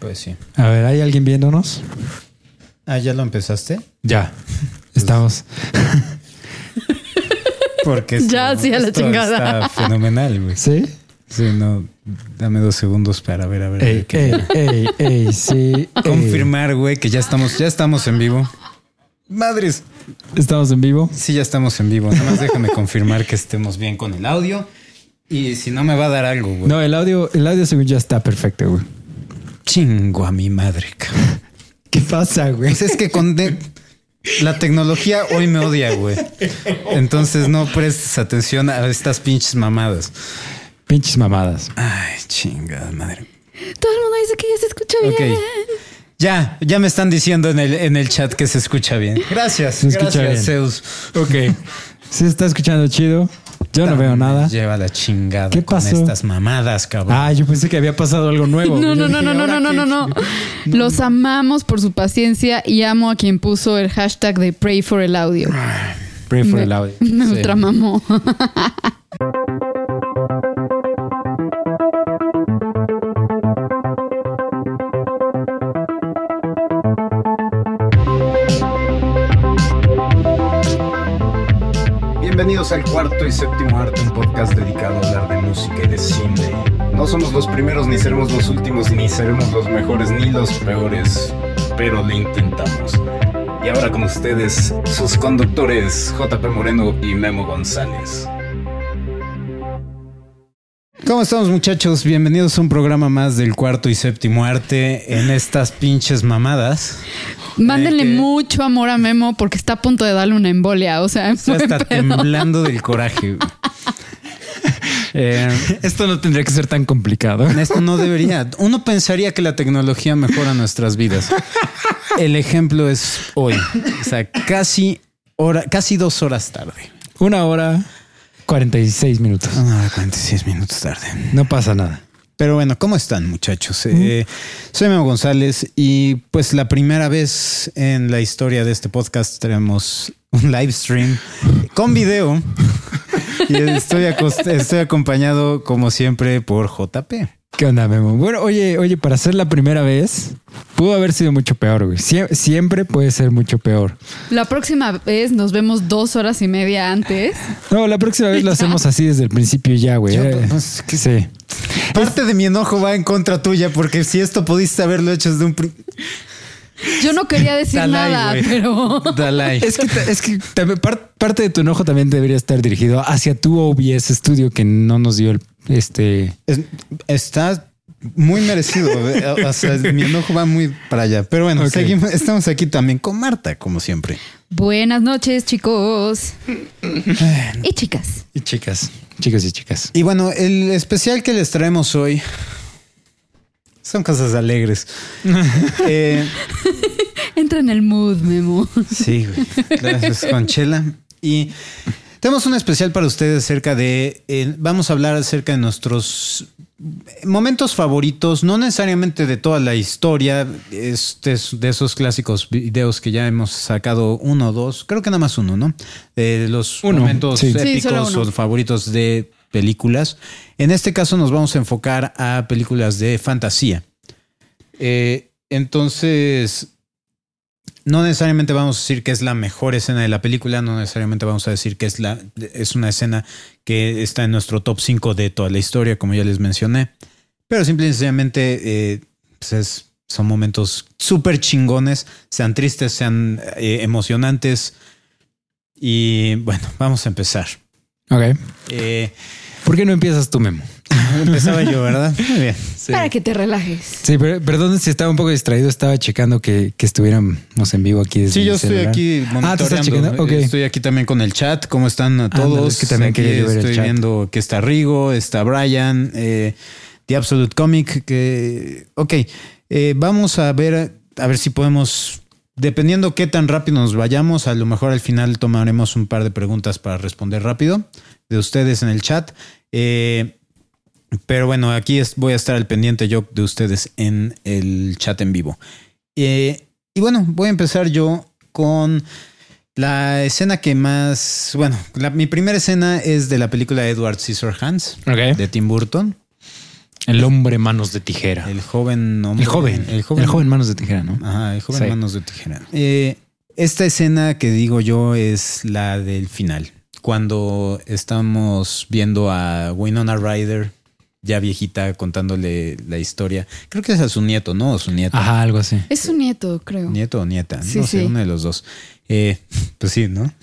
Pues sí. A ver, ¿hay alguien viéndonos? Ah, ¿ya lo empezaste? Ya. Estamos. Porque Ya, sí, a la esto chingada. Está fenomenal, güey. ¿Sí? Sí, no. Dame dos segundos para ver, a ver. Ey, qué- ey, ey, ey, sí. Confirmar, güey, que ya estamos, ya estamos en vivo. Madres. Estamos en vivo. Sí, ya estamos en vivo. Nada más déjame confirmar que estemos bien con el audio. Y si no me va a dar algo, güey. No, el audio, el audio según ya está perfecto, güey. Chingo a mi madre, cabrón. ¿Qué pasa, güey? Pues es que con de- la tecnología hoy me odia, güey. Entonces no prestes atención a estas pinches mamadas. Pinches mamadas. Ay, chingada madre. Todo el mundo dice que ya se escucha bien. Ya, ya me están diciendo en el, en el chat que se escucha bien. Gracias, Se escucha gracias, bien. Zeus. Ok. ¿Sí está escuchando chido? Yo no veo nada. Lleva la chingada ¿Qué con pasó? estas mamadas, cabrón. Ah, yo pensé que había pasado algo nuevo. No, no, no, dije, no, no, ¿ahora no, no, no, no. Los amamos por su paciencia y amo a quien puso el hashtag de Pray for el audio. Pray for Me- el audio. Me Sí. ultramamó. Bienvenidos al cuarto y séptimo arte, un podcast dedicado a hablar de música y de cine. No somos los primeros, ni seremos los últimos, ni seremos los mejores, ni los peores, pero lo intentamos. Y ahora con ustedes, sus conductores, JP Moreno y Memo González. ¿Cómo estamos muchachos? Bienvenidos a un programa más del cuarto y séptimo arte en estas pinches mamadas. Mándenle Eh, que- mucho amor a Memo porque está a punto de darle una embolia. O sea, está pedo. temblando del coraje. Eh, Esto no tendría que ser tan complicado. Esto no debería. Uno pensaría que la tecnología mejora nuestras vidas. El ejemplo es hoy. O sea, casi hora, casi dos horas tarde. Una hora, 46 minutos. Una hora 46 minutos tarde. No pasa nada. Pero bueno, ¿cómo están muchachos? Eh, soy Memo González y pues la primera vez en la historia de este podcast tenemos un live stream con video. Y estoy, estoy acompañado como siempre por JP. ¿Qué onda, Memo? Bueno, oye, oye, para ser la primera vez, pudo haber sido mucho peor, güey. Sie- siempre puede ser mucho peor. La próxima vez nos vemos dos horas y media antes. No, la próxima vez lo hacemos así desde el principio ya, güey. Yo, Eh, pues, ¿qué- sí. Parte de mi enojo va en contra tuya porque si esto pudiste haberlo hecho desde un... Yo no quería decir Dalai, nada, güey. pero Dalai. Es que, es que también parte de tu enojo también debería estar dirigido hacia tu OBS Studio que no nos dio el este. Es- está muy merecido. O sea, mi enojo va muy para allá. Pero bueno, seguimos, estamos aquí también con Marta, como siempre. buenas noches, chicos. Y chicas. Y chicas, chicos y chicas. Y bueno, el especial que les traemos hoy son cosas alegres. Eh, Entra en el mood, Memo. Sí, güey. Gracias, Conchela. Y tenemos un especial para ustedes acerca de. eh, vamos a hablar acerca de nuestros momentos favoritos, no necesariamente de toda la historia, este es de esos clásicos videos que ya hemos sacado uno o dos, creo que nada más uno, ¿no? De los Uno, momentos sí. Sí, épicos uno. o favoritos de películas. En este caso nos vamos a enfocar a películas de fantasía. Eh, entonces, no necesariamente vamos a decir que es la mejor escena de la película, no necesariamente vamos a decir que es, la, es una escena que está en nuestro top 5 de toda la historia, como ya les mencioné, pero simple y sencillamente eh, pues es- son momentos súper chingones, sean tristes, sean eh, emocionantes. Y bueno, vamos a empezar. Ok. Eh, ¿Por qué no empiezas tú, Memo? empezaba yo, ¿verdad? Muy bien. Para que te relajes. Sí, pero perdón si estaba un poco distraído. Estaba checando que, que estuviéramos en vivo aquí. desde Sí, yo estoy celular. aquí Ah, ¿tú estás monitoreando. checando? Ok. Estoy aquí también con el chat. ¿Cómo están a Ándale, todos? es que también Aquí ver el estoy chat. viendo que está Rigo, está Brian, eh, The Absolute Comic. Que, ok, eh, vamos a ver, a ver si podemos, dependiendo qué tan rápido nos vayamos, a lo mejor al final tomaremos un par de preguntas para responder rápido de ustedes en el chat. Eh, pero bueno, aquí es- voy a estar al pendiente yo de ustedes en el chat en vivo. Eh, y bueno, voy a empezar yo con la escena que más, bueno, la- mi primera escena es de la película Edward Scissorhands Ok. de Tim Burton. El hombre manos de tijera. El joven hombre. El joven. El joven, El joven manos de tijera, ¿no? Ajá, el joven Sí. manos de tijera. Eh, esta escena que digo yo es la del final. Cuando estamos viendo a Winona Ryder, ya viejita, contándole la historia. Creo que es a su nieto, ¿no? O su nieta. Ajá, algo así. Es su nieto, creo. Nieto o nieta. Sí, no sé, sí. uno de los dos. Eh, pues sí, ¿no?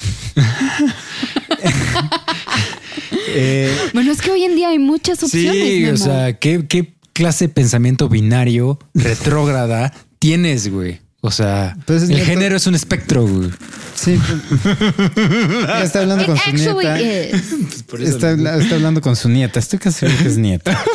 Eh, Bueno, es que hoy en día hay muchas opciones. Sí, o sea, ¿qué, qué clase de pensamiento binario retrógrada tienes, güey? O sea, Pues es el género es un espectro, güey. sí. pues, está hablando It con su nieta. is. Está, habla- está hablando con su nieta. Estoy casi seguro que es nieta.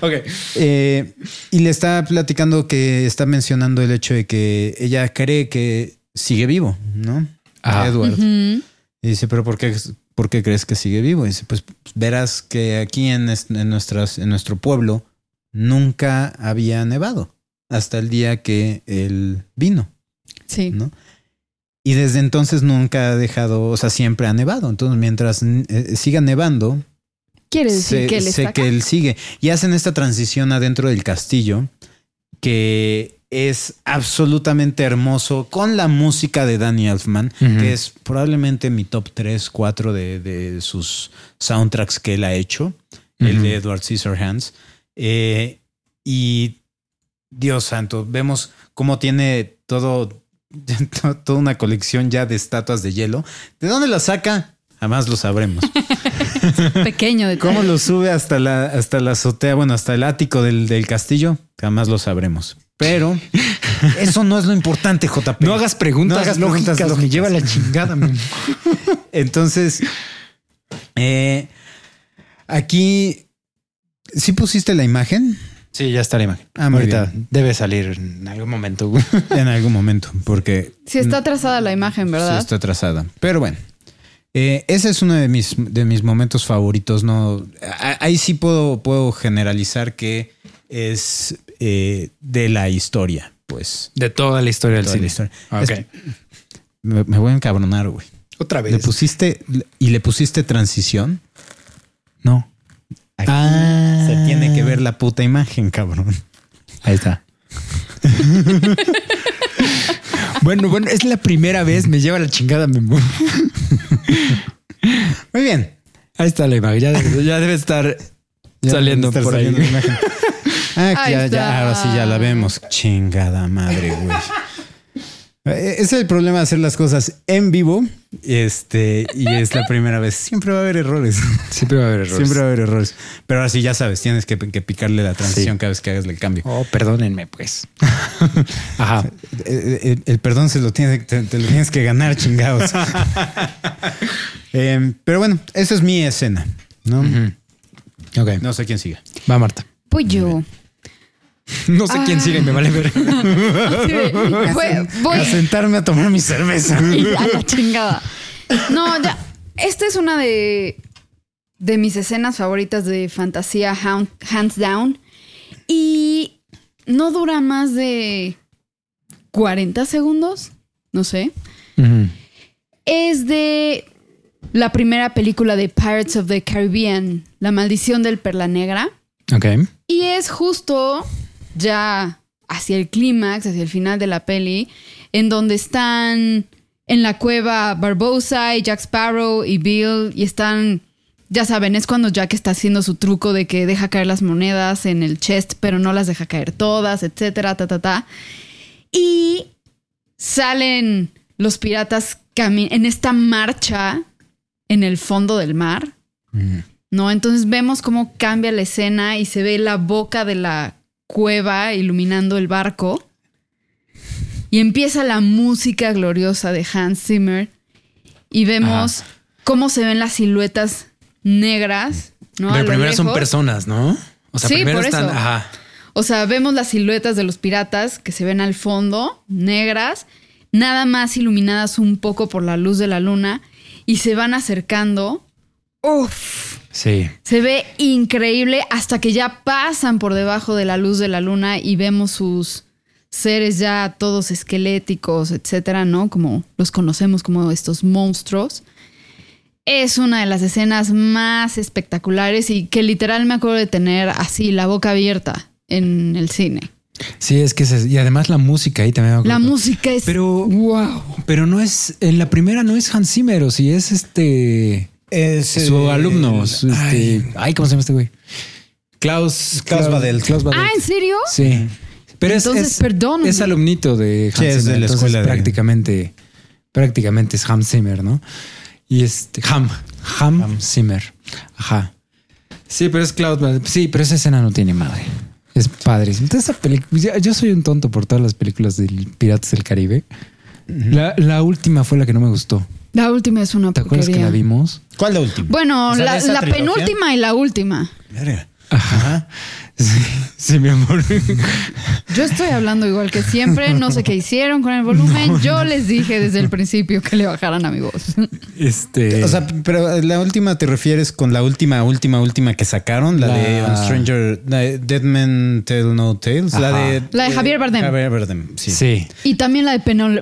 Ok. Eh, y le está platicando que está mencionando el hecho de que ella cree que sigue vivo, ¿no? Ajá. Edward. Ujú. Y dice, pero ¿por qué, por qué crees que sigue vivo? Y dice, pues verás que aquí en, en nuestras, en nuestro pueblo nunca había nevado hasta el día que él vino, Sí. ¿no? Y desde entonces nunca ha dejado, o sea, siempre ha nevado. Entonces, mientras eh, siga nevando, Quiere decir sé, que él sé está que acá. él sigue. Y hacen esta transición adentro del castillo que es absolutamente hermoso con la música de Danny Elfman, que es probablemente mi top 3, 4 de, de sus soundtracks que él ha hecho, el de Edward Scissorhands. Eh, y Dios santo, vemos cómo tiene todo, toda una colección ya de estatuas de hielo. ¿De dónde la saca? Jamás lo sabremos. Pequeño de ¿Cómo lo sube hasta la, hasta la azotea, bueno, hasta el ático del, del castillo? Jamás lo sabremos. Pero eso no es lo importante, JP. No hagas preguntas No hagas lógicas, preguntas me lógicas. lleva la chingada. man. Entonces, eh, aquí, ¿sí pusiste la imagen? Sí, ya está la imagen. Ah, Ahorita bien. debe salir en algún momento. güey. En algún momento, porque Sí, está trazada la imagen, sí ¿verdad? está trazada. Pero bueno, eh, ese es uno de mis, de mis momentos favoritos. No, ahí sí puedo, puedo generalizar que es eh, de la historia, pues. De toda la historia del Toda la cine. historia. Ok. Es- Me, me voy a encabronar, güey. Otra ¿Le pusiste y le pusiste transición? No. Ver la puta imagen, cabrón. Ahí está. bueno, bueno, es la primera vez, me lleva la chingada. Memo. Muy bien. Ahí está la imagen, ya debe, ya debe estar Ya saliendo por saliendo ahí. la imagen. Ah, Ahí ya, está. ya, ahora sí ya la vemos. Chingada madre, güey. Eh, Ese es el problema de hacer las cosas en vivo. Este, y es la primera vez. Siempre va a haber errores. Siempre va a haber errores. Siempre va a haber errores. Pero ahora sí, ya sabes, tienes que, que picarle la transición Sí. cada vez que hagas el cambio. Oh, perdónenme, pues. Ajá. El, el perdón se lo tienes, te, te lo tienes que ganar, chingados. Eh, pero bueno, esa es mi escena. ¿no? Ok. no sé quién sigue. Va, Marta. Pues yo. No sé quién sigue, me vale ver. Sí, fue- voy A sentarme a tomar mi cerveza. y a la chingada. No, ya. Esta es una de, de mis escenas favoritas de fantasía, hands down. Y no dura más de 40 segundos. No sé. Es de la primera película de Pirates of the Caribbean, La maldición del Perla Negra. Ok. Y es justo ya hacia el clímax, hacia el final de la peli, en donde están en la cueva Barbosa y Jack Sparrow y Bill y están, ya saben, es cuando Jack está haciendo su truco de que deja caer las monedas en el chest, pero no las deja caer todas, etcétera, ta, ta, ta. Y salen los piratas en esta marcha en el fondo del mar. ¿no? Entonces vemos cómo cambia la escena y se ve la boca de la cueva iluminando el barco. Y empieza la música gloriosa de Hans Zimmer. Y vemos cómo se ven las siluetas negras, ¿no? Pero primero son personas, ¿no? O sea, Sí, primero por están. eso. Ajá. O sea, vemos las siluetas de los piratas que se ven al fondo, negras, nada más iluminadas un poco por la luz de la luna, y se van acercando. Uf, Sí. se ve increíble hasta que ya pasan por debajo de la luz de la luna y vemos sus seres ya todos esqueléticos, etcétera, ¿no? Como los conocemos como estos monstruos. es una de las escenas más espectaculares y que literal me acuerdo de tener así la boca abierta en el cine. Sí, es que es, y además la música ahí también. me acuerdo. La música es Pero- wow. Pero no es, en la primera no es Hans Zimmer, o si es este, Es, su eh, alumno, su, este, ay, ¿cómo se llama este güey? Klaus, Klaus Badelt. Klaus Badelt. Ah, ¿en serio? Sí. Pero es, Entonces, es, perdóname. es alumnito de Hans Sí, es de la entonces escuela de- prácticamente, prácticamente es Hans Zimmer, ¿no? Y este, Ham, Ham, Zimmer. Ajá. Sí, pero es Klaus Badelt. Sí, pero esa escena no tiene madre. Es padre. Entonces, esa película, yo, yo soy un tonto por todas las películas del Piratas del Caribe. la, la última fue la que no me gustó. La última es una ¿Te acuerdas que la vimos? ¿Cuál la última? Bueno, O sea, la, de esa la trilogía. penúltima y la última. Verga. Ajá. Sí, sí, mi amor. Yo estoy hablando igual que siempre, no sé qué hicieron con el volumen. Yo les dije desde el principio que le bajaran a mi voz. Este. O sea, pero la última te refieres con la última, última, última que sacaron, la, La- de On Stranger, la de Dead Men Tell No Tales, la de La de Javier Bardem. Javier Bardem, sí. sí. Y también la de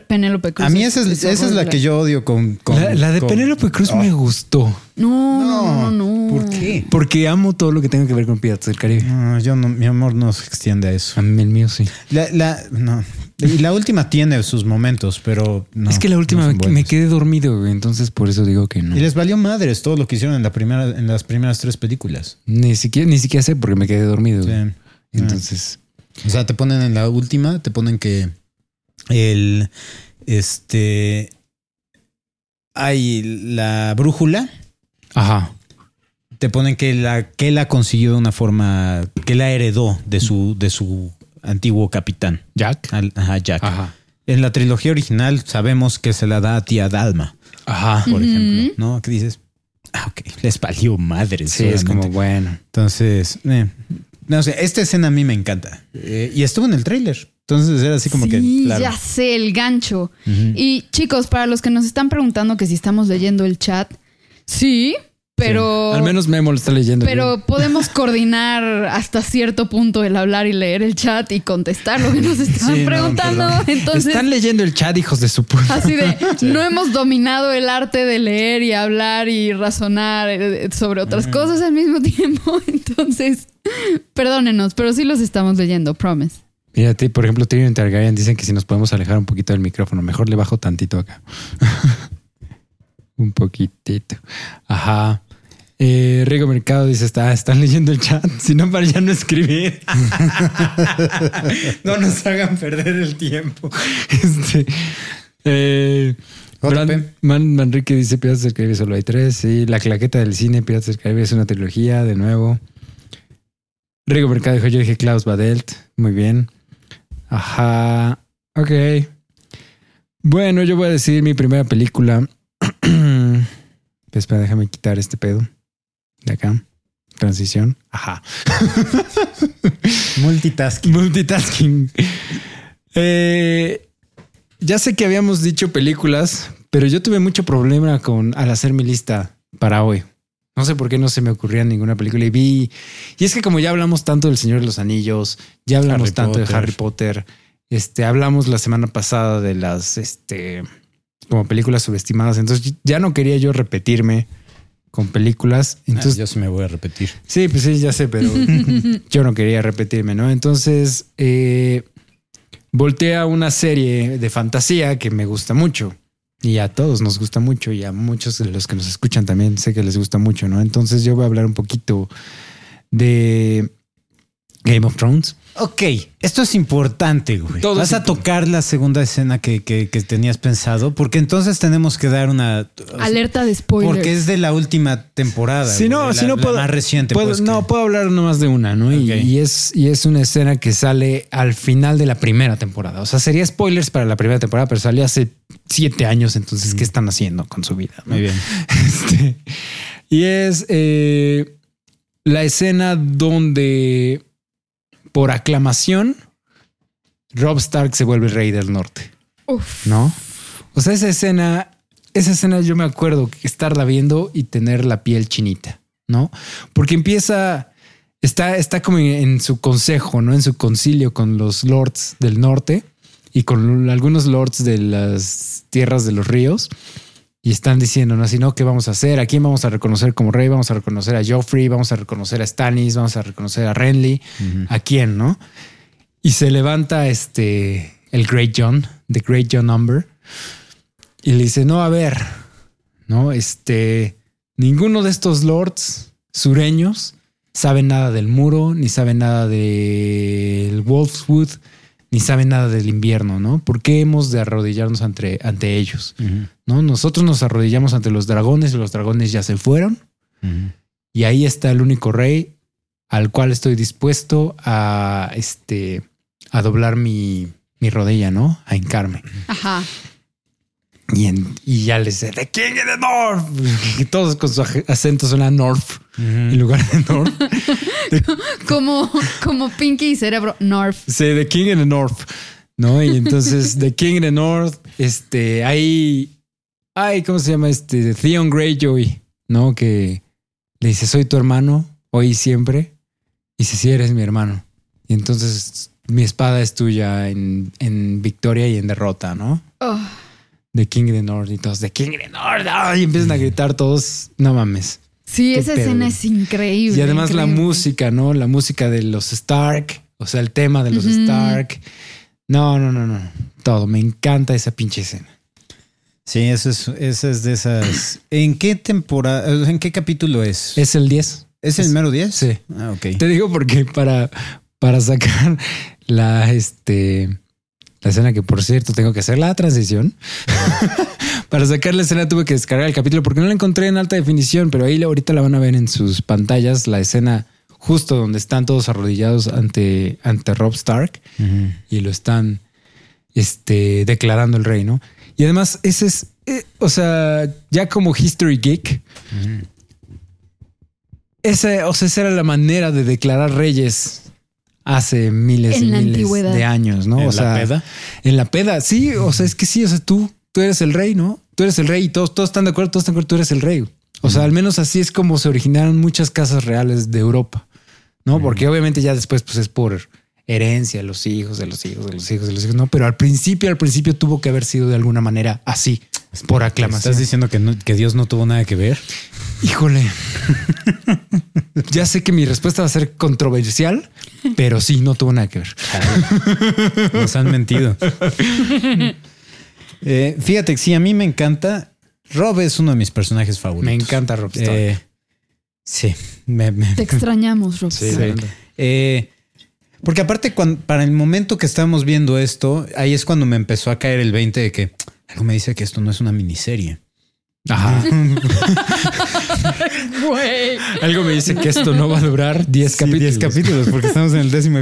Penélope Cruz. A mí esa es, esa es la que yo odio con. con- La, la de con- Penélope Cruz me gustó. No, no, no, no. ¿Por qué? Porque amo todo lo que tenga que ver con Piratas del Caribe. No, yo no, mi amor no se extiende a eso. A mí el mío sí. La, la, no. Y la última tiene sus momentos, pero no. es que la última no me quedé dormido, entonces por eso digo que no. Y les valió madres todo lo que hicieron en la primera, en las primeras tres películas. Ni siquiera, ni siquiera sé porque me quedé dormido. Sí. Entonces, O sea, te ponen en la última, te ponen que el este hay la brújula, ajá. Te ponen que la que la consiguió de una forma que la heredó de su de su antiguo capitán, Jack. al- ajá, Jack. Ajá. En la trilogía original sabemos que se la da a tía Dalma, Ajá. por ejemplo, ¿no? ¿Qué dices? Ah, ok, les valió madres. Sí, es como bueno. Entonces, eh, no sé, esta escena a mí me encanta. Eh, y estuvo en el tráiler. Entonces era así como sí, que. claro. ya sé, el gancho. Y chicos, para los que nos están preguntando que si estamos leyendo el chat, sí, pero... Al menos Memo lo está leyendo. Pero podemos coordinar hasta cierto punto el hablar y leer el chat y contestar lo que nos están Sí, preguntando. Entonces, Están leyendo el chat, hijos de su puta. así de, no hemos dominado el arte de leer y hablar y razonar eh, sobre otras cosas al mismo tiempo. Entonces, perdónenos, pero sí los estamos leyendo, promise. Fíjate, por ejemplo, Tyrion Targaryen dicen que si nos podemos alejar un poquito del micrófono, mejor le bajo tantito acá. un poquitito. Ajá. Eh, Rigo Mercado dice, está, están leyendo el chat, si no para ya no escribir. no nos hagan perder el tiempo. Este, eh, Man- Manrique dice Piratas del Caribe solo hay tres. Sí, La claqueta del cine, Piratas del Caribe es una trilogía, de nuevo. Rigo Mercado dijo, yo dije Klaus Badelt. Muy bien. Ajá. Ok. Bueno, yo voy a decir mi primera película. Espera, déjame quitar este pedo. De acá. Transición. Ajá. Multitasking. Multitasking. Eh, ya sé que habíamos dicho películas, pero yo tuve mucho problema con al hacer mi lista para hoy. No sé por qué no se me ocurría ninguna película y vi. Y es que como ya hablamos tanto del Señor de los Anillos, ya hablamos Harry tanto de. Harry Potter, este, hablamos la semana pasada de las, este, como películas subestimadas. Entonces ya no quería yo repetirme con películas. Entonces Ah, yo sí me voy a repetir. Sí, pues sí, ya sé, pero yo no quería repetirme, ¿no? Entonces, eh, volteé a una serie de fantasía que me gusta mucho. Y a todos nos gusta mucho y a muchos de los que nos escuchan también sé que les gusta mucho, ¿no? Entonces yo voy a hablar un poquito de Game of Thrones. Ok, esto es importante, güey. Todo Vas a tocar la segunda escena que, que- que tenías pensado, porque entonces tenemos que dar una. Alerta de spoilers. Porque es de la última temporada. Si no, güey, si la- no la puedo. más reciente. puedo- pues, no, que- puedo hablar nomás de una, ¿no? Y- es, y es una escena que sale al final de la primera temporada. O sea, sería spoilers para la primera temporada, pero salió hace siete años. Entonces, ¿qué están haciendo con su vida? no? Muy bien. Este, y es eh, la escena donde, por aclamación, Rob Stark se vuelve rey del norte. Uf. ¿no? O sea, esa escena, esa escena yo me acuerdo estarla viendo y tener la piel chinita, ¿no? Porque empieza, está, está como en su consejo, ¿no? En su concilio con los lords del norte y con algunos lords de las tierras de los ríos. Y están diciendo, ¿no? Así, ¿no? ¿Qué vamos a hacer? ¿A quién vamos a reconocer como rey? Vamos a reconocer a Joffrey, vamos a reconocer a Stannis, vamos a reconocer a Renly. ¿A quién, no? Y se levanta este, el Great John, The Great John Number, y le dice, no, a ver, ¿no? Este, ninguno de estos lords sureños sabe nada del muro, ni sabe nada del Wolfswood, ni saben nada del invierno, ¿no? ¿Por qué hemos de arrodillarnos ante, ante ellos? ¿No? Nosotros nos arrodillamos ante los dragones y los dragones ya se fueron. Y ahí está el único rey al cual estoy dispuesto a, este, a doblar mi, mi rodilla, ¿no? A hincarme. Ajá. Y, en- y ya les dice, The King of the North. Y todos con su acento suena North en lugar de North. Como, como Pinky y Cerebro North. Sí, The King in the North, ¿no? Y entonces The King in the North, este, ahí, ay, ¿cómo se llama? Este, Theon Greyjoy, ¿no? Que le dice, soy tu hermano, hoy y siempre. Y dice, sí, eres mi hermano. Y entonces mi espada es tuya en, en victoria y en derrota, ¿no? Oh, The King in the North y todos, The King North, ay, y empiezan a gritar todos, no mames. sí, esa pedo. escena es increíble. Y además la música, ¿no? La música de los Stark, o sea, el tema de los. Stark. No, no, no, no. Todo. Me encanta esa pinche escena. Sí, eso es, esa es de esas. ¿En qué temporada, en qué capítulo es? ¿Es el 10? ¿Es el mero 10? Sí. Ah, ok. Te digo porque para, para sacar la, este, la escena que por cierto tengo que hacer la transición. para sacar la escena tuve que descargar el capítulo porque no la encontré en alta definición, pero ahí ahorita la van a ver en sus pantallas, la escena justo donde están todos arrodillados ante, ante Rob Stark. Y lo están este, declarando el rey, ¿no? Y además, ese es, eh, o sea, ya como History Geek, esa, o sea, esa era la manera de declarar reyes hace miles En y miles antigüedad. de años, ¿no? ¿En o la sea, peda? En la peda, sí, o sea, es que sí, o sea, tú, tú eres el rey, ¿no? Tú eres el rey y todos, todos están de acuerdo, todos están de acuerdo, tú eres el rey. O sea, al menos así es como se originaron muchas casas reales de Europa, ¿no? Porque obviamente ya después, pues es por herencia, los hijos de los hijos de los hijos de los hijos, no, pero al principio, al principio tuvo que haber sido de alguna manera así, por aclamación. ¿Estás diciendo que, no- que Dios no tuvo nada que ver? Híjole. ya sé que mi respuesta va a ser controversial, pero sí, no tuvo nada que ver. Nos han mentido. Eh, fíjate que sí, a mí me encanta. Rob es uno de mis personajes favoritos. Me encanta Rob Stark. Eh, sí, me- me- Te extrañamos, Rob. Sí. Eh, porque aparte, cuan- para el momento que estábamos viendo esto, ahí es cuando me empezó a caer el 20 de que algo me dice que esto no es una miniserie. Ajá. Güey. Algo me dice que esto no va a durar 10 Sí, capítulos. 10 capítulos, porque estamos en el décimo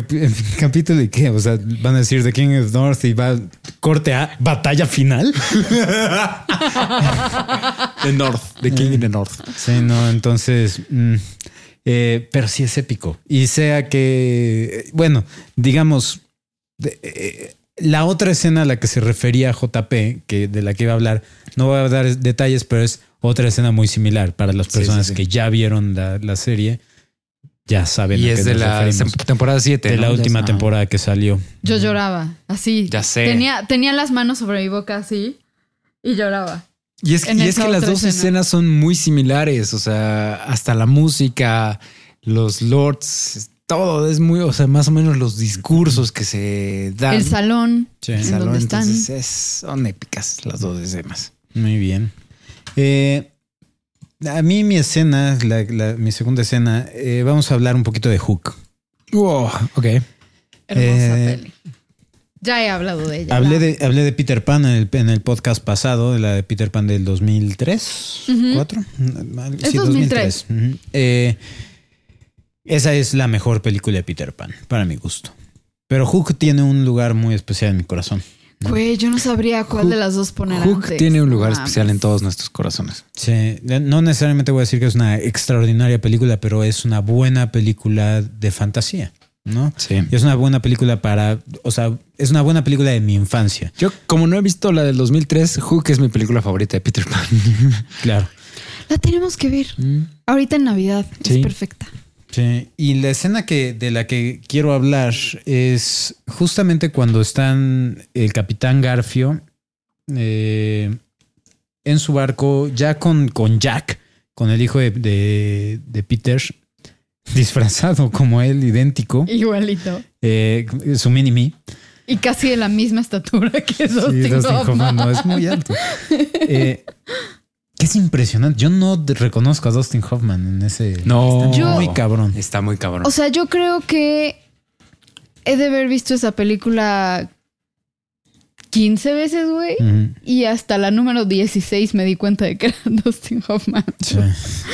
capítulo y qué, o sea, van a decir The King of North y va corte a batalla final. The North, The King in the North. Sí, no, entonces, mm, eh, pero sí es épico. Y sea que, eh, bueno, digamos, de- eh, la otra escena a la que se refería JP, que de la que iba a hablar, no voy a dar detalles, pero es otra escena muy similar para las personas sí, sí. que ya vieron la, la serie. Ya saben Y a es de nos la temporada 7. de la última temporada que salió. Yo lloraba, así. Ya sé. Tenía, tenía las manos sobre mi boca así y lloraba. Y es, y que las dos escena. escenas son muy similares. O sea, hasta la música, los lords, todo es muy, o sea, más o menos los discursos que se dan. El salón. Sí. El en salón, donde están. entonces es- son épicas las dos escenas. Muy bien. Eh, a mí mi escena, la- la- mi segunda escena, eh, vamos a hablar un poquito de Hook. Wow, ok. Hermosa Eh, peli. Ya he hablado de ella. Hablé de, hablé de Peter Pan en el, en el podcast pasado, de la de Peter Pan del 2003, Ujú. 4. Es 2003. Ujú. Eh, esa es la mejor película de Peter Pan, para mi gusto. Pero Hook tiene un lugar muy especial en mi corazón. Güey, yo no sabría cuál Hook- de las dos poner Hook antes. tiene un lugar especial en todos nuestros corazones. Sí, no necesariamente voy a decir que es una extraordinaria película, pero es una buena película de fantasía, ¿no? Sí. Y es una buena película para, o sea, es una buena película de mi infancia. Yo, como no he visto la del 2003, Hook es mi película favorita de Peter Pan. Claro. La tenemos que ver. Ahorita en Navidad. Sí. Es perfecta. Sí. Y la escena que, de la que quiero hablar es justamente cuando están el capitán Garfio, eh, en su barco, ya con, con Jack, con el hijo de, de- de Peter, disfrazado como él, idéntico, Igualito. eh, su mini-me. Y casi de la misma estatura que Sí, Dustin, Dustin Hoffman. Hoffman no es muy alto. Eh, que es impresionante. Yo no reconozco a Dustin Hoffman en ese. No. Está Yo- muy cabrón. Está muy cabrón. O sea, yo creo que he de haber visto esa película 15 veces, güey. Y hasta la número 16 me di cuenta de que era Dustin Hoffman. Sí.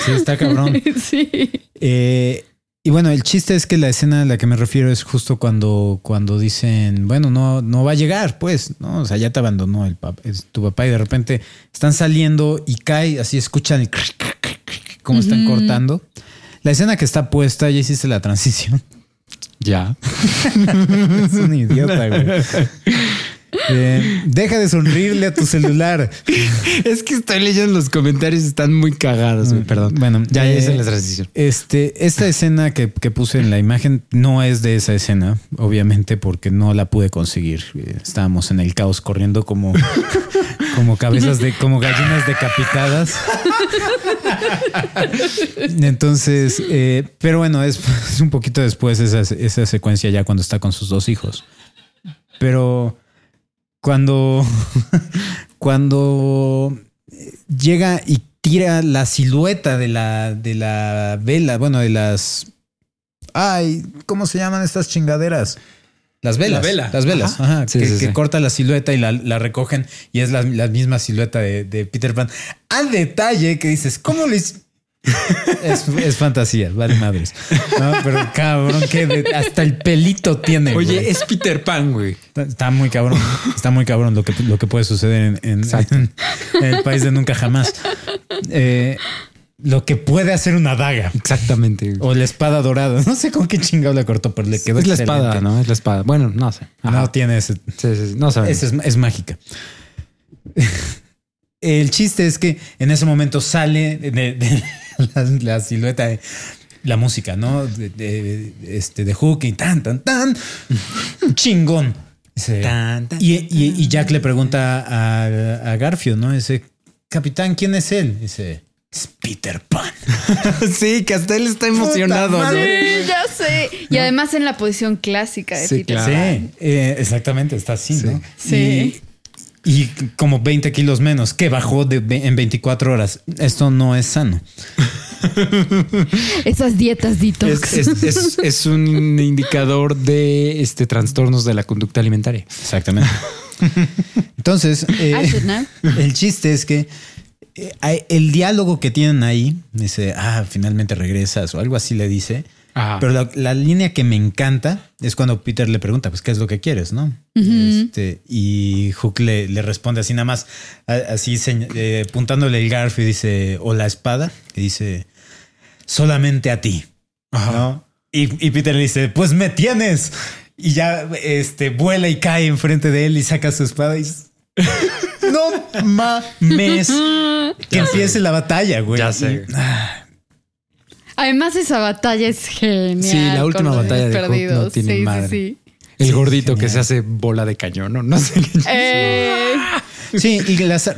Sí, está cabrón. sí. Eh, y bueno, el chiste es que la escena a la que me refiero es justo cuando, cuando dicen, bueno, no, no va a llegar, pues, ¿no? O sea, ya te abandonó el pap- es tu papá y de repente están saliendo y cae, así escuchan el como están cortando. La escena que está puesta, ya hiciste la transición. ya. es un idiota, güey. Eh, deja de sonreírle a tu celular. Es que estoy leyendo los comentarios, están muy cagados. Perdón. Bueno, ya eh, hice la transición. Este, esta escena que, que puse en la imagen no es de esa escena, obviamente, porque no la pude conseguir. Eh, Estábamos en el caos corriendo como, como cabezas de, como gallinas decapitadas. Entonces, eh, pero bueno, es, es un poquito después esa, esa secuencia ya cuando está con sus dos hijos. Pero cuando, cuando llega y tira la silueta de la, de la vela, bueno, de las... Ay, ¿cómo se llaman estas chingaderas? Las velas. La vela. Las velas. Ajá. Ajá, Sí, que, sí, que sí. corta la silueta y la, la recogen y es la, la misma silueta de, de Peter Pan. Al detalle que dices, ¿cómo les... es, es fantasía, vale madres. No, pero cabrón, que de- hasta el pelito tiene. güey. Oye, es Peter Pan, güey. Está, está muy cabrón. Está muy cabrón lo que, lo que puede suceder en, en- Exacto. en- en el país de nunca jamás. Eh, lo que puede hacer una daga Exactamente. güey. o la espada dorada. No sé con qué chingado le cortó, pero le quedó es la espada, ¿no? Es la espada. Bueno, no sé. Ajá. No tiene ese. Sí, sí, sí. No esa es, es mágica. El chiste es que en ese momento sale de, de la, la silueta de la música, ¿no? De, de- este, de Hook y tan, tan, tan. Chingón. Dice, Tan, tan, y, y- y Jack le pregunta a, a Garfield, ¿no? Dice, capitán, ¿quién es él? Dice, es Peter Pan. sí, que hasta él está emocionado. ¿no? Sí, ya sé. Y además en la posición clásica de Sí, Peter claro. Sí, eh, exactamente, está así, ¿no? Sí. Y, y como 20 kilos menos, que bajó de, en 24 horas. Esto no es sano. Esas dietas detox. Es, es- es- es un indicador de este trastornos de la conducta alimentaria. Exactamente. Entonces, eh, know. el chiste es que eh, hay- el diálogo que tienen ahí, dice, ah, finalmente regresas o algo así le dice. Ajá. Pero la, la línea que me encanta es cuando Peter le pregunta, pues, ¿qué es lo que quieres? ¿No? Este, y Hook le, le responde así nada más, así eh, apuntándole el garfio y dice, o la espada, y dice, solamente a ti. ¿no? Y, y Peter le dice, pues me tienes. Y ya este, vuela y cae enfrente de él y saca su espada y dice, no mames. Que empiece la batalla, güey. Ya sé. Y- ah, Además, esa batalla es genial. Sí, la última batalla de Hook no perdidos. tiene sí, madre. Sí, El Sí, gordito que se hace bola de cañón, ¿no? No sé qué. sí. Eh, Sí, y las-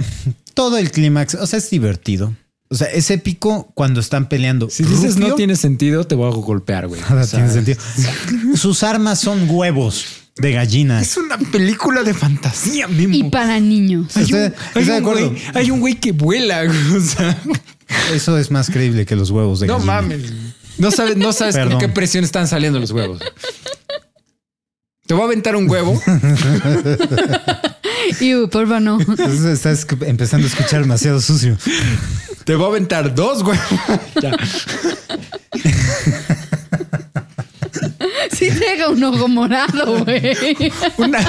todo el clímax, o sea, es divertido. O sea, es épico cuando están peleando. Si dices no tiene sentido, te voy a golpear, güey. nada O sea, tiene sentido. Sus armas son huevos de gallina. Es una película de fantasía, mismo. y para niños. hay, un, hay güey, hay un güey que vuela. güey, O sea, Eso es más creíble que los huevos de no gallina. mames. No sabes, no sabes con qué presión están saliendo los huevos. Te voy a aventar un huevo. Iu, porfa, no. Estás empezando a escuchar demasiado sucio. Te voy a aventar dos huevos. Ya. Sí deja un ojo morado, güey. Una.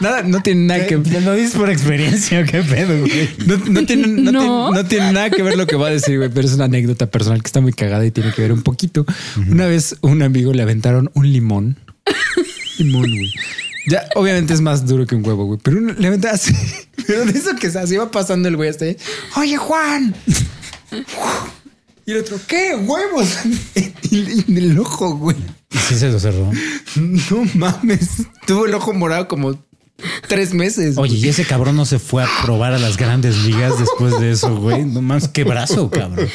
Nada, no tiene nada que ¿Te lo dices por experiencia? ¿Qué pedo, güey? No, no tiene, no, No. tiene- no tiene nada que ver lo que va a decir, güey, pero es una anécdota personal que está muy cagada y tiene que ver un poquito. Una vez un amigo le aventaron un limón. limón, güey. Ya, obviamente es más duro que un huevo, güey, pero un- le aventaron así. Pero de eso que se así iba pasando el güey hasta ahí. Oye, Juan. Y el otro, ¿qué? Huevos. Y en el ojo, güey. Y sí se lo cerró. No mames. Tuvo el ojo morado como tres meses. Oye, y ese cabrón no se fue a probar a las grandes ligas después de eso, güey. No más qué brazo, cabrón.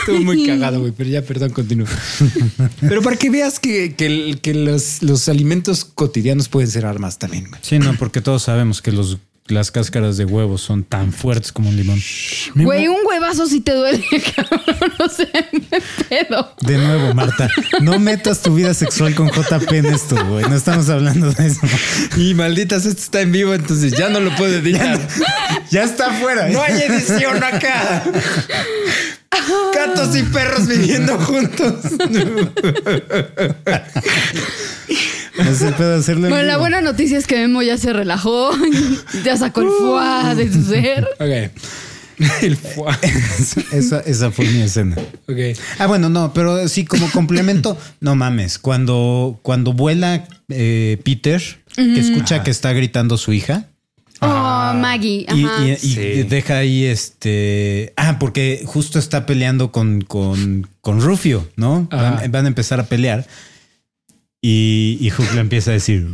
Estuvo muy cagado, güey, pero ya, perdón, continúo. Pero para que veas que, que que los, los alimentos cotidianos pueden ser armas también, güey. Sí, no, porque todos sabemos que los, las cáscaras de huevos son tan fuertes como un limón. Güey, un huevazo si te duele, cabrón. No sé, me pedo. De nuevo, Marta, no metas tu vida sexual con JP en esto, güey. No estamos hablando de eso. Y malditas, esto está en vivo, entonces ya no lo puedo editar. Ya está afuera. ¿eh? No hay edición acá. Gatos y perros viviendo juntos. Hacerlo Bueno, la vivo. buena noticia es que Memo ya se relajó, ya sacó el foie de su ser. Ok. El foie. Esa, esa fue mi escena. Ok. Ah, bueno, no, pero sí, como complemento, no mames. Cuando, cuando vuela eh, Peter, que escucha que está gritando su hija. Oh, Maggie. Y, Ajá. y- y Sí. deja ahí este. Ah, porque justo está peleando con, con, con Rufio, ¿no? Van a empezar a pelear. Y, y Hook le empieza a decir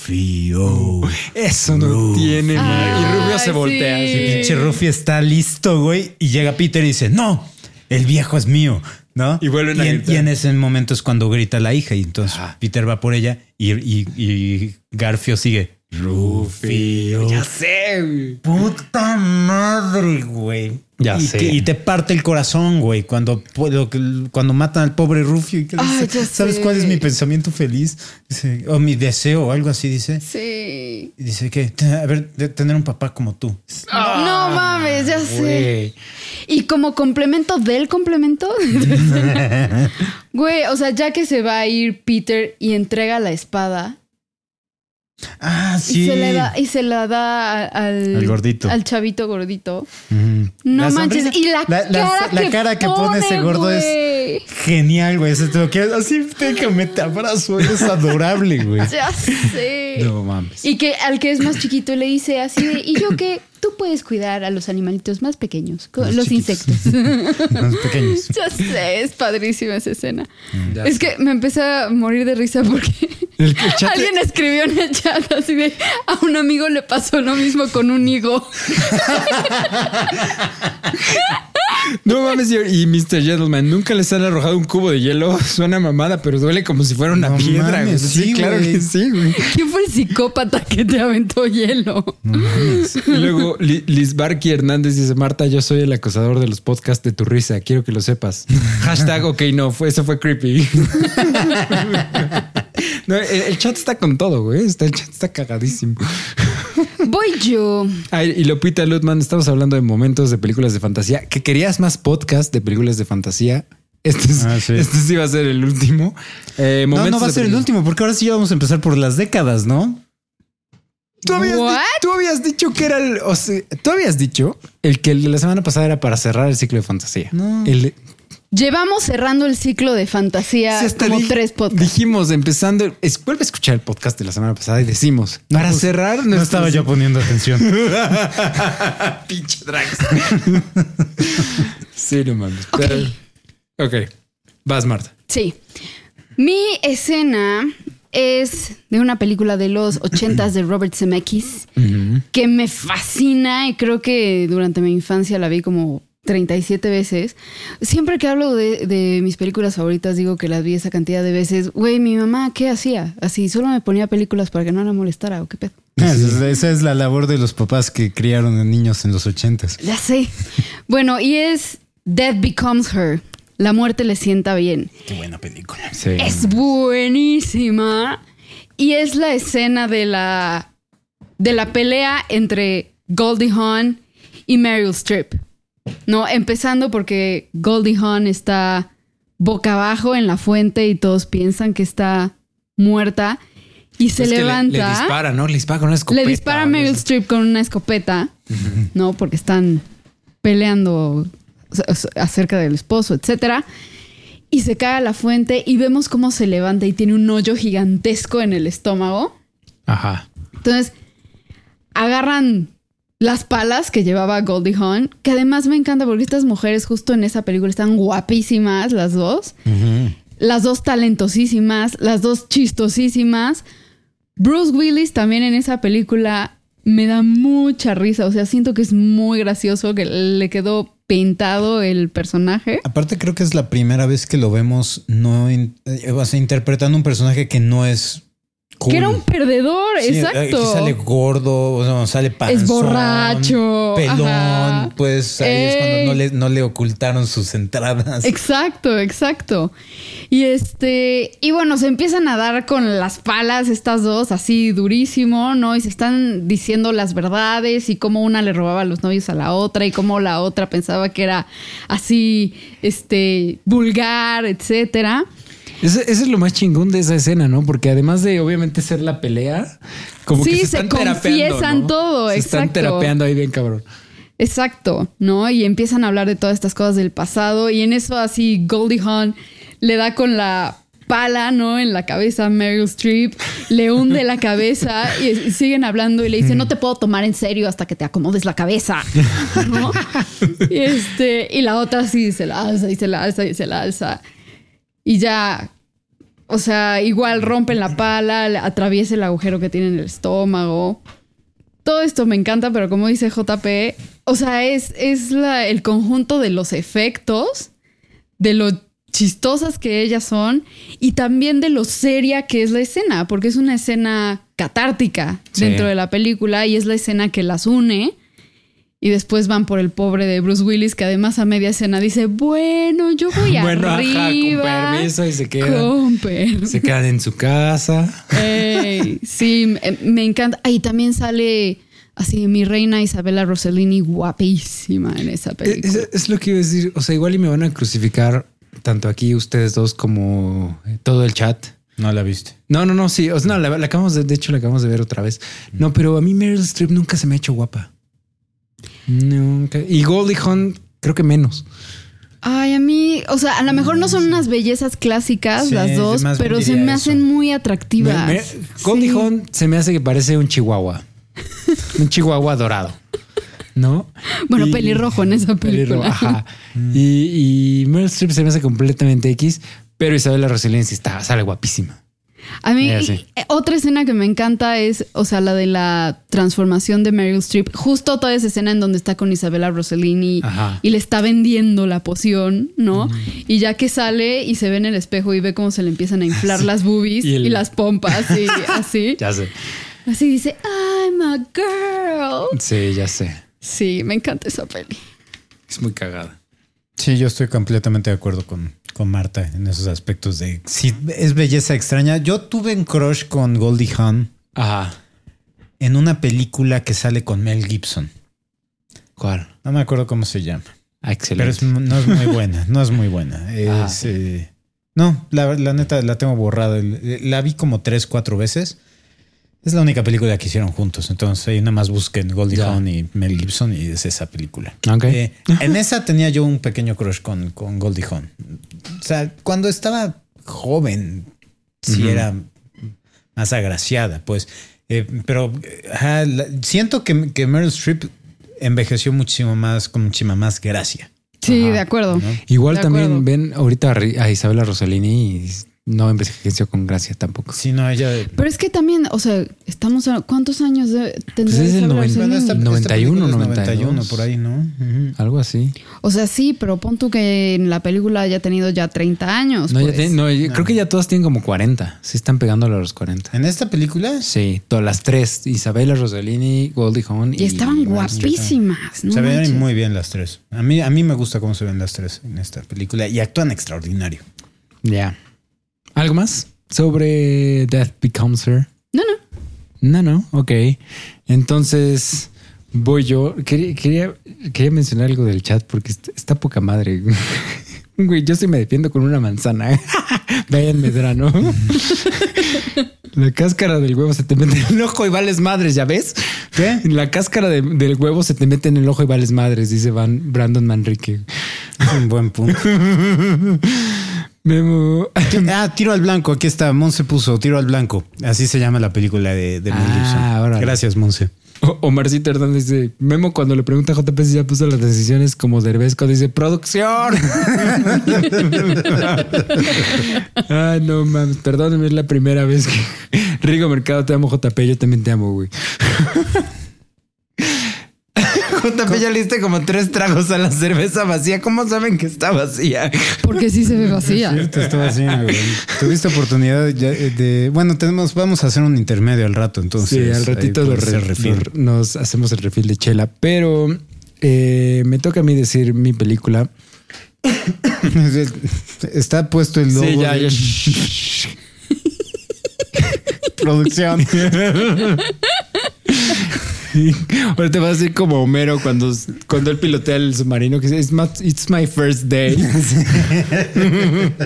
Rufio. Eso no Rufio. tiene. madre. Y Rubio se voltea sí. así. Pinche Rufio está listo, güey. Y llega Peter y dice: No, el viejo es mío, ¿no? Y vuelven a y en, gritar. y en ese momento es cuando grita la hija. Y entonces Ajá. Peter va por ella y, y- y Garfio sigue. Rufio. Ya sé, güey. Puta madre, güey. Ya y sé. que- y te parte el corazón, güey, cuando, cuando matan al pobre Rufio. Y que Ay, dice, ya ¿Sabes sé. cuál es mi pensamiento feliz? Dice, o mi deseo, o algo así, dice. Sí. Y dice que, a ver, de tener un papá como tú. no mames, ya sé. Y como complemento del complemento, güey, o sea, ya que se va a ir Peter y entrega la espada Ah, sí. y se le da y se la da al, Al gordito. al chavito gordito. No La manches, sonrisa- y la, la- la- cara, la que cara que pone ese gordo es-. Genial, güey. Así, déjame, te abrazo. Eres adorable, güey. Ya sé. No mames. Y que al que es más chiquito le dice así de, y yo que tú puedes cuidar a los animalitos más pequeños, los chiquitos. insectos. Más pequeños. ya sé, es padrísima esa escena. Ya es que me empecé a morir de risa porque El que chat- alguien escribió en el chat así de, a un amigo le pasó lo mismo con un higo. No mames, y y Mr. Gentleman, nunca les han arrojado un cubo de hielo. Suena mamada, pero duele como si fuera una No piedra. mames, sí, sí, claro que sí, güey. ¿Quién fue el psicópata que te aventó hielo? Y luego Li- Liz Barky Hernández dice: Marta, yo soy el acosador de los podcasts de tu risa. Quiero que lo sepas. Hashtag, ok, no, fue, eso fue creepy. No, el, el chat está con todo, güey. Está, el chat está cagadísimo. Voy yo. Ay, y Lopita Lutman, estamos hablando de momentos de películas de fantasía. ¿Que querías más podcast de películas de fantasía? Este, es- Ah, sí. este sí va a ser el último. Eh, No, no va a ser el último, porque ahora sí ya vamos a empezar por las décadas, ¿no? ¿Tú habías, di- What? tú habías dicho que era el. O sea, tú habías dicho el que el de la semana pasada era para cerrar el ciclo de fantasía. No. El, Llevamos cerrando el ciclo de fantasía Sí, como tres podcasts. Dijimos, empezando. es- vuelve a escuchar el podcast de la semana pasada y decimos: para pues, cerrar. No nuestro- estaba yo poniendo atención. Pinche Drax. sí, no mames. Pero- ok. Vas, Marta. Sí. Mi escena es de una película de los ochentas de Robert Zemeckis que me fascina y creo que durante mi infancia la vi como 37 veces. Siempre que hablo de, de mis películas favoritas digo que las vi esa cantidad de veces. Güey, mi mamá, ¿qué hacía? Así, solo me ponía películas para que no la molestara o qué pedo. Esa es- Esa es la labor de los papás que criaron a niños en los ochentas. Ya sé. Bueno, y es Death Becomes Her. La muerte le sienta bien. Qué buena película. Sí. Es buenísima. Y es la escena de la, de la pelea entre Goldie Hawn y Meryl Streep. No, empezando porque Goldie Hawn está boca abajo en la fuente y todos piensan que está muerta. Y se Es que le- levanta. Le, dispara, ¿no? Le dispara con una escopeta. Le dispara a Meryl. Streep con una escopeta, ¿no? Porque están peleando acerca del esposo, etcétera. Y se cae a la fuente y vemos cómo se levanta y tiene un hoyo gigantesco en el estómago. Ajá. Entonces, agarran las palas que llevaba Goldie Hawn, que además me encanta porque estas mujeres justo en esa película están guapísimas las dos. Las dos talentosísimas, las dos chistosísimas. Bruce Willis también en esa película me da mucha risa. O sea, siento que es muy gracioso, que le quedó pintado el personaje. Aparte creo que es la primera vez que lo vemos no eh, interpretando un personaje que no es cool. Que era un perdedor, Sí, eh, exacto. que sale gordo, o sea, sale panzón, Es borracho, pelón, ajá. pues ahí es cuando no le, no le ocultaron sus entradas. Exacto, exacto. Y este, y bueno, se empiezan a dar con las palas estas dos, así durísimo, ¿no? Y se están diciendo las verdades y cómo una le robaba los novios a la otra y cómo la otra pensaba que era así, este, vulgar, etcétera. Ese, ese es lo más chingón de esa escena, ¿no? Porque además de obviamente ser la pelea, como Sí, que se se están confiesan ¿no? todo, Se están terapeando ahí bien cabrón. Exacto, ¿no? Y empiezan a hablar de todas estas cosas del pasado y en eso así Goldie Hawn le da con la pala, ¿no? En la cabeza a Meryl Streep, le hunde la cabeza y siguen hablando y le dice, no te puedo tomar en serio hasta que te acomodes la cabeza, ¿no? Y, este, y la otra sí se la alza y se la alza y se la alza. Y ya, o sea, igual rompen la pala, atraviesa el agujero que tiene en el estómago. Todo esto me encanta, pero como dice JP, o sea, es, es la- el conjunto de los efectos, de lo chistosas que ellas son y también de lo seria que es la escena, porque es una escena catártica Sí. dentro de la película y es la escena que las une. Y después van por el pobre de Bruce Willis, que además a media escena dice, bueno, yo voy Bueno, ajá, con arriba. permiso y se quedan. Con permiso. Se quedan en su casa. Ey, sí, me, me encanta. Ahí también sale así mi reina Isabella Rossellini guapísima en esa película. Es, es lo que iba a decir. O sea, igual y me van a crucificar tanto aquí ustedes dos como todo el chat. No la viste. No, no, no, sí. O sea, no, la, la acabamos de, de hecho, la acabamos de ver otra vez. No, pero a mí Meryl Streep nunca se me ha hecho guapa. Nunca. Y Goldie Hawn, creo que menos. Ay, a mí, o sea, a lo mejor no son unas bellezas clásicas Sí, las dos, pero se me eso. hacen muy atractivas. me- Goldie Sí. Hawn se me hace que parece un chihuahua. un chihuahua dorado. ¿No? Bueno, Y- pelirrojo en esa película. ajá. Y, y Meryl Streep se me hace completamente X, pero Isabela Rossellini sí está, sale guapísima. A mí, y- eh, otra escena que me encanta es, o sea, la de la transformación de Meryl Streep. Justo toda esa escena en donde está con Isabella Rossellini Ajá. y le está vendiendo la poción, ¿no? Y ya que sale y se ve en el espejo y ve cómo se le empiezan a inflar las boobies Y y, las pompas y así. Ya sé. Así dice, I'm a girl. Sí, ya sé. Sí, me encanta esa peli. Es muy cagada. Sí, yo estoy completamente de acuerdo con, con Marta en esos aspectos de sí, es belleza extraña. Yo tuve un crush con Goldie Hawn Ajá. en una película que sale con Mel Gibson. ¿Cuál? No me acuerdo cómo se llama. Ah, excelente. Pero es- no es muy buena, no es muy buena. Es, Ajá. eh, no, la, la neta la tengo borrada. La vi como tres, cuatro veces. Es la única película que hicieron juntos. Entonces ahí nada más busquen Goldie Ya. Hawn y Mel Gibson y es esa película. Ok. Eh, en esa tenía yo un pequeño crush con, con Goldie Hawn. O sea, cuando estaba joven, sí era más agraciada, pues. Eh, pero eh, ajá, la- siento que, que Meryl Streep envejeció muchísimo más, con muchísima más gracia. Sí, Ajá. de acuerdo. ¿no? Igual De también acuerdo. ven ahorita a Ri- a Isabela Rossellini y no envejeció con gracia tampoco. Sí, no, ella. Pero es que también, o sea, estamos a ¿cuántos años de, tendrá Pues es Rossellini? Bueno, esta- esta 91, película es 92. 91, por ahí, ¿no? Ujú. Algo así. O sea, sí, pero pon tú que en la película haya tenido ya 30 años. No, ya pues. tiene- no, yo creo que ya todas tienen como 40. Sí están pegándole a los 40. En esta película Sí, todas las tres. Isabela Rossellini, Goldie Hawn Y estaban Meryl Streep. guapísimas, ¿no? se ven manches. muy bien las tres. A mí, a mí me gusta cómo se ven las tres en esta película y actúan extraordinario. Ya. ¿Algo más sobre Death Becomes Her? No, no. No, no. Ok. Entonces voy yo. Quería, quería, quería mencionar algo del chat porque está, está poca madre. Güey, yo sí me defiendo con una manzana. Vayan Medrano. La cáscara del huevo se te mete en el ojo y vales madres, ¿ya ves? ¿Qué? La cáscara de- del huevo se te mete en el ojo y vales madres, dice Van Brandon Manrique. Es un buen punto. Memo. ah, tiro al blanco. Aquí está. Monse puso tiro al blanco. Así se llama la película de, de Mel Ah, órale. Gracias, Monse. Omarcito Hernández dice, Memo cuando le pregunta a JP si ya puso las decisiones como Derbez cuando dice producción. Ay, no mames, perdóneme, es la primera vez que Rigo Mercado te amo, JP, yo también te amo, güey. JP ya le diste como tres tragos a la cerveza vacía. ¿Cómo saben que está vacía? Porque sí se ve vacía. Cierto, estaba así, güey. Tuviste oportunidad eh, de. Bueno, tenemos, vamos a hacer un intermedio al rato, entonces. Sí, al ratito lo re- refil. lo- nos hacemos el refil de chela, pero eh, me toca a mí decir mi película. Está puesto el logo. Sí, ya, de- ya. Ahora te vas a decir como Homero cuando, cuando él pilotea el submarino que dice, it's my, it's my first day.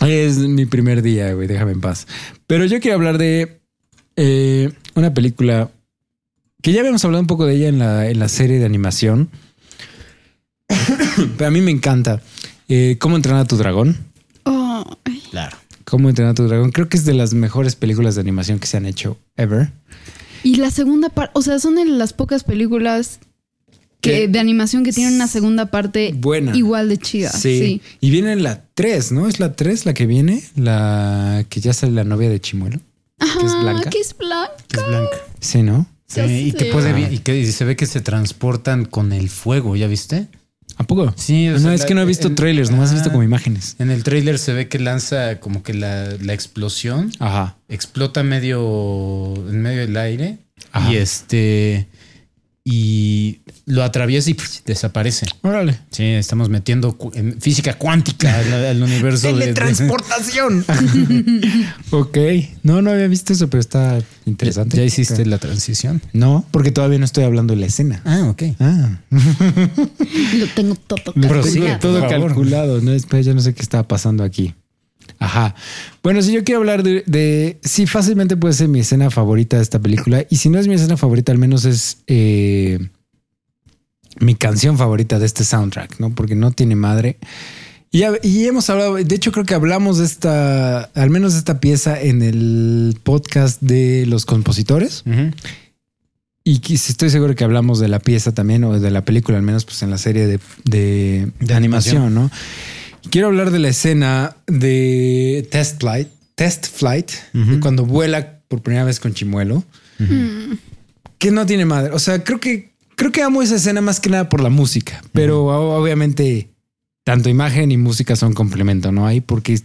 es mi primer día, güey, déjame en paz. Pero yo quiero hablar de eh, una película que ya habíamos hablado un poco de ella en la, en la serie de animación. Pero a mí me encanta. Eh, ¿Cómo entrenar a tu dragón? Oh. Claro. ¿Cómo entrenar a tu dragón? Creo que es de las mejores películas de animación que se han hecho ever. Y la segunda parte, o sea, son de las pocas películas que, de animación que tienen una segunda parte Buena. igual de chida. Sí. Y viene la 3, ¿no? ¿Es la 3 la que viene? La que ya sale la novia de Chimuelo. Ajá, Que es blanca. que es blanca. Es blanca. Sí, ¿no? Sí, y que puede y que y se ve que se transportan con el fuego, ¿ya viste? ¿A poco? Sí, o no, sea, es la- que no he visto el- trailers, nomás he visto Ah. como imágenes. En el tráiler se ve que lanza como que la, la explosión Ajá. explota medio en medio del aire Ajá. y este y lo atraviesa y desaparece. Órale. Sí, estamos metiendo cu- en física cuántica al, al universo de- de, Teletransportación. ok. No, no había visto eso, pero está interesante. ¿Ya hiciste la transición? No, porque todavía no estoy hablando de la escena. Ah, ok. Ah, Lo tengo todo calculado. por todo calculado, ¿no? Después ya no sé qué estaba pasando aquí. Ajá. Bueno, si yo quiero hablar de, de sí, fácilmente puede ser mi escena favorita de esta película. Y si no es mi escena favorita, al menos es eh, mi canción favorita de este soundtrack, ¿no? Porque no tiene madre. Y, ya- y hemos hablado, de hecho creo que hablamos de esta, al menos de esta pieza en el podcast de los compositores. Y estoy seguro que hablamos de la pieza también o de la película, al menos pues en la serie de, de- de animación, ¿no? Quiero hablar de la escena de Test Flight, Test Flight, de cuando vuela por primera vez con Chimuelo, que no tiene madre. O sea, creo que creo que amo esa escena más que nada por la música, pero obviamente tanto imagen y música son complemento, ¿no? Ahí porque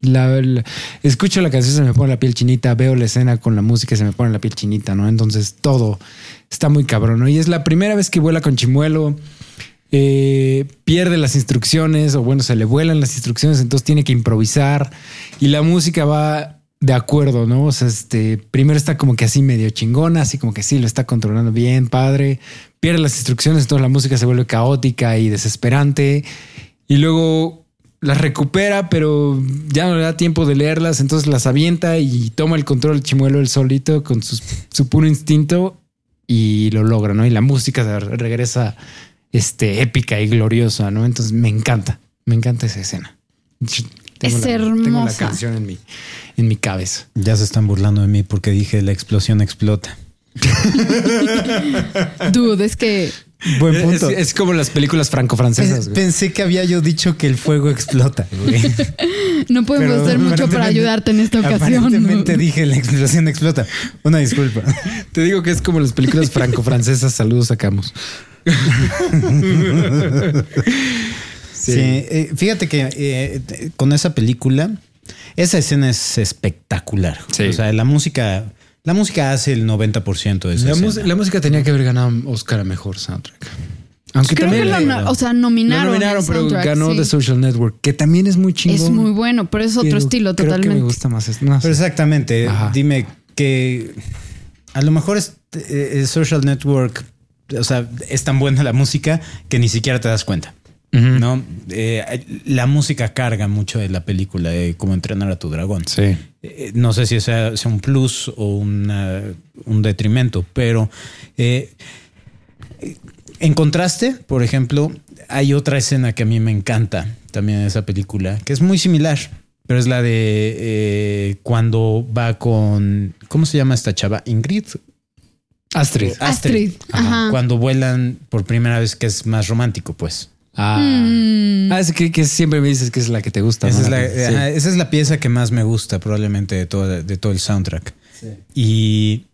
la, la- escucho la canción se me pone la piel chinita, veo la escena con la música se me pone la piel chinita, ¿no? Entonces todo está muy cabrón, ¿no? Y es la primera vez que vuela con Chimuelo. eh, pierde las instrucciones o bueno, se le vuelan las instrucciones, entonces tiene que improvisar y la música va de acuerdo, ¿no? O sea, este primero está como que así medio chingona, así como que sí lo está controlando bien, padre, pierde las instrucciones, entonces la música se vuelve caótica y desesperante y luego las recupera, pero ya no le da tiempo de leerlas, entonces las avienta y toma el control chimuelo él solito con su puro instinto y lo logra, ¿no? Y la música se regresa este, épica y gloriosa, ¿no? Entonces me encanta, me encanta esa escena. Es la- Tengo la hermosa. canción en mi, en mi cabeza. Ya se están burlando de mí porque dije la explosión explota. Dude, es que Buen Es, punto. es como las películas franco-francesas. Pensé que había yo dicho que el fuego explota. güey. no podemos Pero hacer mucho para ayudarte en esta ocasión. Aparentemente dije la explosión explota. Una disculpa. Te digo que es como las películas franco-francesas. Saludos, sacamos. Sí, eh, fíjate que eh, con esa película, esa escena es espectacular. Sí. O sea, la música, la música hace el 90% de esa La, escena. la música tenía que haber ganado Oscar a mejor soundtrack. Aunque Creo también que lo, o sea, nominaron. nominaron, el pero ganó sí. The Social Network, que también es muy chingón. Es muy bueno, pero es otro pero estilo creo totalmente. Que me gusta más. esto. No. Pero exactamente. Ajá. Dime que a lo mejor es, eh, Social Network, o sea, es tan buena la música que ni siquiera te das cuenta. ¿No? Eh, la música carga mucho de la película de cómo entrenar a tu dragón. Sí. Eh, no sé si sea, sea un plus o una- un detrimento, pero eh, en contraste, por ejemplo, hay otra escena que a mí me encanta también en esa película, que es muy similar, pero es la de eh, cuando va con, ¿cómo se llama esta chava? Ingrid. Astrid. Astrid. Ajá. Cuando vuelan por primera vez, que es más romántico, pues. Ah, Mm. ah es que, que siempre me dices que es la que te gusta. Esa ¿no? es, la, Sí. ajá, esa es la pieza que más me gusta probablemente de todo, de todo el soundtrack. Y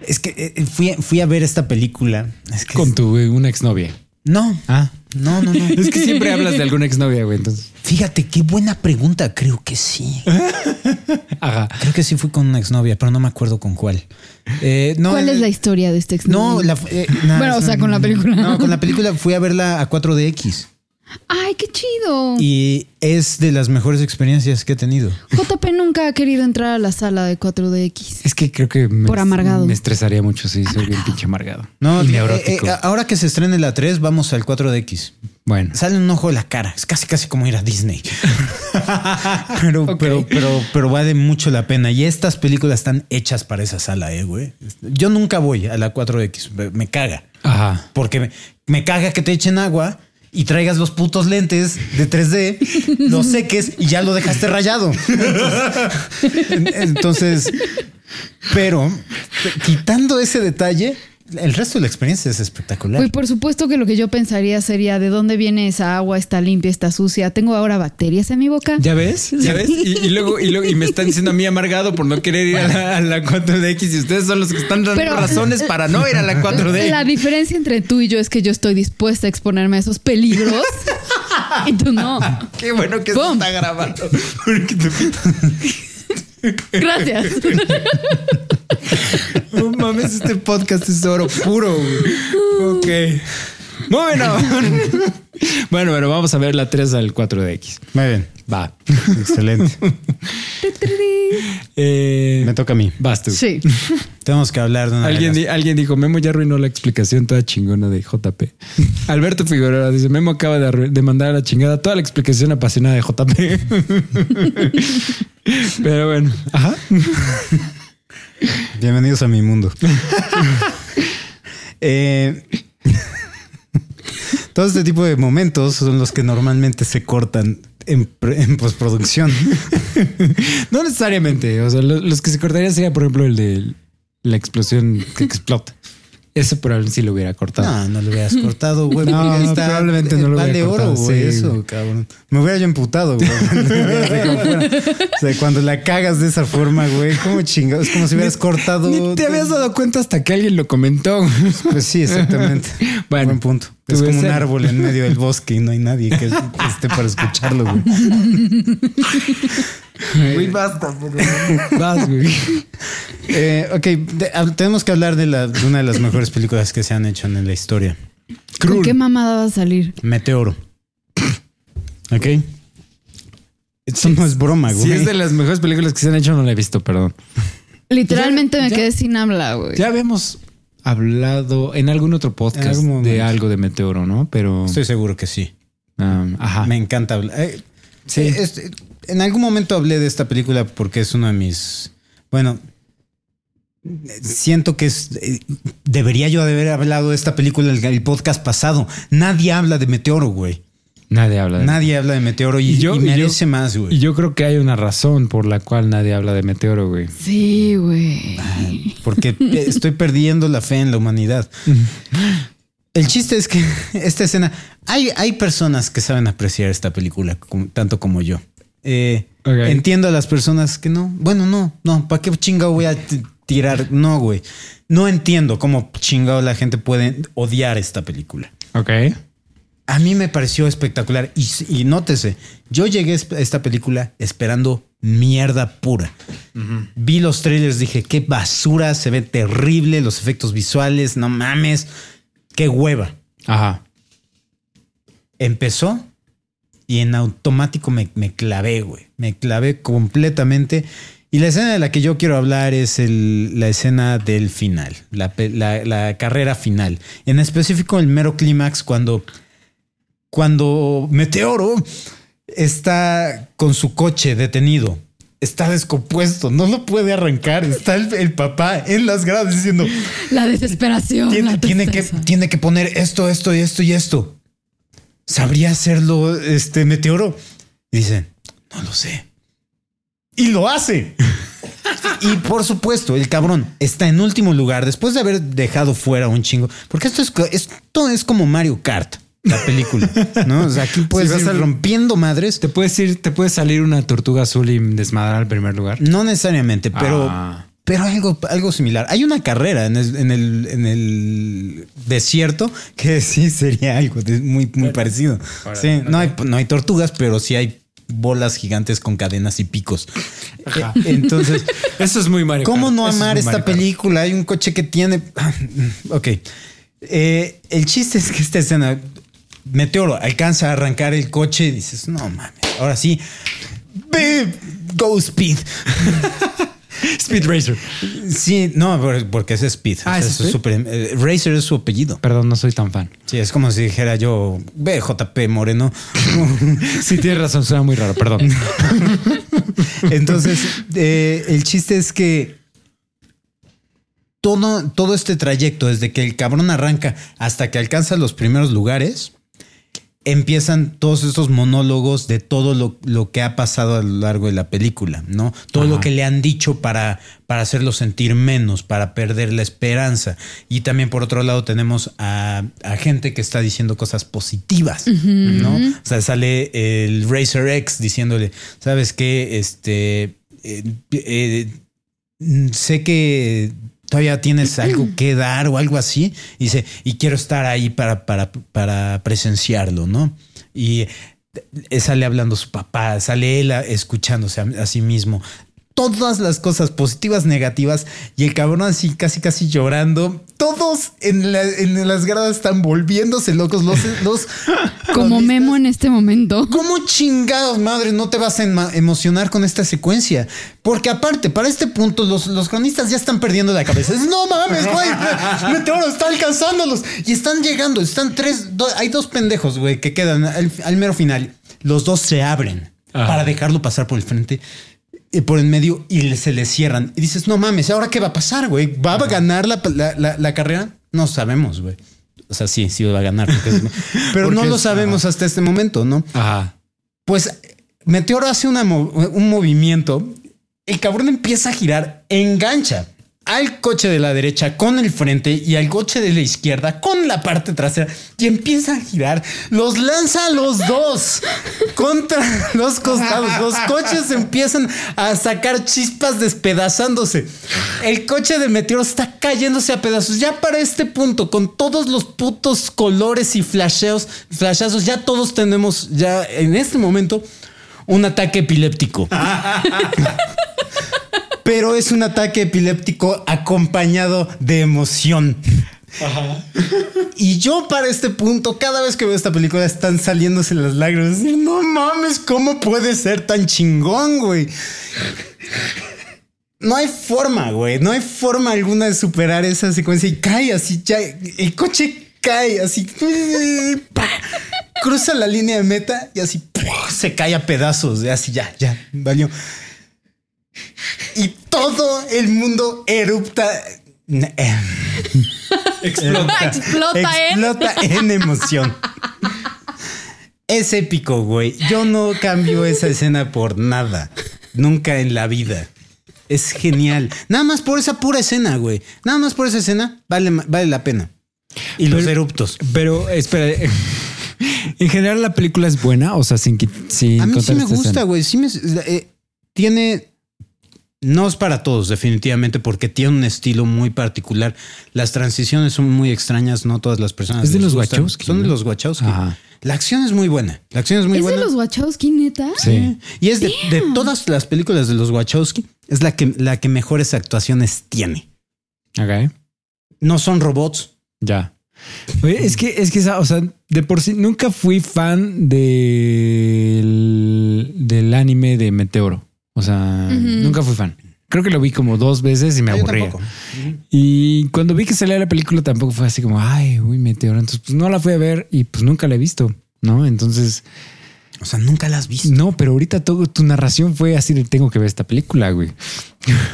es que eh, fui, fui a ver esta película. Es que Con tu eh, una exnovia. no, Ah. No, no, no. Es que siempre hablas de alguna exnovia, güey. Entonces. Fíjate qué buena pregunta. Creo que sí. Ajá. Creo que sí fui con una exnovia, pero no me acuerdo con cuál. Eh, no, ¿Cuál es la historia de este ex? No, la, eh, no, Bueno, o sea, con la película. No, con la película fui a verla a 4DX Ay, qué chido. y es de las mejores experiencias que he tenido. JP nunca ha querido entrar a la sala de 4DX. Es que creo que me, Por amargado. me estresaría mucho si soy bien pinche amargado. No, y eh, neurótico. eh, ahora que se estrene la 3, vamos al 4DX. bueno. Sale un ojo de la cara. Es casi, casi como ir a Disney. pero, pero, pero, pero vale mucho la pena. Y estas películas están hechas para esa sala, eh, güey. Yo nunca voy a la 4DX. Me, me caga. Ajá. Porque me, me caga que te echen agua y traigas los putos lentes de 3D, los seques y ya lo dejaste rayado. Entonces, pero quitando ese detalle, el resto de la experiencia es espectacular. Uy, por supuesto que lo que yo pensaría sería de dónde viene esa agua, está limpia, está sucia. Tengo ahora bacterias en mi boca. ¿Ya ves? ¿Ya ves? Y, y luego, y luego y me están diciendo a mí amargado por no querer ir a la, a la 4DX y ustedes son los que están dando Pero- razones para no ir a la 4D. La diferencia entre tú y yo es que yo estoy dispuesta a exponerme a esos peligros y tú no. Qué bueno que se ¡Pum! está grabando. Porque te- Gracias. No mames, este podcast es oro puro. güey. Ok. Bueno. bueno, pero vamos a ver la 3 al 4DX. Muy bien. Va. Excelente. Eh, Me toca a mí. vas tú. Sí. Tenemos que hablar de una Alguien, di- alguien dijo, Memo ya arruinó la explicación toda chingona de JP. Alberto Figueroa dice, Memo acaba de, de mandar a la chingada toda la explicación apasionada de JP. Pero bueno, ajá. Bienvenidos a mi mundo. Eh, todo este tipo de momentos son los que normalmente se cortan en, en postproducción. No necesariamente. O sea, lo- los, que se cortarían sería, por ejemplo, el de la explosión que explota. Eso probablemente sí lo hubiera cortado. No, no lo hubieras cortado, güey. No, probablemente no lo hubiera oro, cortado, güey, sí, eso, güey. cabrón. Me hubiera yo emputado, güey. o sea, cuando la cagas de esa forma, güey, ¿cómo chingados? Es como si hubieras cortado. Ni te habías dado cuenta hasta que alguien lo comentó. Pues sí, exactamente. Bueno, Buen punto. Es como un el- árbol en medio del bosque y no hay nadie que esté para escucharlo, güey. Güey, basta. Vas, güey. Eh, ok, de- hab- tenemos que hablar de, la- de una de las mejores películas que se han hecho en la historia. ¿Con qué mamada va a salir? Meteoro. Ok. Esto no es broma, güey. Si es de las mejores películas que se han hecho, no la he visto, perdón. Literalmente me ya- quedé sin habla, güey. Ya habíamos hablado en algún otro podcast algún de algo de Meteoro, ¿no? Pero. Estoy seguro que sí. um, ajá. Me encanta hablar. Eh, Sí. eh, este, en algún momento hablé de esta película porque es uno de mis. Bueno, siento que es. eh, debería yo haber hablado de esta película en el, el podcast pasado. Nadie habla de Meteoro, güey. Nadie habla de Nadie habla de Meteoro y, Y yo- y y yo- merece más, güey. Y yo creo que hay una razón por la cual nadie habla de Meteoro, güey. Sí, güey. Porque estoy perdiendo la fe en la humanidad. El chiste es que esta escena, hay, hay personas que saben apreciar esta película como- tanto como yo. Eh. Entiendo a las personas que no. Bueno, no, no, ¿para qué chingado voy a tirar? No, güey. No entiendo cómo chingado la gente puede odiar esta película. Ok. A mí me pareció espectacular y, y nótese, yo llegué a esta película esperando mierda pura. Vi los trailers, dije, qué basura, se ve terrible, los efectos visuales, no mames, qué hueva. Ajá. Empezó y en automático me, me clavé, güey, me clavé completamente. Y la escena de la que yo quiero hablar es el- la escena del final, la, pe- la- la carrera final. En específico el mero clímax cuando, cuando Meteoro está con su coche detenido. Está descompuesto, no lo puede arrancar. Está el, el papá en las gradas diciendo, La desesperación. tiene, la tiene que, tiene que poner esto, esto y esto y esto. ¿Sabría hacerlo este meteoro? Y dicen, no lo sé. Y lo hace. Y por supuesto, el cabrón está en último lugar después de haber dejado fuera un chingo. Porque esto es, esto es como Mario Kart, la película. ¿no? O sea, aquí puedes vas ir al- rompiendo madres. Te puedes ir, te puede salir una tortuga azul y desmadrar al primer lugar. No necesariamente, pero, Ah. Pero algo, algo similar. Hay una carrera en el, en el, en el desierto que sí sería algo muy, muy parecido. Sí, no, hay, no hay tortugas, pero sí hay bolas gigantes con cadenas y picos. Eh, Entonces, Eso es muy Mario ¿cómo Kart. no Eso es amar esta película? Hay un coche que tiene... ok. Eh, el chiste es que esta escena... Meteoro alcanza a arrancar el coche y dices, no mames, ahora sí. Go Speed. Speed Racer. Sí, no, por- porque es Speed. Ah, eh, Racer es su apellido. Perdón, no soy tan fan. Sí, es como si dijera yo, ve JP Moreno. Sí, tienes razón, suena muy raro, perdón. Entonces, eh, el chiste es que todo, todo este trayecto, desde que el cabrón arranca hasta que alcanza los primeros lugares, empiezan todos estos monólogos de todo lo, lo que ha pasado a lo largo de la película, ¿no? Todo lo que le han dicho para, para hacerlo sentir menos, para perder la esperanza. Y también por otro lado tenemos a, a gente que está diciendo cosas positivas, ¿no? O sea, sale el Racer X diciéndole, ¿sabes qué? Este, eh, eh, sé que todavía tienes algo que dar o algo así. Y dice, y quiero estar ahí para, para, para presenciarlo, ¿no? Y eh, sale hablando su papá, sale él a- escuchándose a, a sí mismo. Todas las cosas positivas, negativas, y el cabrón así casi casi llorando. Todos en, la- en las gradas están volviéndose locos. Los, los Como. Memo en este momento. ¿Cómo chingados, madre, no te vas a emocionar con esta secuencia? Porque aparte, para este punto, los, los cronistas ya están perdiendo la cabeza. Es, no mames, güey, Meteoro está alcanzándolos. Y están llegando, están tres, do- hay dos pendejos, güey, que quedan al, al mero final. Los dos se abren Ajá. para dejarlo pasar por el frente. Y por en medio y se le cierran. Y dices, no mames, ¿ahora qué va a pasar, güey? ¿Va a ganar la, la- la- la carrera? No sabemos, güey. O sea, sí, sí va a ganar. porque pero no lo sabemos hasta este momento, ¿no? Ajá. Pues Meteoro hace una un movimiento. El cabrón empieza a girar, engancha al coche de la derecha con el frente y al coche de la izquierda con la parte trasera y empieza a girar. Los lanza a los dos contra los costados. Los coches empiezan a sacar chispas despedazándose. El coche de Meteoro está cayéndose a pedazos. Ya para este punto, con todos los putos colores y flasheos, flashazos, ya todos tenemos ya en este momento un ataque epiléptico. Pero es un ataque epiléptico acompañado de emoción. Y yo para este punto, cada vez que veo esta película están saliéndose las lágrimas. No mames, ¿cómo puede ser tan chingón, güey? No hay forma, güey. No hay forma alguna de superar esa secuencia y cae así, ya. El coche cae así. Cruza la línea de meta y así se cae a pedazos. de Así ya, ya, valió. Y todo el mundo erupta. eh, Explota. Explota, ¿eh? explota en emoción. Es épico, güey. Yo no cambio esa escena por nada. Nunca en la vida. Es genial. Nada más por esa pura escena, güey. Nada más por esa escena vale, vale la pena. Y los eruptos. Pero espera, en general la película es buena, o sea, sin, qui- sin A mí sí me gusta, güey. Sí me eh, tiene. No es para todos, definitivamente, porque tiene un estilo muy particular. Las transiciones son muy extrañas, no todas las personas. Es de los gustan. Wachowski, Son de los Wachowski. Ajá. La acción es muy buena. La acción es muy ¿Es buena. de los Wachowski, neta? Sí. Y es de, de todas las películas de los Wachowski, es la que, la que mejores actuaciones tiene. Ok. No son robots. Ya. Oye, es que, es que, o sea, de por sí nunca fui fan del, del anime de Meteoro. O sea, nunca fui fan. Creo que lo vi como dos veces y me Ah, aburría. Y cuando vi que salía la película tampoco fue así como, ay, uy, Meteoro. Entonces, pues no la fui a ver y pues nunca la he visto, ¿no? Entonces, O sea, nunca las has visto. no, pero ahorita todo, tu narración fue así de tengo que ver esta película, güey.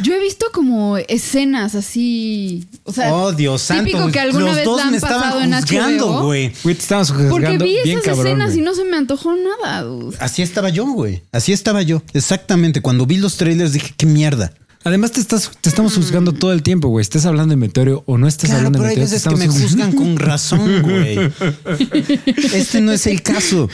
Yo he visto como escenas así. O sea, oh, Dios típico santo. que alguna los vez dos la han me estaban pasado en juzgando, HBO. güey. Güey, te estábamos porque juzgando vi bien esas cabrón. escenas güey. y no se me antojó nada. dude. Así estaba yo, güey. Así estaba yo. Exactamente. Cuando vi los trailers dije, qué mierda. Además, te estás, te estamos juzgando todo el tiempo, güey. Estás hablando de meteoro o no estás Claro, hablando pero de hay meteoro. te veces que me juzgan con razón, güey. Este no es el caso.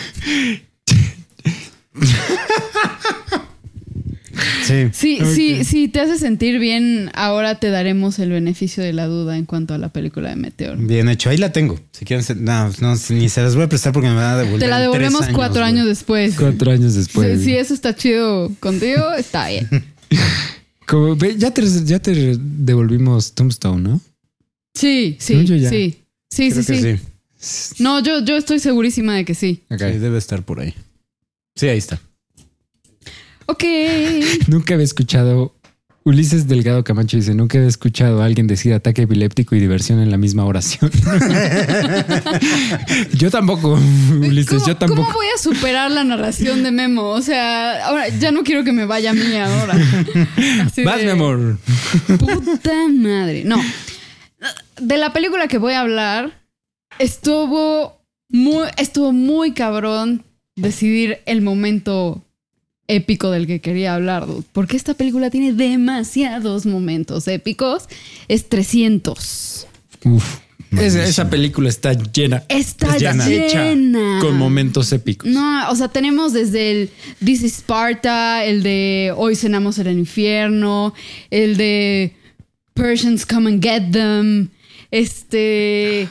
Sí. Sí, sí, sí, te hace sentir bien. Ahora te daremos el beneficio de la duda en cuanto a la película de Meteor. Bien hecho. Ahí la tengo. Si quieren, no, no, ni se las voy a prestar porque me van a devolver. Te la devolvemos cuatro años después. Cuatro años después. Si, si eso está chido contigo, está bien. Como, ya, te, ya te devolvimos Tombstone, ¿no? Sí, sí, Según yo ya. sí. Sí, Creo sí, que sí, No, yo, yo estoy segurísima de que sí. Ok. Sí, debe estar por ahí. Sí, ahí está. Ok. Nunca había escuchado. Ulises Delgado Camacho dice: Nunca había escuchado a alguien decir ataque epiléptico y diversión en la misma oración. yo tampoco, Ulises, ¿Cómo, yo tampoco. ¿Cómo voy a superar la narración de Memo? O sea, ahora ya no quiero que me vaya a mí ahora. Así Vas, de- mi amor. Puta madre. No. De la película que voy a hablar, estuvo muy, estuvo muy cabrón decidir el momento épico del que quería hablar, dude, porque esta película tiene demasiados momentos épicos. Es 300. Uf. Esa, esa película está llena. Está Es llena. hecha con momentos épicos. No, o sea, tenemos desde el This is Sparta, el de Hoy cenamos en el infierno, el de Persians come and get them, este,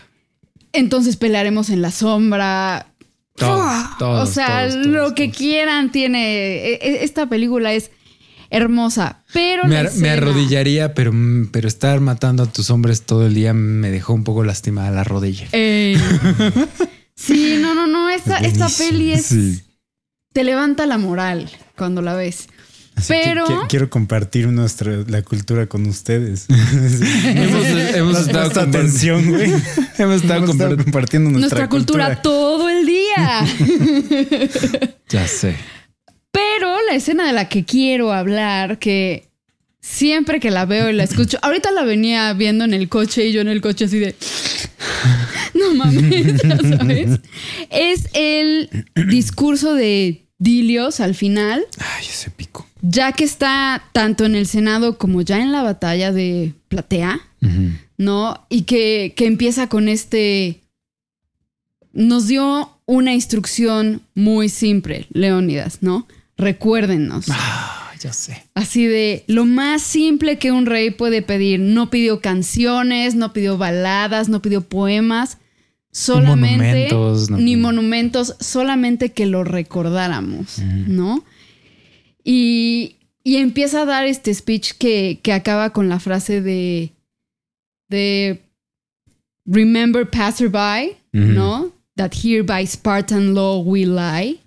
entonces pelearemos en la sombra. Todos, todos, o sea, todos, todos, lo que quieran tiene. e- e- Esta película es hermosa, pero Me, ar- me arrodillaría, pero, pero estar matando a tus hombres todo el día me dejó un poco lastimada la rodilla. Ey. Sí, no, no, no. Esta, esta Buenísimo. peli es. Sí. Te levanta la moral cuando la ves. Así que Pero- qui- quiero compartir nuestra la cultura con ustedes. Hemos, hemos ¿Has estado atención, güey. Hemos estado Hemos estado compar- compartiendo nuestra, Nuestra, cultura, todo el día. Ya sé. Pero la escena de la que quiero hablar, que siempre que la veo y la escucho, ahorita la venía viendo en el coche y yo en el coche así de... No mames, ya ¿sabes? Es el discurso de Dilios al final, Ay, ese pico. ya que está tanto en el Senado como ya en la batalla de Platea, ¿no? Y que, que empieza con este... Nos dio una instrucción muy simple, Leónidas, ¿no? Recuérdenos. Ah, ya sé. Así de lo más simple que un rey puede pedir. No pidió canciones, no pidió baladas, no pidió poemas. Solamente. Monumentos, no ni monumentos, solamente que lo recordáramos, ¿no? Y, y empieza a dar este speech que, que acaba con la frase de. de. Remember passerby. ¿no? That here by Spartan law we lie.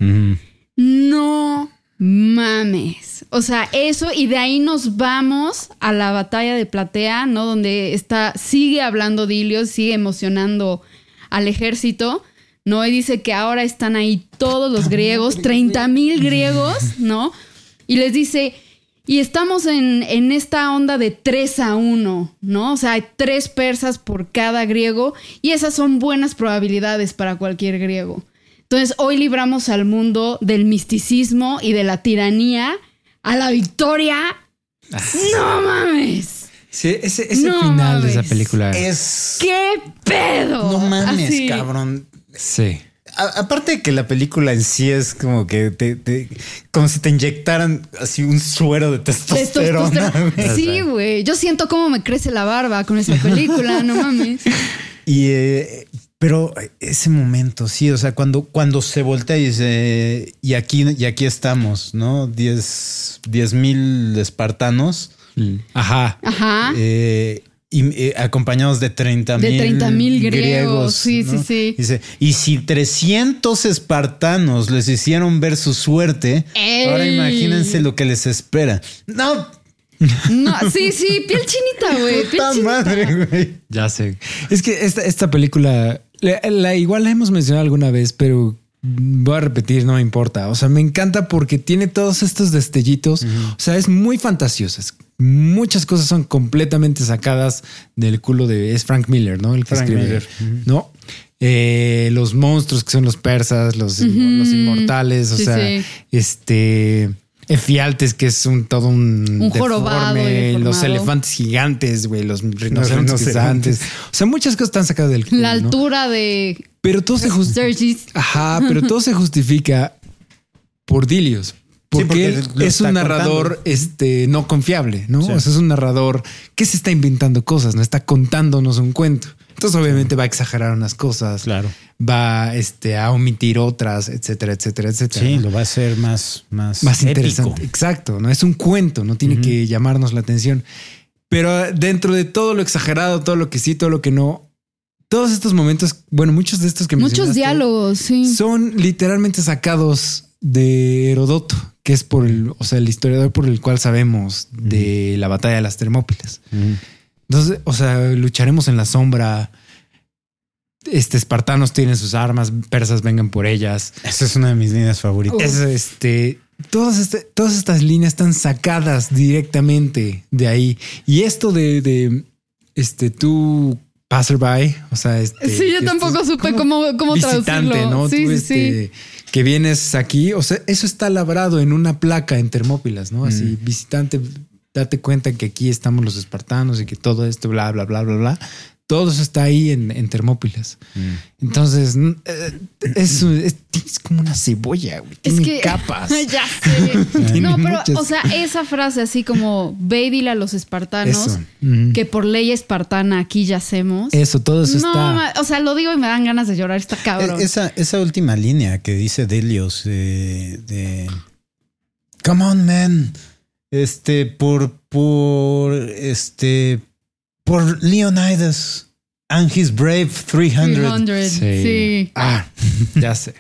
No mames. O sea, eso y de ahí nos vamos a la batalla de Platea, ¿no? Donde está, sigue hablando Dilios, sigue emocionando al ejército, ¿no? Y dice que ahora están ahí todos los griegos, 30 mil griegos, ¿no? Y les dice, y estamos en, en esta onda de 3 a 1, ¿no? O sea, hay tres persas por cada griego y esas son buenas probabilidades para cualquier griego. Entonces, hoy libramos al mundo del misticismo y de la tiranía a la victoria. ¡No mames! Sí, ese, ese No final de esa película. Es. ¡Qué pedo! No mames, Así. cabrón. Sí. A- aparte de que la película en sí es como que te, te- como si te inyectaran así un suero de testosterona. Sí, güey. Yo siento cómo me crece la barba con esa película, no mames. Y eh, pero ese momento, sí, o sea, cuando, cuando se voltea y dice, y aquí, y aquí estamos, ¿no? 10 mil espartanos. Ajá. Ajá. eh, y, eh, acompañados de 30 De mil 30,000 griegos, sí, sí, sí. Dice, y si 300 espartanos les hicieron ver su suerte, ahora imagínense lo que les espera. No, No, sí, sí, piel chinita, güey. Puta chinita. madre, güey. Ya sé. Es que esta, esta película, la, la- igual la hemos mencionado alguna vez, pero voy a repetir, no me importa. O sea, me encanta porque tiene todos estos destellitos. O sea, es muy fantasiosa. Muchas cosas son completamente sacadas del culo de... Es Frank Miller, ¿no? El que Frank escribe. Miller. ¿No? Eh, los monstruos que son los persas, los, los inmortales, o Sí, sea, sí. este... Efialtes, que es un todo un, Un jorobado los elefantes gigantes, güey, los rinocerontes rinocerontes. gigantes. O sea, muchas cosas están sacadas del culo, La ¿no? altura de Pero todo se justifica. Ajá, pero todo se justifica por Dilios. Porque, porque él lo es un narrador contando. este, no confiable, ¿no? Sí. O sea, es un narrador que se está inventando cosas, no está contándonos un cuento. Entonces, obviamente, va a exagerar unas cosas, Claro. va este, a omitir otras, etcétera, etcétera, etcétera. Sí, ¿no? lo va a hacer más, más, más épico. interesante. Exacto, no es un cuento, no tiene que llamarnos la atención. Pero dentro de todo lo exagerado, todo lo que sí, todo lo que no, todos estos momentos, bueno, muchos de estos que Muchos mencionaste diálogos, sí. son literalmente sacados de Herodoto, que es por el, o sea, el historiador por el cual sabemos de la batalla de las Termópilas. Entonces, o sea, lucharemos en la sombra. Este espartanos tienen sus armas, persas vengan por ellas. Esa es una de mis líneas favoritas. Es este. Todas, este- todas estas líneas están sacadas directamente de ahí. Y esto de, de este tú passerby, o sea, este, Sí, yo tampoco estás supe cómo, cómo visitante, traducirlo. ¿no? Sí, Tú, sí, este, sí. que vienes aquí, o sea, eso está labrado en una placa en Termópilas, ¿no? Así, visitante, date cuenta que aquí estamos los espartanos y que todo esto, bla, bla, bla, bla, bla. Todo eso está ahí en, en Termópilas. Mm. Entonces, eh, es, es, es como una cebolla, güey. Es Tiene que capas. ya sé. Tiene no, pero, muchas. o sea, esa frase así como ve y dile a los espartanos. Mm. que por ley espartana aquí yacemos. Eso, todo eso no, está. o sea, lo digo y me dan ganas de llorar, está cabrón. E- Esa, esa última línea que dice Delios eh, de Come on, man. Este, por, por, este, por Leonidas and his brave 300. 300, Sí. sí. Ah, ya sé.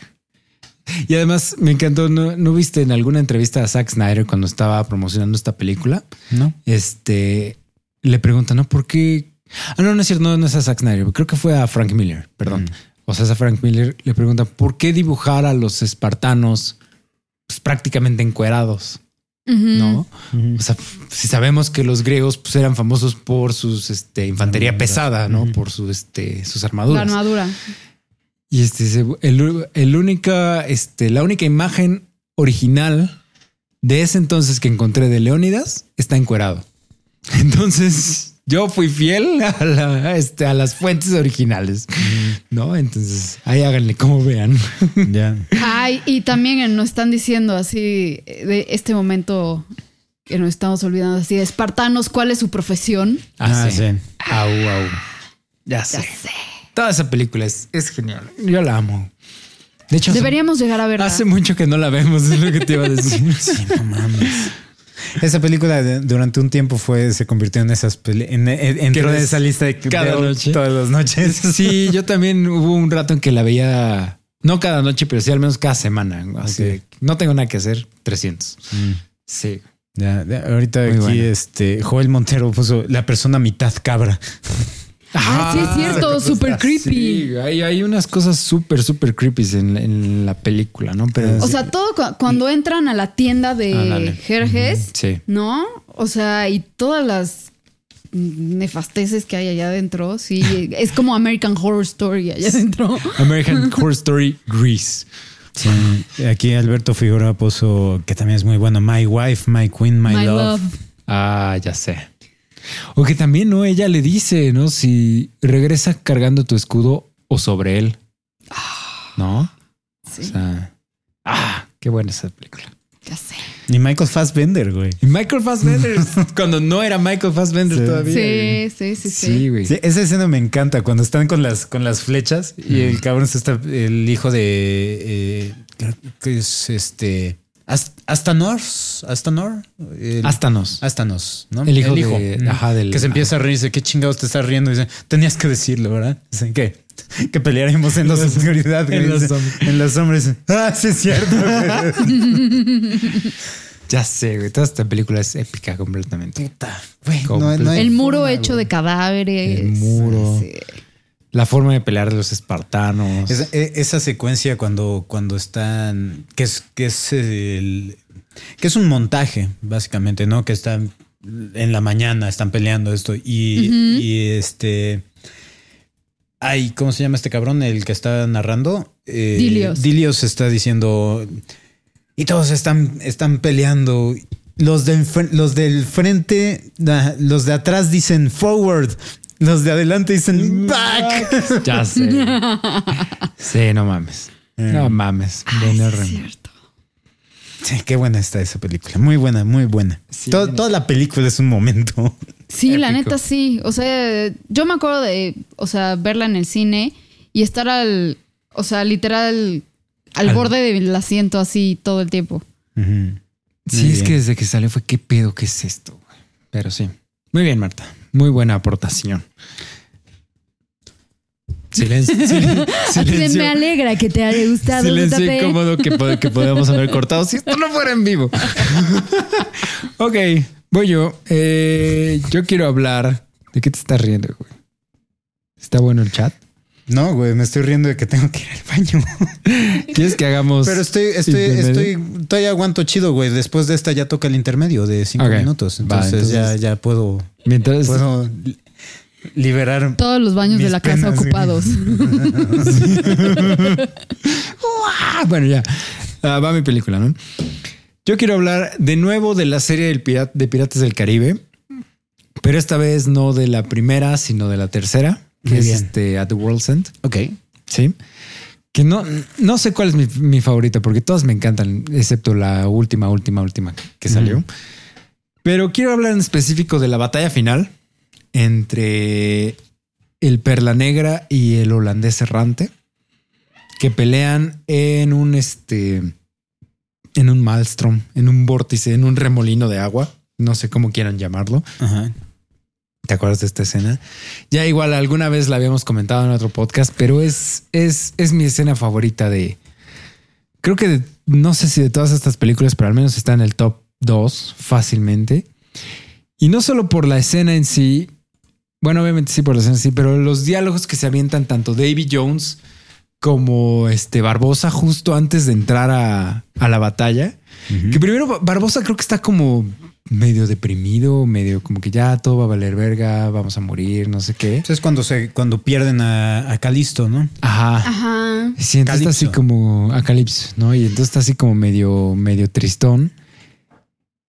Y además me encantó, ¿no, ¿no viste en alguna entrevista a Zack Snyder cuando estaba promocionando esta película? ¿No? Este le preguntan, ¿no? ¿Por qué? Ah, no, no es cierto, no, no es a Zack Snyder, creo que fue a Frank Miller, perdón. Mm. O sea, es a Frank Miller, le preguntan, ¿por qué dibujar a los espartanos pues, prácticamente encuerados? ¿No? O sea, si sabemos que los griegos pues, eran famosos por sus este, infantería pesada, ¿no? Por su, este, sus La armaduras. armadura. Y este, el, el única, este, la única imagen original de ese entonces que encontré de Leónidas está encuerado. Entonces yo fui fiel a, la- este, a las fuentes originales, ¿no? Entonces ahí háganle como vean. Ya. Ay, y también nos están diciendo así eh, de este momento que nos estamos olvidando así de espartanos, ¿cuál es su profesión? Ah, sí. sí. Au, au. Ya sé. Ya sé. Toda esa película es, es genial. Yo la amo. De hecho, hace- Deberíamos llegar a verla. hace mucho que no la vemos, es lo que te iba a decir. Sí, no mames. Esa película durante un tiempo fue, se convirtió en esas en, en- entró en esa lista de cada noche? todas las noches. Sí, yo también hubo un rato en que la veía, no cada noche, pero sí al menos cada semana. Así Ok. de, no tengo nada que hacer, 300. Mm. Sí. Ya, ahorita Muy aquí este Joel Montero puso la persona mitad cabra. Ah, sí, es cierto, súper creepy. Sí, hay, hay unas cosas súper, súper creepy en, en la película, ¿no? Pero O sea, todo cu- cuando entran a la tienda de Ándale. Jerjes, sí. ¿no? O sea, y todas las nefasteces que hay allá adentro, sí, es como American Horror Story allá adentro. American Horror Story Grease. Sí, aquí Alberto Figueroa puso que también es muy bueno. My wife, my queen, my, My love. love. Ah, ya sé. O que también, ¿no? Ella le dice, ¿no? Si regresa cargando tu escudo o sobre él. ¿No? Sí, O sea, ah, qué buena esa película. ya sé. Y Michael Fassbender, güey. Y Michael Fassbender, cuando no era Michael Fassbender Sí. todavía. Sí, sí, sí, sí. Sí, güey. Sí, esa escena me encanta cuando están con las, con las flechas y el cabrón se está, el hijo de, eh, creo que es este, Ast- Astanor, el- Ástanos. Astanos, ¿no? El hijo de- Mm. ajá, del- que se empieza a reír, dice, ¿qué chingados te estás riendo? Dice, tenías que decirlo, ¿verdad? Dicen que, que pelearemos en la oscuridad. en los hombres. en los hombres. Ah, sí es cierto. Ya sé, güey. Toda esta película es épica completamente. Puta, güey, no, no hay El muro forma, hecho güey. de cadáveres. El muro. Sí. La forma de pelear de los espartanos. Esa, e- esa secuencia cuando, cuando están, que es, que es el, que es un montaje, básicamente, ¿no? Que están en la mañana, están peleando esto y, y este, ay, ¿cómo se llama este cabrón? El que está narrando. Eh, Dilios. Dilios está diciendo, y todos están, están peleando. Los, de enfre- los del frente, los de atrás dicen forward, los de adelante dicen back. Ya sé. Sí, no mames. No mames. Ay, sí es cierto. Sí, qué buena está esa película. Muy buena, muy buena. Sí. Toda la película es un momento. Sí, la Épico. neta sí. O sea, yo me acuerdo de, o sea, verla en el cine y estar al, o sea, literal al, Al- borde del asiento así todo el tiempo. Ujú. Sí, es que desde que salió fue qué pedo, qué es esto. güey? Pero sí. Muy bien, Marta. Muy buena aportación. Silencio. sil- silencio. Me alegra que te haya gustado. Silencio incómodo que, que podemos haber cortado si esto no fuera en vivo. ok, voy yo. Eh, yo quiero hablar. ¿De qué te estás riendo, güey? ¿Está bueno el chat? No, güey, me estoy riendo de que tengo que ir al baño. ¿Quieres que hagamos? Pero estoy, estoy, estoy, todavía aguanto chido, güey. Después de esta ya toca el intermedio de cinco minutos. Va, Entonces, ya, ya puedo, Mientras. puedo li- liberar. Todos los baños de la casa penas, ocupados. Bueno, ya. Ah, va mi película, ¿no? Yo quiero hablar de nuevo de la serie del de Piratas del Caribe, pero esta vez no de la primera, sino de la tercera, que Muy es bien. este At the World's End. Ok. Sí. Que no, no sé cuál es mi, mi favorita, porque todas me encantan, excepto la última, última, última que salió. Pero quiero hablar en específico de la batalla final entre el Perla Negra y el holandés errante, que pelean en un este, en un maelstrom, en un vórtice, en un remolino de agua. No sé cómo quieran llamarlo. Ajá. ¿Te acuerdas de esta escena? Ya igual alguna vez la habíamos comentado en otro podcast, pero es, es, es mi escena favorita de... Creo que de- no sé si de todas estas películas, pero al menos está en el top 2 fácilmente. Y no solo por la escena en sí, bueno, obviamente sí por la escena en sí, pero los diálogos que se avientan tanto Davy Jones como este Barbosa justo antes de entrar a, a la batalla. Que primero Barbosa creo que está como medio deprimido, medio como que ya todo va a valer verga, vamos a morir, no sé qué. Eso es cuando se, cuando pierden a, a Calisto, ¿no? Ajá. Ajá. Sí, entonces está así como a Calipso, ¿no? Y entonces está así como medio, medio tristón.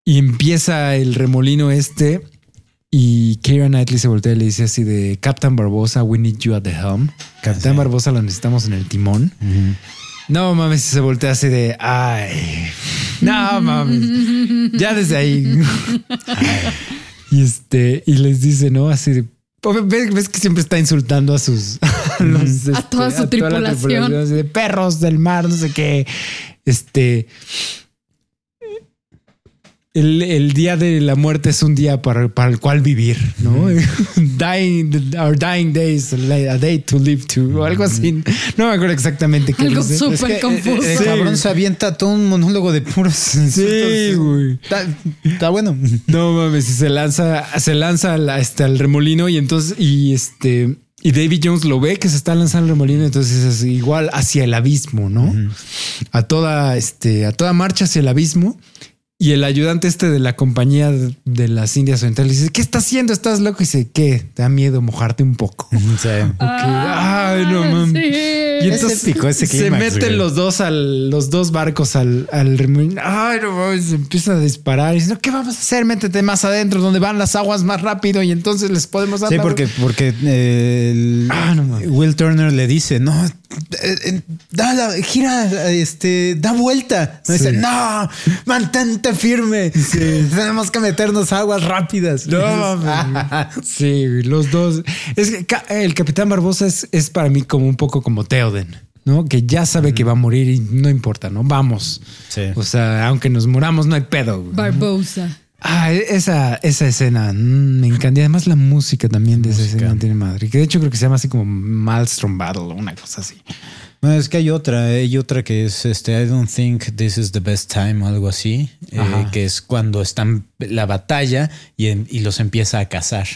Y empieza el remolino este y Keira Knightley se voltea y le dice así de Captain Barbosa, we need you at the helm. Capitán sí. Barbosa lo necesitamos en el timón. No mames, se voltea así de ay. No mames. Ya desde ahí. y este, y les dice, ¿no? Así de. ¿Ves, ves que siempre está insultando a sus. a los, este, A toda su la tripulación. así de perros del mar, no sé qué. Este. El, el día de la muerte es un día para, para el cual vivir, ¿no? dying, our dying days, a day to live to, o algo así. No me acuerdo exactamente qué Algo súper Es que, eh, confuso. El, cabrón se avienta todo un monólogo de puros Sí, güey. Está, está bueno. No mames, y se lanza, se lanza al, este, al remolino y entonces, y este, y David Jones lo ve que se está lanzando el remolino, entonces es igual hacia el abismo, ¿no? A toda, este, a toda marcha hacia el abismo. Y el ayudante este de la compañía de- las Indias Orientales dice, ¿qué estás haciendo? ¿Estás loco? Y dice, ¿qué? ¿Te da miedo mojarte un poco? Sí. Ay, no mames. Y Es épico ese se meten güey. los dos al, los dos barcos al, al. Ay, no mames, se empiezan a disparar. Y dicen, ¿qué vamos a hacer? Métete más adentro, donde van las aguas más rápido y entonces les podemos dar. Sí, porque, porque eh, el- Ah, no. Will Turner le dice, no, da la, gira, este, da vuelta. No, Sí. Dice, no, mantente firme. Tenemos que meternos aguas rápidas. No. Sí, los dos. Es que el Capitán Barbosa es, es para mí como un poco como Theoden, ¿no? Que ya sabe que va a morir y no importa, ¿no? Vamos. Sí. O sea, aunque nos muramos, no hay pedo. güey. Barbosa. Ah, esa, esa escena mm, me encanta. Y además la música también de esa Música. escena tiene madre. Que de hecho creo que se llama así como Maelstrom Battle o una cosa así. No, es que hay otra, hay otra que es este I don't think this is the best time o algo así, eh, que es cuando están la batalla y, en- y los empieza a cazar.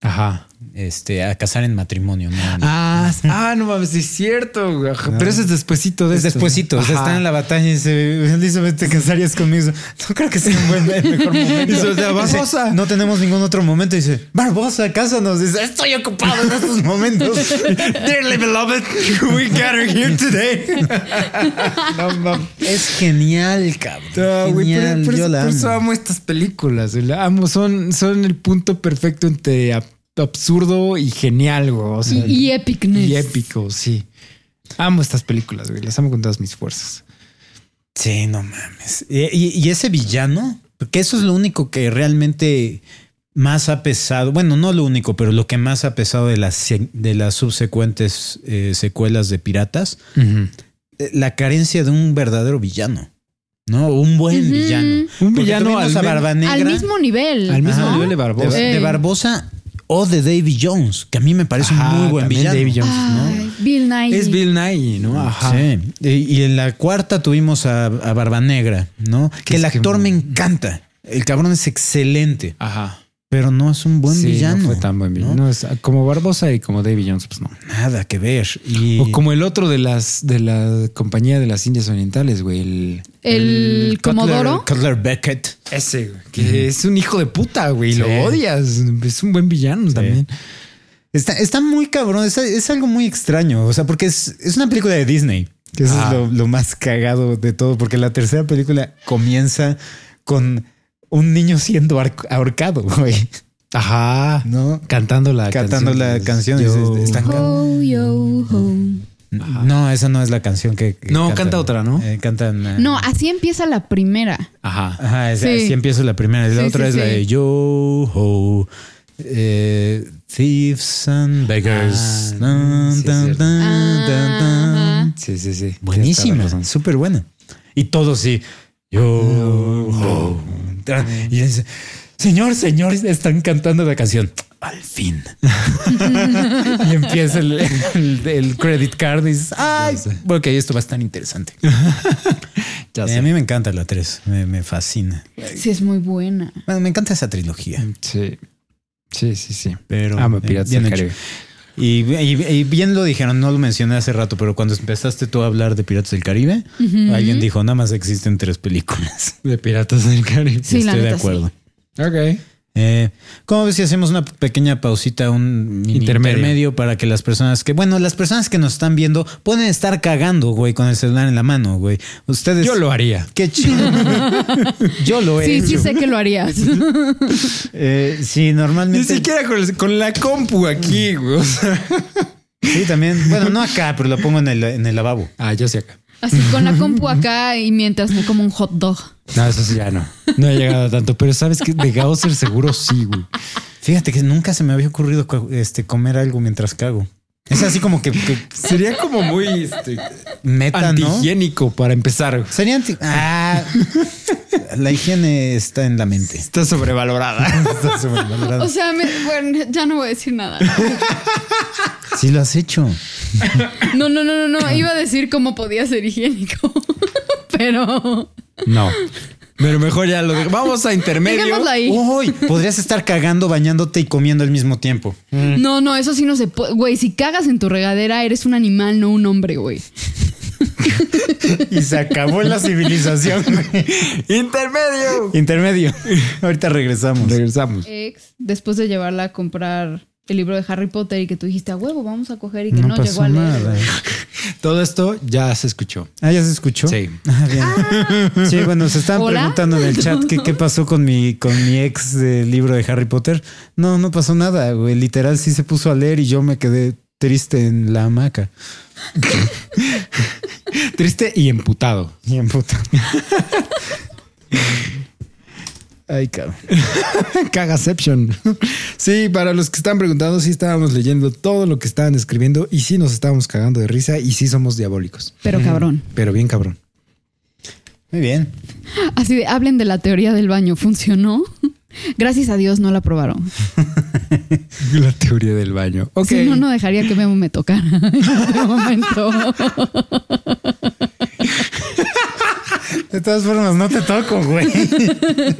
Ajá. Este, a casar en matrimonio. ¿no? Ah, ah, no mames, es cierto. Ajá, Pero ese es despuesito de Es esto. despuesito, o sea, están en la batalla y dice, Elizabeth, ¿te casarías conmigo? No creo que sea un buen, el mejor momento. Dice, o sea, Dice, Barbosa. no tenemos ningún otro momento. Dice, Barbosa, cásanos. Dice, estoy ocupado en estos momentos. Dearly beloved, we gather here today. no es genial, cabrón. No, pero- genial, pero yo eso- la por eso amo. amo estas películas. la amo. Son, son el punto perfecto entre absurdo y genial, güey. o sea, Y, y epicness. y épico, sí. Amo estas películas, güey. Las amo con todas mis fuerzas. Sí, no mames. Y, y- y ese villano, porque eso es lo único que realmente más ha pesado. Bueno, no lo único, pero lo que más ha pesado de las, de las subsecuentes eh, secuelas de Piratas, eh, la carencia de un verdadero villano. ¿No? Un buen villano. Un Porque villano al a men- Barba Negra. Al mismo nivel. Al mismo ¿no? nivel de Barbosa. De. Barbosa o de Davy Jones, que a mí me parece Ajá, un muy buen villano. Davy Jones, Ay, Bill Nye. Es Bill Nye, ¿no? Ajá. Sí. Y, en la cuarta tuvimos a, a Barba Negra, ¿no? Que el que- actor me encanta. El cabrón es excelente, Ajá. Pero no es un buen Sí, villano. No fue tan buen villano. ¿no? No, es como Barbosa y como Davy Jones, pues no. Nada que ver. Y O como el otro de las de la compañía de las Indias Orientales, güey. El, El, Comodoro. Cutler Beckett. ese, güey. Que es un hijo de puta, güey. Sí. Lo odias. Es un buen villano también. Está, está muy cabrón. Es, es algo muy extraño. O sea, porque es, es una película de Disney. Que eso Ah. es lo, lo más cagado de todo. Porque la tercera película comienza con un niño siendo ahorcado, güey. Ajá. ¿No? Cantando la Cantando canción. la canción. Yo- están Ho, yo. No, esa no es la canción que. que No, cantan. canta otra, ¿no? Eh, cantan. eh, No, así empieza la primera. Ajá. Ajá, es- Sí. así empieza la primera. Y la Sí, otra sí, es la de Yo Ho. eh, Thieves and Beggars. Sí. Sí, sí, Buenísima, súper buena. Y todo sí. Yo Ho. Y dice, señor, señor, están cantando la canción. Al fin. y empieza el, el- el credit card y dices, ay, ok, esto va a estar interesante. Ya Eh, sé. a mí me encanta la 3, me, me fascina. Sí, es muy buena. Bueno, me encanta esa trilogía. Sí. Sí, sí, sí. Pero Amo eh, Piratas del. Caribe. Y, y- y bien lo dijeron, no lo mencioné hace rato, pero cuando empezaste tú a hablar de Piratas del Caribe, alguien dijo, nada más existen tres películas. De Piratas del Caribe. Sí, la Estoy de acuerdo. Ok. Eh, ¿Cómo ves si hacemos una pequeña pausita, un Intermedio. intermedio. para que las personas que, bueno, las personas que nos están viendo pueden estar cagando, güey, con el celular en la mano, güey. Ustedes. Yo lo haría. Qué chido. Yo lo he Sí, hecho. sí sé que lo harías. Eh, sí, Ni normalmente. siquiera con, el- con la compu aquí, güey. Sí, también. Bueno, no acá, pero lo pongo en el, en el lavabo. Ah, yo sí acá. Así con la compu acá y mientras me como un hot dog. No, eso sí ya no. No he llegado a tanto, pero sabes que de Gausser seguro sí, güey. Fíjate que nunca se me había ocurrido este, comer algo mientras cago. Es así como que, que Sería como muy este, meta, ¿no? antihigiénico para empezar. Sería anti... Ah, la higiene está en la mente. Está sobrevalorada. Está sobrevalorada. O sea, me- bueno, ya no voy a decir nada. Sí lo has hecho. No, no, no, no, no. Iba a decir cómo podía ser higiénico. Pero No. Pero mejor ya lo de- Vamos a intermedio. ahí. Uy, podrías estar cagando, bañándote y comiendo al mismo tiempo. No, no, eso sí no se puede. Güey, si cagas en tu regadera, eres un animal, no un hombre, güey. Y se acabó la civilización. güey. Intermedio. Intermedio. Ahorita regresamos. Regresamos. Ex, después de llevarla a comprar el libro de Harry Potter y que tú dijiste a huevo, vamos a coger y que No no, pasó llegó a leer. nada. Todo esto ya se escuchó. Ah, ¿ya se escuchó? Sí. Ah, bien. Sí, bueno, se estaban ¿Hola? preguntando en el chat qué pasó con mi, con mi ex del libro de Harry Potter. No, no pasó nada, güey. Literal sí se puso a leer y yo me quedé triste en la hamaca. Triste y emputado. Y en puta. Ay, cabrón. Cagaception. Sí, para los que están preguntando, sí estábamos leyendo todo lo que estaban escribiendo y sí nos estábamos cagando de risa y sí somos diabólicos. Pero cabrón. Pero bien cabrón. Muy bien. Así de, hablen de la teoría del baño. ¿Funcionó? Gracias a Dios no la probaron. La teoría del baño. Ok. Si no, no dejaría que Memo me tocara en este momento. De todas formas, no te toco, güey.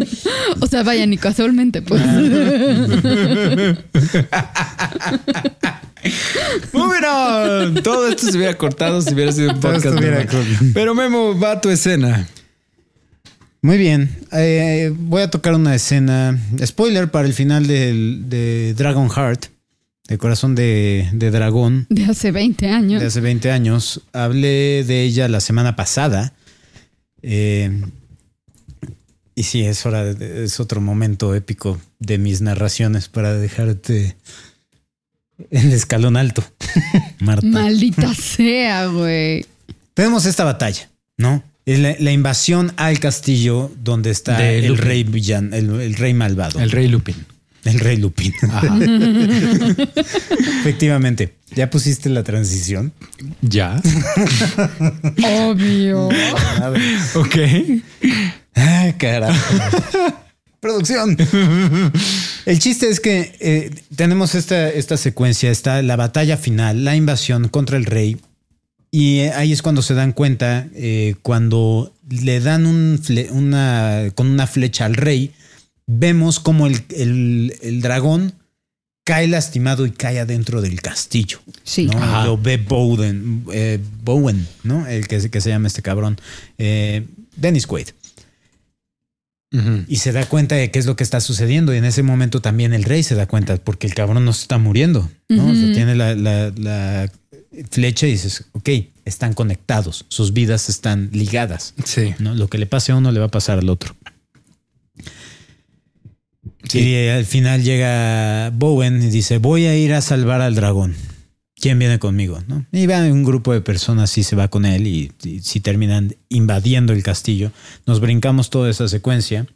O sea, vaya, ni casualmente, pues. Moving on. Todo esto se hubiera cortado si hubiera sido un podcast. Pero Memo, va a tu escena. Muy bien. Eh, voy a tocar una escena. Spoiler para el final del- de Dragon Heart, de Corazón de, de Dragón, De hace 20 años. de hace 20 años. Hablé de ella la semana pasada. Eh, y sí, es hora, de- es otro momento épico de mis narraciones para dejarte en el escalón alto, Marta. Maldita sea, güey. Tenemos esta batalla, ¿no? Es la, la invasión al castillo donde está De el Lupin. rey villano, el, el rey malvado. El rey Lupin. El rey Lupin. Ajá. Efectivamente. ¿Ya pusiste la transición? ya. Obvio. A ver. Ok. Carajo. Producción. El chiste es que eh, tenemos esta, esta secuencia, está la batalla final, la invasión contra el rey. Y eh, ahí es cuando se dan cuenta, eh, cuando le dan un fle- una, con una flecha al rey, vemos como el, el- el dragón cae lastimado y cae adentro del castillo. Sí. ¿no? Lo ve Bowen, eh, Bowen, ¿no? El que, que se llama este cabrón. Eh, Dennis Quaid. Y se da cuenta de qué es lo que está sucediendo. Y en ese momento también el rey se da cuenta porque el cabrón no se está muriendo. ¿no? O sea, tiene la, la- la flecha y dices, ok, están conectados, sus vidas están ligadas. Sí. ¿no? Lo que le pase a uno le va a pasar al otro. Sí. Y al final llega Bowen y dice, voy a ir a salvar al dragón. ¿Quién viene conmigo? ¿no? Y va un grupo de personas y se va con él y, y si terminan invadiendo el castillo, nos brincamos toda esa secuencia.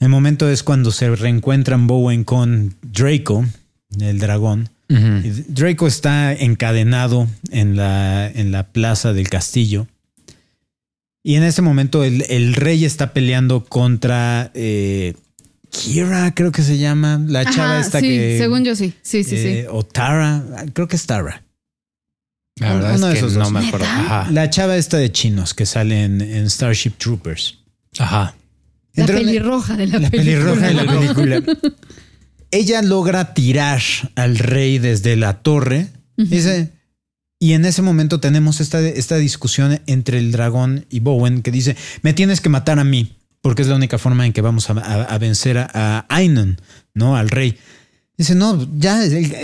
El momento es cuando se reencuentran Bowen con Draco, el dragón. Draco está encadenado en la, en la plaza del castillo. Y en ese momento el, el rey está peleando contra eh, Kira, creo que se llama. La chava esta sí, que. según yo sí. Sí, sí, eh, O Tara, creo que es Tara. La verdad Uno es que esos no dos. me acuerdo. La chava esta de chinos que sale en, en Starship Troopers. Ajá. sí. La pelirroja de la, La película. pelirroja de la película. Ella logra tirar al rey desde la torre. Dice. Y en ese momento tenemos esta, esta discusión entre el dragón y Bowen que dice: Me tienes que matar a mí, porque es la única forma en que vamos a, a- a vencer a, a Ainon, ¿no? Al rey. Dice: No, ya,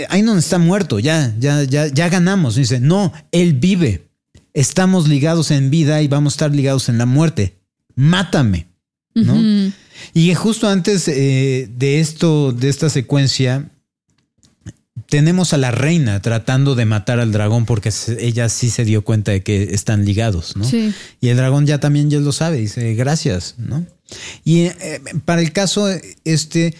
Ainon está muerto, ya, ya, ya, ya ganamos. Dice: No, él vive. Estamos ligados en vida y vamos a estar ligados en la muerte. Mátame. ¿no? Y justo antes eh, de esto, de esta secuencia, tenemos a la reina tratando de matar al dragón porque ella sí se dio cuenta de que están ligados, ¿no? Sí. Y el dragón ya también ya lo sabe, dice gracias, ¿no? Y eh, para el caso, este,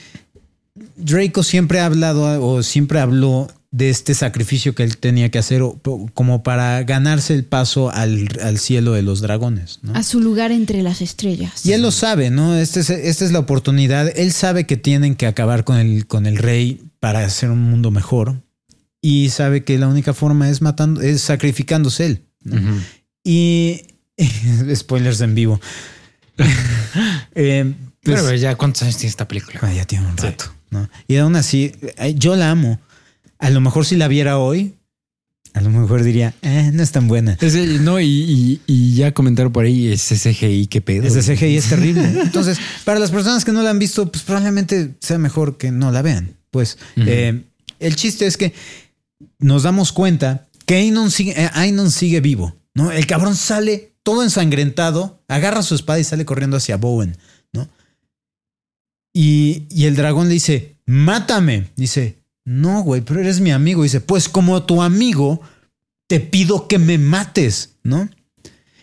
Draco siempre ha hablado o siempre habló de este sacrificio que él tenía que hacer o- como para ganarse el paso al, al cielo de los dragones, ¿no? A su lugar entre las estrellas. Y él lo sabe, ¿no? Este es- esta es la oportunidad. Él sabe que tienen que acabar con el, con el rey para hacer un mundo mejor. Y sabe que la única forma es matando, es sacrificándose él. ¿no? Ujú. Y spoilers en vivo. Eh, pues, Pero ya, ¿cuántos años tiene esta película? ah, ya tiene un rato. ¿no? Y aún así, eh, yo la amo. A lo mejor si la viera hoy, a lo mejor diría, eh, no es tan buena. Ese- no, y, y- y ya comentaron por ahí ese CGI, qué pedo. Ese CGI es terrible. Entonces, para las personas que no la han visto, pues probablemente sea mejor que no la vean. Pues eh, el chiste es que nos damos cuenta que Ainon sigue, eh, Ainon sigue vivo, ¿no? El cabrón sale todo ensangrentado, agarra su espada y sale corriendo hacia Bowen, ¿no? Y, y el dragón le dice, mátame. Dice, no, güey, pero eres mi amigo. Dice, pues como tu amigo, te pido que me mates, ¿no?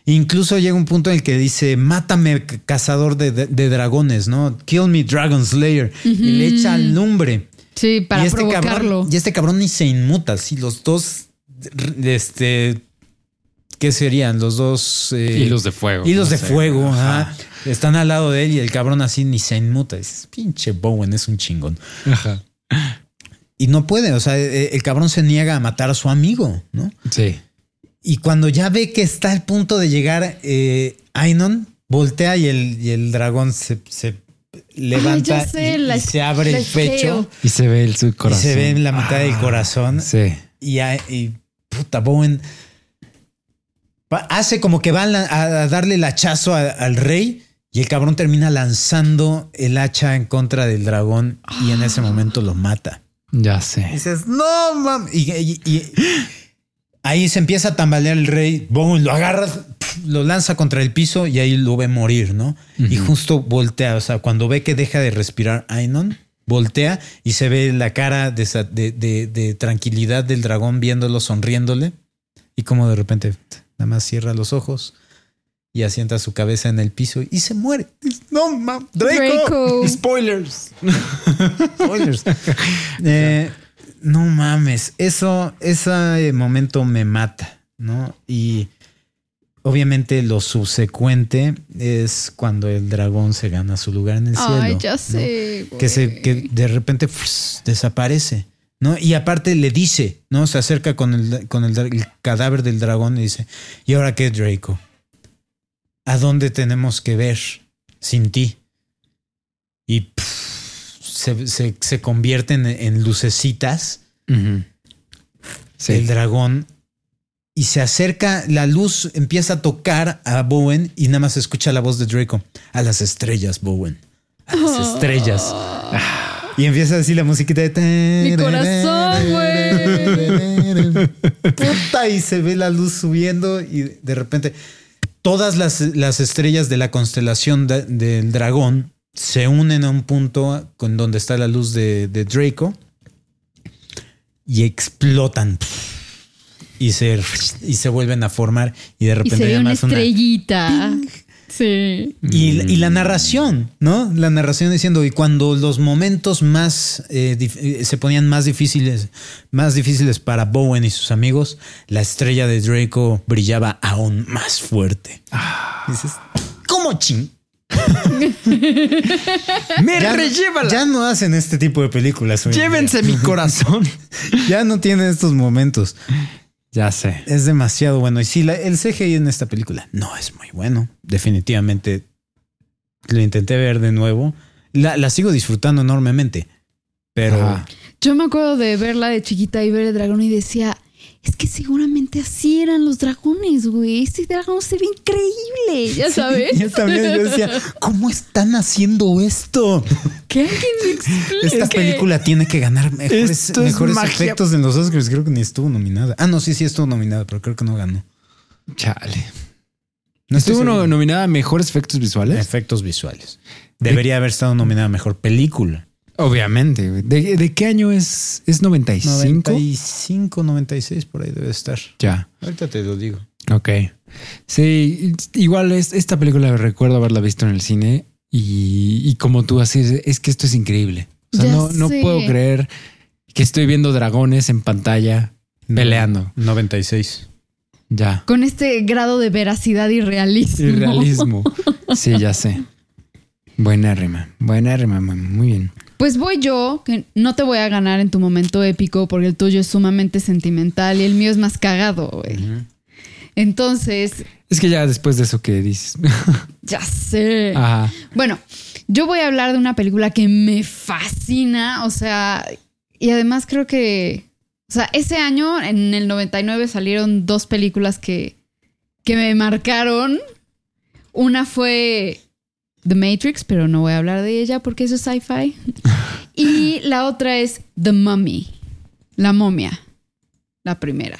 Incluso llega un punto en el que dice, mátame, cazador de, de- de dragones, ¿no? Kill me, Dragon Slayer. Y le echa lumbre. Sí, para y este provocarlo. Cabrón, y este cabrón ni se inmuta. Sí, los dos, este, ¿qué serían? Los dos... eh, Hilos de fuego. Hilos no de sé. fuego, Ajá. ajá. Están al lado de él y el cabrón así ni se inmuta. Dices, pinche Bowen es un chingón. Ajá. Y no puede, o sea, eh, el cabrón se niega a matar a su amigo, ¿no? Sí. Y cuando ya ve que está al punto de llegar eh, Ainon, voltea y el, y el dragón se, se levanta Ay, ya sé, y, la- y se abre el pecho. Y se ve el su y corazón. se ve en la mitad del Ah, corazón Sí. y, y puta Bowen hace como que va a, darle el hachazo a- al rey y el cabrón termina lanzando el hacha en contra del dragón y en ese momento lo mata. Ya Y sé. dices, no mames. Y, y- y- ahí se empieza a tambalear el rey. Boom, lo agarra, lo lanza contra el piso y ahí lo ve morir, ¿no? Y justo voltea. O sea, cuando ve que deja de respirar Ainon, voltea y se ve la cara de, esa- de- de- de tranquilidad del dragón viéndolo, sonriéndole. Y como de repente nada más cierra los ojos y asienta su cabeza en el piso y se muere. No mames, Draco. Spoilers. Spoilers. Eh, no mames, eso, ese momento me mata, ¿no? Y obviamente lo subsecuente es cuando el dragón se gana su lugar en el cielo. Ay, ya ¿no? sé. Que, se, que de repente desaparece, ¿no? Y aparte le dice, ¿no? Se acerca con el, con el, el cadáver del dragón y dice, ¿y ahora qué, Draco? ¿A dónde tenemos que ver sin ti? Y pff, se, se- se convierten en, en lucecitas. Sí. el dragón y se acerca, la luz empieza a tocar a Bowen y nada más se escucha la voz de Draco. A las estrellas, Bowen. A las estrellas. Y empieza así la musiquita de... Mi corazón, güey. Puta, y se ve la luz subiendo y de repente todas las, las estrellas de la constelación de- del dragón se unen a un punto con donde está la luz de, de Draco y explotan y se, y se vuelven a formar y de Y repente se ve una más una- estrellita. Sí. y, y la narración, ¿no? La narración diciendo, y cuando los momentos más eh, eh, se ponían más difíciles, más difíciles para Bowen y sus amigos, la estrella de Draco brillaba aún más fuerte. Dices, ¿cómo ching? ¡Me Ya, rellévala! ya no hacen este tipo de películas. Llévense mi corazón. Ya no tienen estos momentos. ya sé. Es demasiado bueno. Y sí, la- el CGI en esta película no es muy bueno. Definitivamente lo intenté ver de nuevo. La, la sigo disfrutando enormemente. Pero Ajá. Yo me acuerdo de verla de chiquita y ver el dragón y decía, es que seguramente así eran los dragones, güey. Este dragón se ve increíble, ya sabes. yo también yo decía, ¿cómo están haciendo esto? Me explique. Esta película tiene que ganar mejores, Esto efectos en los Oscars. Creo que ni estuvo nominada. Ah, no, sí, sí estuvo nominada, pero creo que no ganó. Chale. No estoy ¿Estuvo nominada a mejores efectos visuales? Efectos visuales. Debería haber estado nominada a mejor película. Obviamente. ¿De, de qué año es? ¿Es 95? 95, 96, por ahí debe estar. Ya. Ahorita te lo digo. Ok. Sí, igual es, esta película recuerdo haberla visto en el cine y, y como tú así, es, es que esto es increíble. O sea, Ya no, no puedo creer que estoy viendo dragones en pantalla peleando. 96. Ya. Con este grado de veracidad y realismo. Y realismo. Sí, ya sé. Buena rima. Buena rima, muy bien. Pues voy yo, que no te voy a ganar en tu momento épico porque el tuyo es sumamente sentimental y el mío es más cagado, güey. Entonces, Es que ya después de eso que dices. ya sé. Ajá. Bueno, yo voy a hablar de una película que me fascina, o sea, y además creo que, o sea, ese año, en el 99, salieron dos películas que, que me marcaron. Una fue The Matrix, pero no voy a hablar de ella porque eso es sci-fi. Y la otra es The Mummy, la momia, la primera.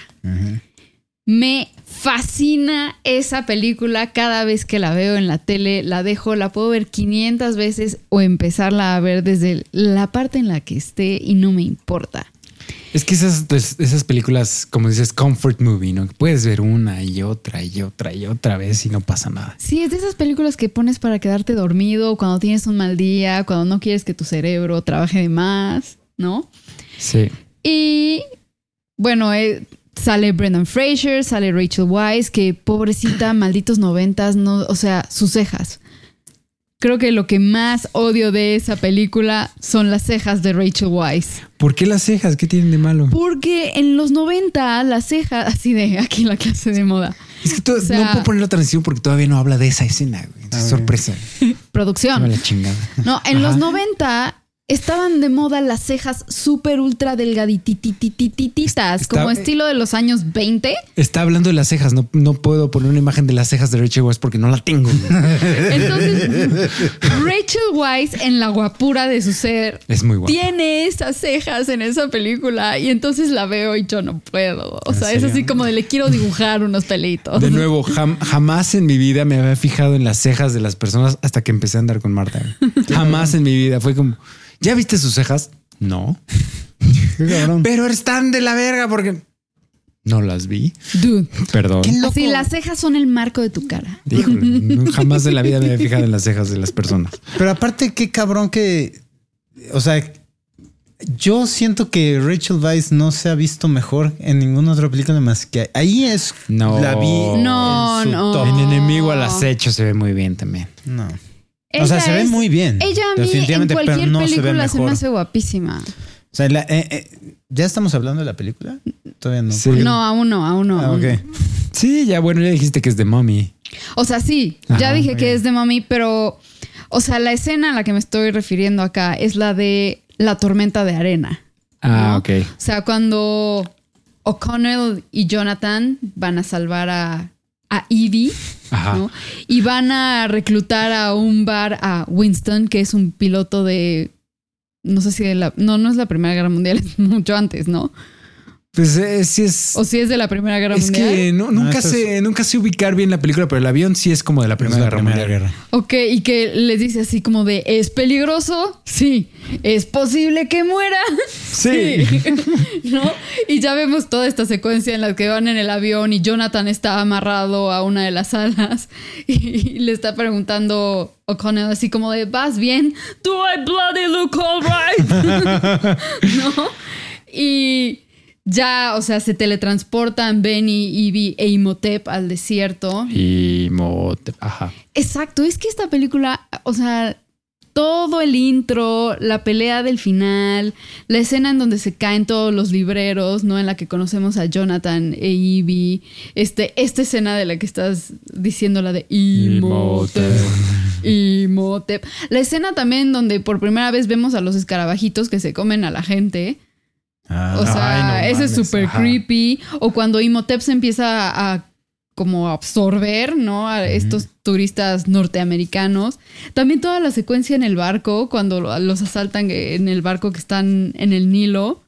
Me fascina esa película cada vez que la veo en la tele, la dejo, la puedo ver 500 veces o empezarla a ver desde la parte en la que esté y no me importa. Es que esas, pues, esas películas, como dices, comfort movie, ¿no? Puedes ver una y otra y otra y otra vez y no pasa nada. Sí, es de esas películas que pones para quedarte dormido cuando tienes un mal día, cuando no quieres que tu cerebro trabaje de más, ¿no? Sí. Y bueno, eh, sale Brendan Fraser, sale Rachel Weisz, que pobrecita, malditos noventas, no, o sea, sus cejas. Creo que lo que más odio de esa película son las cejas de Rachel Weisz. ¿Por qué las cejas? ¿Qué tienen de malo? Porque en los 90 las cejas, así de aquí la clase de moda, Es que to- O sea- no puedo poner la transición porque todavía no habla de esa escena, güey. Es sorpresa. Producción. Me la chingada. No, en Ajá. los 90 estaban de moda las cejas súper ultra delgaditititititas, como estilo de los años 20. Está hablando de las cejas. No, no puedo poner una imagen de las cejas de Rachel Weisz porque no la tengo. Entonces, Rachel Weisz, en la guapura de su ser, Es muy guapa. tiene esas cejas en esa película y entonces la veo y yo no puedo. O sea, es así como de le quiero dibujar unos pelitos. De nuevo, jam- jamás en mi vida me había fijado en las cejas de las personas hasta que empecé a andar con Marta. Jamás en mi vida. Fue como, ¿ya viste sus cejas? No. Qué cabrón. Pero están de la verga porque no las vi. Dude. Perdón. Así, las cejas son el marco de tu cara. Híjole, no, jamás en la vida me había fijado en las cejas de las personas. Pero aparte, qué cabrón que. O sea, yo siento que Rachel Weisz no se ha visto mejor en ninguna otra película más que ahí es. No. La vi. No, en su no. top. En enemigo al acecho se ve muy bien también. No. O sea, se ve muy bien. Ella a mí en pero cualquier no se ve película se, me hace guapísima. O sea, la- eh, eh, ¿ya estamos hablando de la película? Todavía no. Sí. No, aún no, aún no. Ah, aún ok. no. Sí, ya bueno, ya dijiste que es de mommy. O sea, sí, ya dije que es de mami, pero, o sea, la escena a la que me estoy refiriendo acá es la de la tormenta de arena. Ah, ¿no? ok. O sea, cuando O'Connell y Jonathan van a salvar a, a Evie. ¿no? Y van a reclutar a un bar a Winston, que es un piloto de. No sé si de la. No, no es la Primera Guerra Mundial, es mucho antes, ¿no? Pues eh, sí es. O si es de la Primera Guerra es Mundial. que no- nunca, eso sé, nunca sé ubicar bien la película, pero el avión sí es como de la Primera la Guerra Primera Mundial. Guerra. Ok, y que les dice así como de, ¿es peligroso? Sí. ¿Es posible que muera? Sí. ¿No? Y ya vemos toda esta secuencia en la que van en el avión y Jonathan está amarrado a una de las alas y le está preguntando O'Connell así como de, ¿vas bien? ¿Do I bloody look alright? ¿No? Y ya, o sea, se teletransportan Benny, Evie e Imhotep al desierto. Y Mote. Ajá. Exacto, es que esta película, o sea, todo el intro, la pelea del final, la escena en donde se caen todos los libreros, ¿no? En la que conocemos a Jonathan e Evie, este, esta escena de la que estás diciendo, la de Imhotep. Imhotep. La escena también donde por primera vez vemos a los escarabajitos que se comen a la gente. Ah, O sea, Ay, no ese es súper creepy. O cuando Imhotep se empieza a, como absorber, ¿no? A estos turistas norteamericanos. También toda la secuencia en el barco, cuando lo- los asaltan en el barco que están en el Nilo.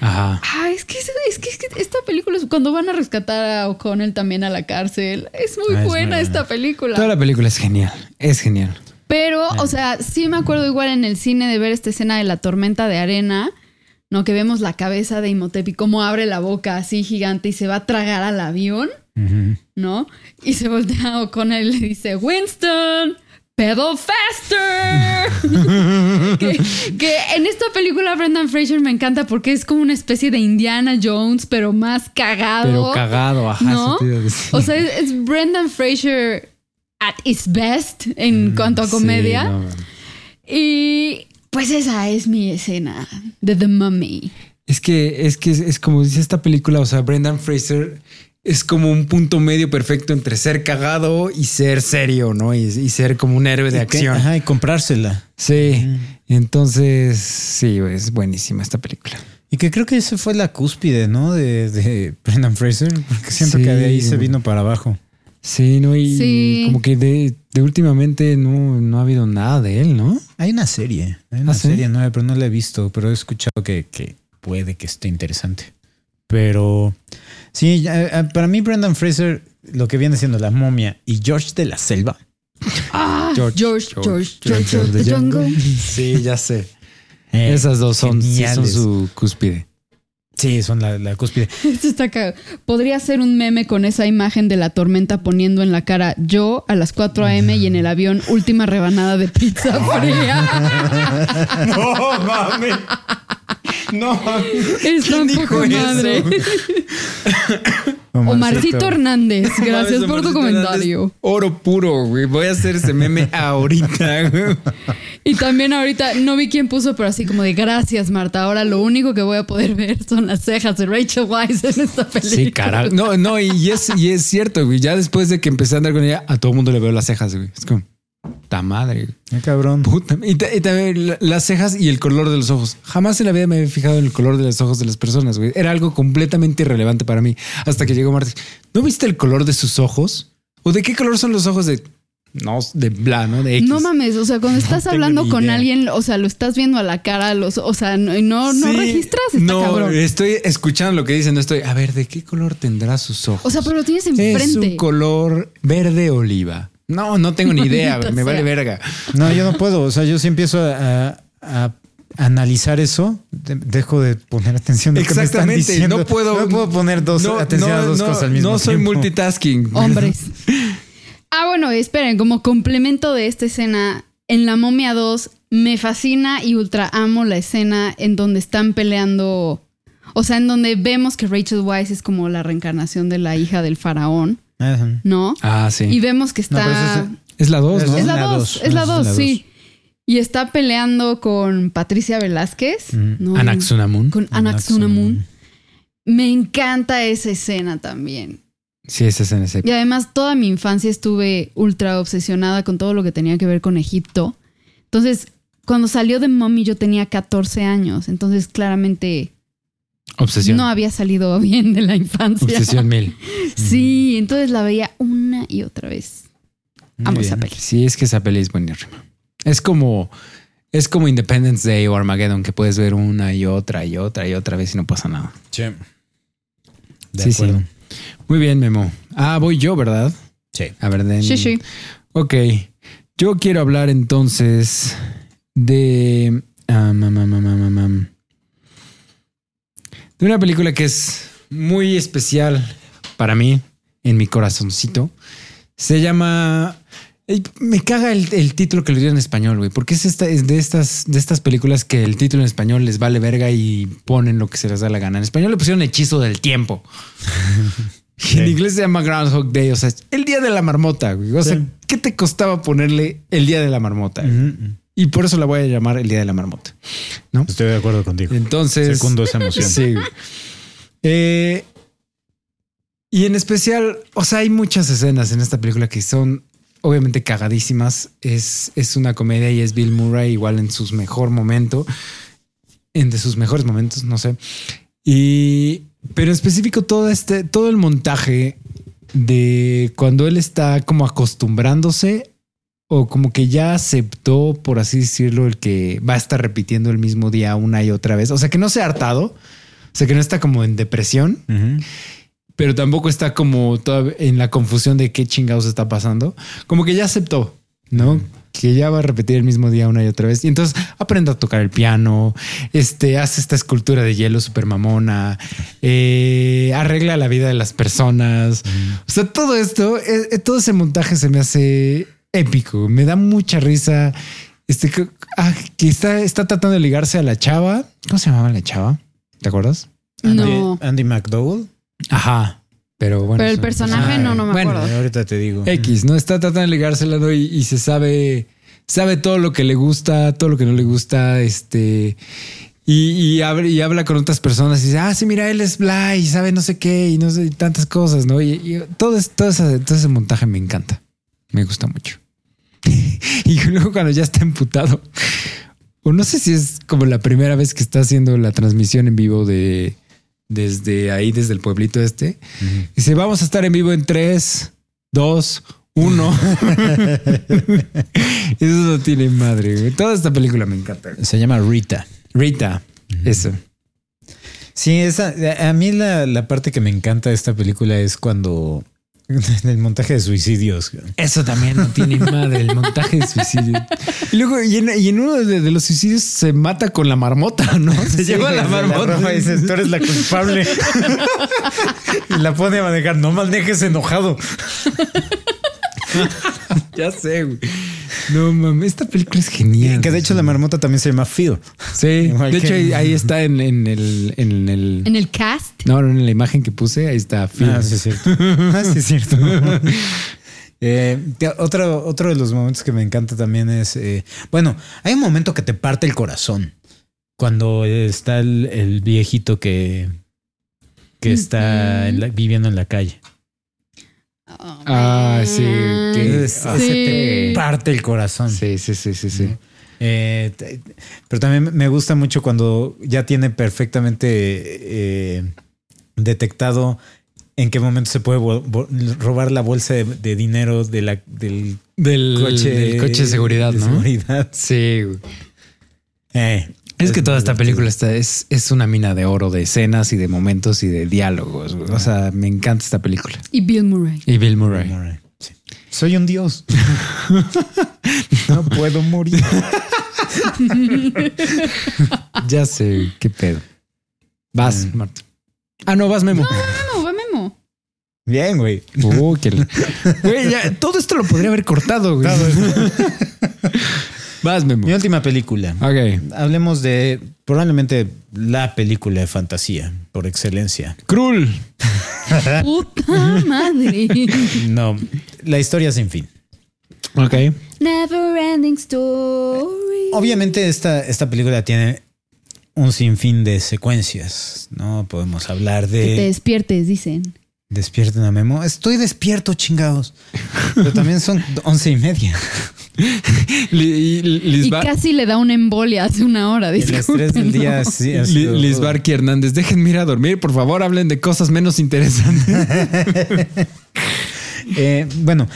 Ajá. Ah, es que, es, es que, es que esta película es cuando van a rescatar a O'Connell también a la cárcel. Es muy Ah, es muy buena buena. esta película. Toda la película es genial. Es genial. Pero, o sea, sí me acuerdo igual en el cine de ver esta escena de la tormenta de arena, ¿no? Que vemos la cabeza de Imhotep y cómo abre la boca así gigante y se va a tragar al avión. ¿no? Y se voltea O'Connell y le dice, Winston, pedal faster. que, que en esta película Brendan Fraser me encanta porque es como una especie de Indiana Jones, pero más cagado. Pero cagado, ajá. ¿No? O sea, es, es Brendan Fraser at his best en cuanto a Sí, comedia. no, Y pues esa es mi escena de The Mummy. Es que, es que es, es como dice esta película, o sea, Brendan Fraser es como un punto medio perfecto entre ser cagado y ser serio, ¿no? Y, y ser como un héroe de acción. Ajá, y comprársela. Sí. Entonces, sí, es buenísima esta película. Y que creo que esa fue la cúspide, ¿no? De, de Brendan Fraser, porque siento Sí. que de ahí se vino para abajo. Sí, ¿no? Y Sí. como que de, de últimamente no, no ha habido nada de él, ¿no? Hay una serie, hay una ¿Ah, sí? serie nueva, pero no la he visto, pero he escuchado que, que puede que esté interesante. Pero sí, eh, para mí Brendan Fraser, lo que viene siendo La momia y George de la Selva. Ah, George, George, George, George, George the Jungle. Sí, ya sé. Eh, Esas dos son, sí son su cúspide. Sí, son la, la cúspide. Esto está cagado. Podría ser un meme con esa imagen de la tormenta poniendo en la cara yo a las 4 a.m. y en el avión última rebanada de pizza fría. No mames. No. Está un poco madre. Omarcito Hernández, gracias por tu Omarcito comentario. Hernández, Oro puro, güey. Voy a hacer ese meme ahorita, güey. Y también ahorita no vi quién puso, pero así como de gracias, Marta. Ahora lo único que voy a poder ver son las cejas de Rachel Weisz en esta película. Sí, carajo. No, no, y es, y es cierto, güey. Ya después de que empecé a andar con ella, a todo el mundo le veo las cejas, güey. Es como, ta madre. Qué cabrón. Puta. Y, ta- y también la- las cejas y el color de los ojos. Jamás en la vida me había fijado en el color de los ojos de las personas, güey. Era algo completamente irrelevante para mí. Hasta que llegó Marta. ¿No viste el color de sus ojos? ¿O de qué color son los ojos de... No, de bla, ¿no? De X. No mames, o sea, cuando estás hablando con idea. alguien, o sea, lo estás viendo a la cara, los, o sea, no, no, registras, está No, cabrón. estoy escuchando lo que dicen. No estoy... A ver, ¿de qué color tendrá sus ojos? O sea, pero lo tienes Es enfrente. un color verde oliva. No, no tengo ni idea, me vale verga. No, yo no puedo. O sea, yo si empiezo a, a analizar eso, de- dejo de poner atención en lo que me están Exactamente. diciendo. No puedo. No puedo poner dos, no, atención a dos no, cosas al mismo No soy tiempo. multitasking. Hombres. Ah, bueno, esperen, como complemento de esta escena, en La Momia 2 me fascina y ultra amo la escena en donde están peleando, o sea, en donde vemos que Rachel Weisz es como la reencarnación de la hija del faraón, ¿no? Ah, sí. Y vemos que está... es la 2, Es ¿no? es la la 2, dos, es la es 2, la sí. Y está peleando con Patricia Velázquez. Mm. ¿no? Anaxunamun. Con Anaxunamun. Me encanta esa escena también. Sí, esa es en ese. Y además toda mi infancia estuve ultra obsesionada con todo lo que tenía que ver con Egipto. Entonces, cuando salió de Mommy yo tenía 14 años. Entonces, claramente Obsesión. no había salido bien de la infancia. Obsesión mil. Sí, entonces la veía una y otra vez. Muy Amo esa peli. Sí, es que esa peli es buenísima. Es como. Es como Independence Day o Armageddon, que puedes ver una y otra y otra y otra vez y no pasa nada. Sí. De Sí, sí. acuerdo. Muy bien, Memo. Ah, voy yo, ¿verdad? Sí. A ver, den- Sí, sí. Ok. Yo quiero hablar entonces de. ah, mam, mam, mam. De una película que es muy especial para mí, en mi corazoncito. Se llama. Me caga el, el título que le dio en español, güey, porque es, esta, es de, estas, de estas películas que el título en español les vale verga y ponen lo que se les da la gana. En español le pusieron Hechizo del Tiempo. En inglés se llama Groundhog Day, o sea, el día de la marmota, güey. O sea, Sí. ¿qué te costaba ponerle el día de la marmota? Ujú. Y por eso la voy a llamar el día de la marmota. ¿No? Estoy de acuerdo contigo. Entonces. Secundo esa emoción. Sí. Eh, y en especial, o sea, hay muchas escenas en esta película que son obviamente cagadísimas. Es, es una comedia y es Bill Murray igual en sus mejor momento, en de sus mejores momentos, no sé. Y, pero en específico todo este, todo el montaje de cuando él está como acostumbrándose o como que ya aceptó, por así decirlo, el que va a estar repitiendo el mismo día una y otra vez. O sea, que no se ha hartado, o sea, que no está como en depresión, pero tampoco está como toda- en la confusión de qué chingados está pasando. Como que ya aceptó, ¿no? Que ya va a repetir el mismo día una y otra vez. Y entonces aprende a tocar el piano, este, hace esta escultura de hielo super mamona, eh, arregla la vida de las personas. O sea, todo esto, eh, eh, todo ese montaje se me hace épico. Me da mucha risa. Este que, ah, que está, está tratando de ligarse a la chava. ¿Cómo se llamaba la chava? ¿Te acuerdas? No. Andy, Andy McDowell. Ajá. Pero bueno. Pero el son- personaje Ah, no, no me bueno, acuerdo. Ahorita te digo. X, ¿no? Está tratando de ligársela ¿no? y, y se sabe, sabe todo lo que le gusta, todo lo que no le gusta, este, y, y habla, y habla con otras personas y dice, ah, sí, mira, él es bla y sabe no sé qué y no sé, y tantas cosas, ¿no? Y, y todo, es- todo, ese, todo ese montaje me encanta, me gusta mucho. y luego cuando ya está emputado, o no sé si es como la primera vez que está haciendo la transmisión en vivo de desde ahí, desde el pueblito este, Dice, vamos a estar en vivo en 3, 2, 1. Eso no tiene madre. güey. Toda esta película me encanta. Se llama Rita. Rita, eso. Sí, esa, a mí la, la parte que me encanta de esta película es cuando el montaje de suicidios. Eso también no tiene madre, el montaje de suicidio. Y luego, y en, y en uno de, de los suicidios se mata con la marmota, ¿no? Se lleva la marmota. y dice, tú eres la culpable. y la pone a manejar. No manejes enojado. Ya sé, güey. No mames, esta película es genial. Que de hecho la marmota también se llama Phil. Sí, Igual de que- hecho ahí, ahí está en, en el, en el. En el cast. No, no, en la imagen que puse, ahí está. Phil. Ah, sí, es cierto. Ah, sí, es cierto. Eh, otro, otro de los momentos que me encanta también es, eh, bueno, hay un momento que te parte el corazón cuando está el, el viejito que, que está en la- viviendo en la calle. Ah, sí, que- Es- ese Sí. te parte el corazón. Sí, sí, sí, sí, sí. Eh, pero también me gusta mucho cuando ya tiene perfectamente eh, detectado en qué momento se puede robar la bolsa de, de dinero de la, del Del coche, del coche de seguridad, de ¿no? seguridad. Sí. Eh, Es que toda esta película está, es, es una mina de oro de escenas y de momentos y de diálogos. güey. O sea, me encanta esta película. Y Bill Murray. Y Bill Murray. Sí. Soy un dios. no puedo morir. Ya sé, qué pedo. Vas, Marta. Ah, no, vas, Memo. Memo, va Memo. Bien, güey. Uh, qué Güey, ya, todo esto lo podría haber cortado, güey. Vas, Memo. Mi última película. Ok. Hablemos de probablemente la película de fantasía por excelencia. Cruel. Puta madre. No, la historia sin fin. Ok. Never ending story. Obviamente esta, esta película tiene un sinfín de secuencias, ¿no? Podemos hablar Que te de despiertes, dicen. Despierten a Memo. Estoy despierto, chingados. Pero también son once y media. Y casi le da una embolia hace una hora. El estrés del día sí ha Li- sido- Lisbarki Hernández, déjenme ir a dormir, por favor, hablen de cosas menos interesantes. Eh, bueno,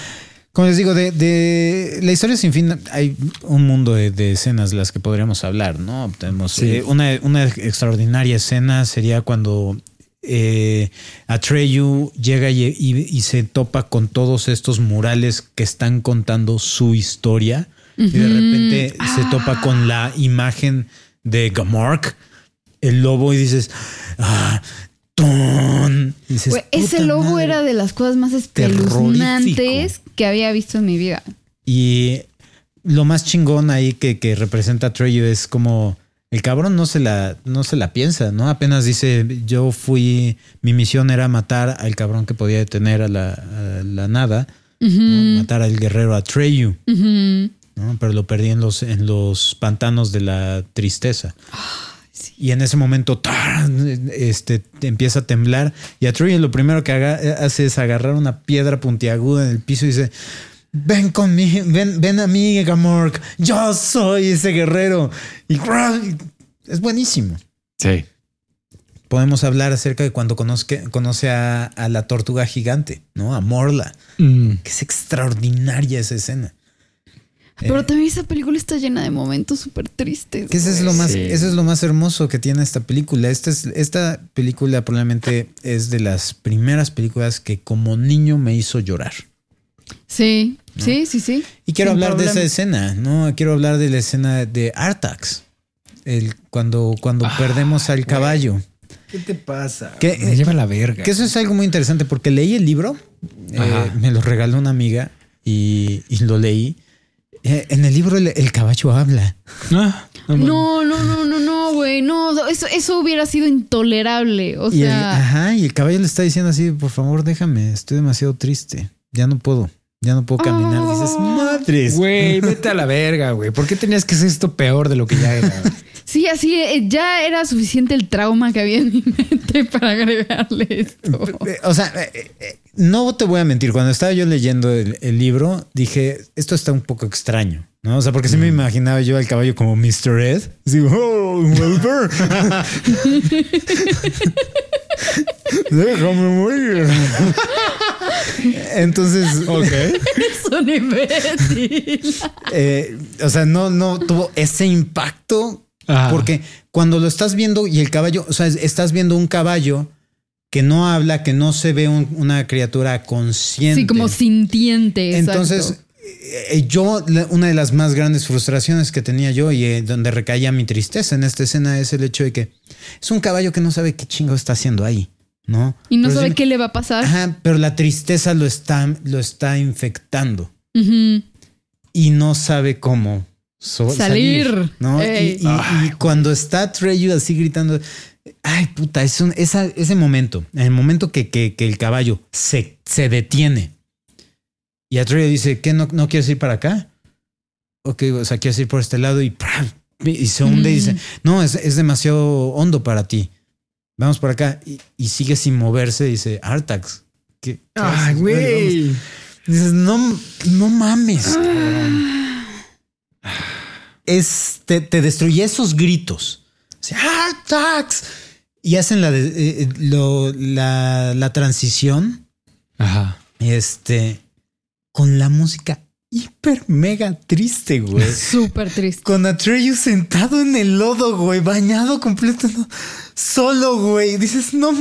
como les digo, de, de la historia sin fin hay un mundo de, de escenas de las que podríamos hablar, ¿no? Tenemos Sí. eh, una, una extraordinaria escena sería cuando eh, Atreyu llega y, y- y se topa con todos estos murales que están contando su historia y de repente se topa con la imagen de Gamork, el lobo, y dices, ah, ¡ton! Y dices, Güey, ese "Puta lobo madre". era de las cosas más espeluznantes que había visto en mi vida. Y lo más chingón ahí que, que representa a Treyu es como el cabrón no se la, no se la piensa, ¿no? Apenas dice, yo fui, mi misión era matar al cabrón que podía detener a la, a la nada, ¿no? matar al guerrero Atreyu, Ujú. ¿no? Pero lo perdí en los, en los pantanos de la tristeza. Y en ese momento ¡tarán! este, te empieza a temblar y Atreyu lo primero que haga- hace es agarrar una piedra puntiaguda en el piso y dice, ven conmigo, ven, ven a mí, Gamork, yo soy ese guerrero. Y es buenísimo. Sí. Podemos hablar acerca de cuando conoce a, a la tortuga gigante, ¿no? A Morla, Mm. que es extraordinaria esa escena. Pero también esa película está llena de momentos súper tristes. Que eso es lo más, Sí. eso es lo más hermoso que tiene esta película. Esta, es, esta película probablemente es de las primeras películas que como niño me hizo llorar. Sí, sí, sí, sí. Y quiero Sin hablar de esa escena, ¿no? Quiero hablar de la escena de Artax. El, cuando cuando perdemos al caballo. ¿Qué te pasa? ¿Qué? Me lleva la verga. Que eso es algo muy interesante porque leí el libro, eh, me lo regaló una amiga y, y lo leí. Eh, en el libro el, el caballo habla. Ah, no. No, no, no, no, no, güey. No, eso, eso hubiera sido intolerable. O Y el, sea, ajá, y el caballo le está diciendo así, por favor, déjame, estoy demasiado triste. Ya no puedo, ya no puedo caminar. Oh. Dices, madres. Güey, vete a la verga, güey. ¿Por qué tenías que hacer esto peor de lo que ya era? sí, así eh, ya era suficiente el trauma que había en mi mente para agregarle esto. Eh, O sea, eh, no te voy a mentir, cuando estaba yo leyendo el, el libro, dije, esto está un poco extraño. ¿No? O sea, porque sí me imaginaba yo al caballo como Mr. Ed. Así, oh, Wilbur. Déjame morir. Entonces, ok. Es un imbécil. Eh, o sea, no, no tuvo ese impacto Ajá. porque cuando lo estás viendo y el caballo, o sea, estás viendo un caballo que no habla, que no se ve un- una criatura consciente. Sí, como sintiente. Entonces, exacto. eh, yo, una de las más grandes frustraciones que tenía yo y eh, donde recaía mi tristeza en esta escena es el hecho de que es un caballo que no sabe qué chingo está haciendo ahí, ¿no? Y no Pero sabe qué le va a pasar. Ajá, pero la tristeza lo está, lo está infectando. Y no sabe cómo so- Salir. ¿no? Y- Ey. Y, y cuando está Treyu así gritando, ay puta, es un, esa- ese momento, en el momento que, que- que el caballo se, se detiene y Atreyu dice, ¿qué no, no quieres ir para acá? Ok, o sea, quieres ir por este lado y, y se hunde y dice, no, es, es demasiado hondo para ti. Vamos por acá y, y sigue sin moverse. Dice, Artax. ¿qué, qué Ay, güey. Dices, no, no mames. cabrón. Es, te, te destruye esos gritos. Dice, Artax. Y hacen la, eh, eh, lo- la, la transición Ajá. este, con la música hiper mega triste, güey. Súper triste. Con Atreyu sentado en el lodo, güey, bañado completo, no, solo, güey. Dices, no,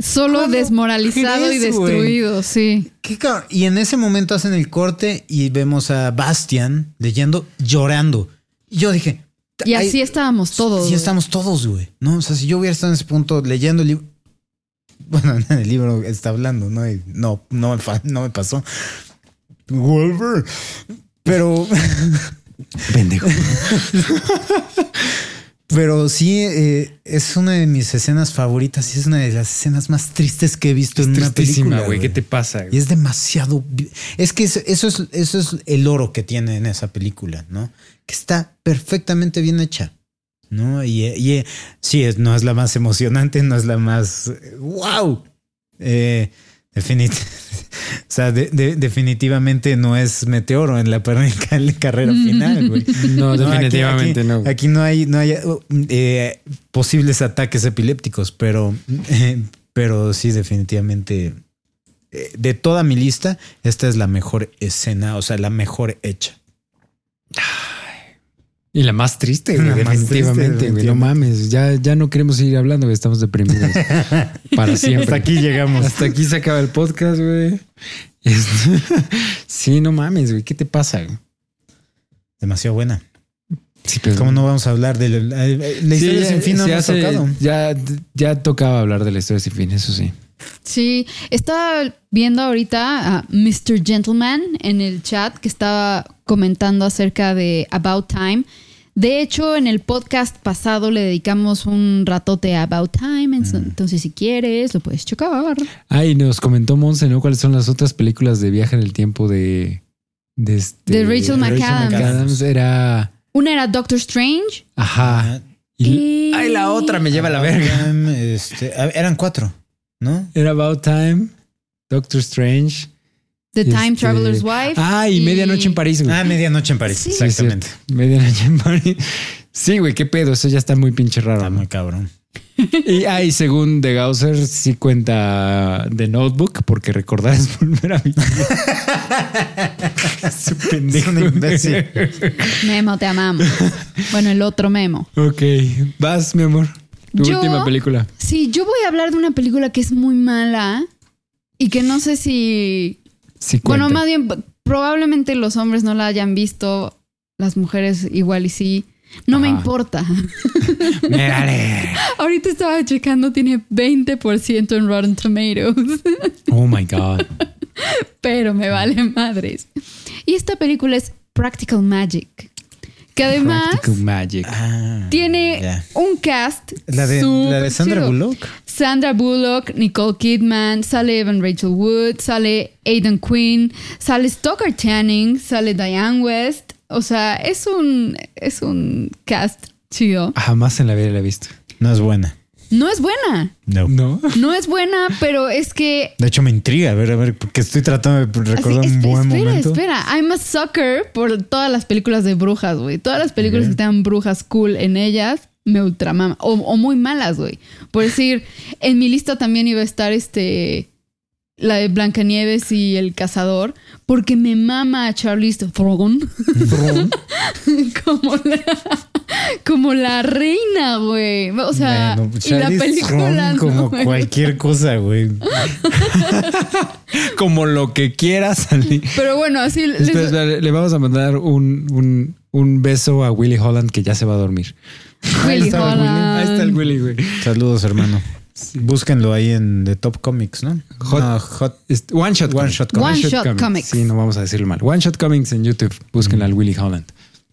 Solo ¿Cómo desmoralizado y crees, destruido, sí. qué. Y en ese momento hacen el corte y vemos a Bastian leyendo, llorando. Y yo dije, Y así estábamos todos. Sí, güey. estamos todos, güey. No, o sea, si yo hubiera estado en ese punto leyendo el libro. Bueno, en el libro está hablando, ¿no? Y no, no me, no me pasó. Wolver. Pero. Pendejo. Pero sí, eh, es una de mis escenas favoritas y es una de las escenas más tristes que he visto en una Tristísima, película. güey. ¿Qué te pasa? Y es demasiado. Es que eso, eso es, eso es el oro que tiene en esa película, ¿no? Que está perfectamente bien hecha, ¿no? Y, y, eh, sí, es- no es la más emocionante, no es la más. eh, ¡Wow! Eh, definit- o sea, de- de- definitivamente no es meteoro en la, carrera final, güey. No, definitivamente aquí, no. Aquí no hay, no hay uh, eh, posibles ataques epilépticos, pero, eh, pero sí, definitivamente. eh, de toda mi lista, esta es la mejor escena, o sea, la mejor hecha. Y la más triste, güey, La más triste, definitivamente, güey. No mames. Ya, ya no queremos seguir hablando, güey. Estamos deprimidos. Para siempre. Hasta aquí llegamos. Hasta aquí se acaba el podcast, güey. Sí, no mames, güey. ¿Qué te pasa? güey? Demasiado buena. Sí, pero- ¿Cómo no vamos a hablar de la, la- la Sí, historia sin fin? No hace- tocado. Ya, ya tocaba hablar de la historia sin fin, eso sí. Sí, estaba viendo ahorita a Mr. Gentleman en el chat que estaba comentando acerca de About Time. De hecho, en el podcast pasado le dedicamos un ratote a About Time, Mm. entonces si quieres lo puedes checar. Ah, y nos comentó Monse, ¿no? ¿Cuáles son las otras películas de viaje en el tiempo de... De, este- De Rachel McAdams. McAdams? Era... Una era Doctor Strange Ajá. Y... y... Ay, la otra me lleva a la verga. Este, eran cuatro, ¿no? Era About Time, Doctor Strange. The y Time este- Traveler's Wife. Ah, y, Medianoche en París, güey. Ah, medianoche en París, Sí. Sí, exactamente. cierto. Medianoche en París. Sí, güey, qué pedo. Eso ya está muy pinche raro. Está muy cabrón. Y, ah, y según The Gausser, sí cuenta The Notebook, porque recordar es volver a. Su pendejo. Un imbécil. Memo, te amamos. bueno, el otro Memo. ok, vas, mi amor. Tu Yo- última película. Sí, yo voy a hablar de una película que es muy mala y que no sé si Sí. Bueno, más bien, probablemente los hombres no la hayan visto, las mujeres igual y sí. No me importa. Me vale. Ahorita estaba checando, tiene 20% en Rotten Tomatoes, Oh my God. pero me vale madres. Y esta película es Practical Magic, que además Practical Magic. Ah, tiene un cast. La de, la de Sandra chido. Bullock. Sandra Bullock, Nicole Kidman, sale Evan Rachel Wood, sale Aidan Quinn, sale Stoker Channing, sale Diane West. O sea, es un, es un cast chido. Jamás en la vida la he visto. No es buena. No es buena. No. No. No es buena, pero es que. De hecho, me intriga. A ver, a ver, porque estoy tratando de recordar así, un buen espera, momento. espera. I'm a sucker por todas las películas de brujas, güey. Todas las películas que tengan brujas cool en ellas me ultramama. O, o muy malas, güey. Por decir, en mi lista también iba a estar este. La de Blancanieves y el cazador, porque me mama a Charlize Theron como la, como la reina, güey. O sea, Bueno, y la película como cualquier cosa, güey. Como lo que quiera salir. Pero bueno, así les- Espera, espera, le vamos a mandar un, un, un beso a Willy Holland que ya se va a dormir. Willy Willy. Holland. Ahí está el Willy, güey. Saludos, hermano. Búsquenlo ahí en The Top Comics, ¿no? Hot- No, Hot- One Shot One Comics. Shot Comics. One Shot Comics. Sí, no vamos a decirlo mal. One Shot Comics en YouTube. Búsquenla al Willy Holland.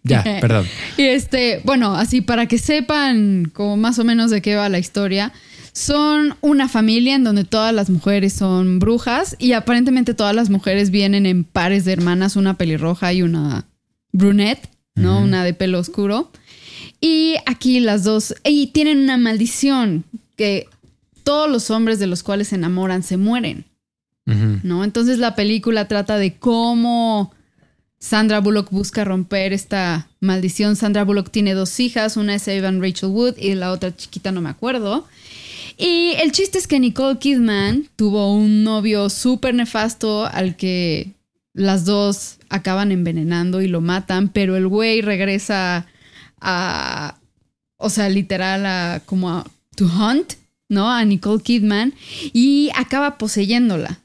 Ya, perdón. Y este, bueno, así para que sepan como más o menos de qué va la historia, son una familia en donde todas las mujeres son brujas y aparentemente todas las mujeres vienen en pares de hermanas, una pelirroja y una brunette, ¿no? Una de pelo oscuro. Y aquí las dos, y tienen una maldición que todos los hombres de los cuales se enamoran se mueren. ¿no? Entonces la película trata de cómo Sandra Bullock busca romper esta maldición. Sandra Bullock tiene dos hijas, una es Evan Rachel Wood y la otra chiquita no me acuerdo. Y el chiste es que Nicole Kidman tuvo un novio súper nefasto al que las dos acaban envenenando y lo matan, pero el güey regresa a, o sea, literal a como a to hunt, ¿no? A Nicole Kidman y acaba poseyéndola.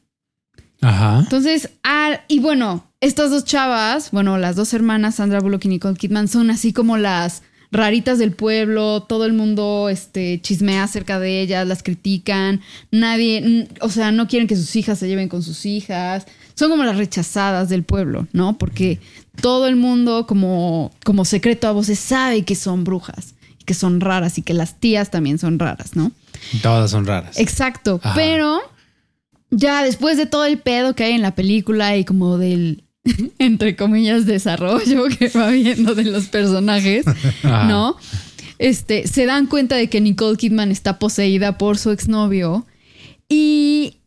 Ajá. Entonces, ah, y bueno, estas dos chavas, bueno, las dos hermanas, Sandra Bullock y Nicole Kidman, son así como las raritas del pueblo, todo el mundo este, chismea acerca de ellas, las critican, nadie, n- o sea, no quieren que sus hijas se lleven con sus hijas, son como las rechazadas del pueblo, ¿no? Porque todo el mundo como, como secreto a voces sabe que son brujas, y que son raras y que las tías también son raras, ¿no? Todas son raras. Exacto, Ajá. pero ya después de todo el pedo que hay en la película y como del, entre comillas, desarrollo que va viendo de los personajes, Ajá. ¿no? Este, se dan cuenta de que Nicole Kidman está poseída por su exnovio y,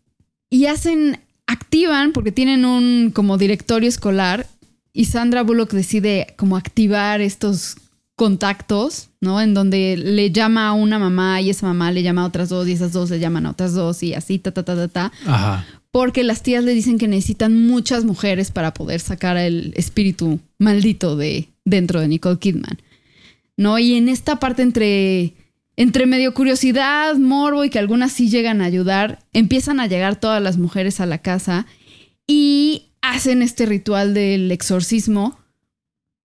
y hacen, activan, porque tienen un como directorio escolar y Sandra Bullock decide como activar estos contactos, ¿no? En donde le llama a una mamá y esa mamá le llama a otras dos y esas dos le llaman a otras dos y así, ta, ta, ta, ta, ta. Ajá. Porque las tías le dicen que necesitan muchas mujeres para poder sacar el espíritu maldito de dentro de Nicole Kidman. ¿No? Y en esta parte entre, entre medio curiosidad, morbo y que algunas sí llegan a ayudar, empiezan a llegar todas las mujeres a la casa y hacen este ritual del exorcismo,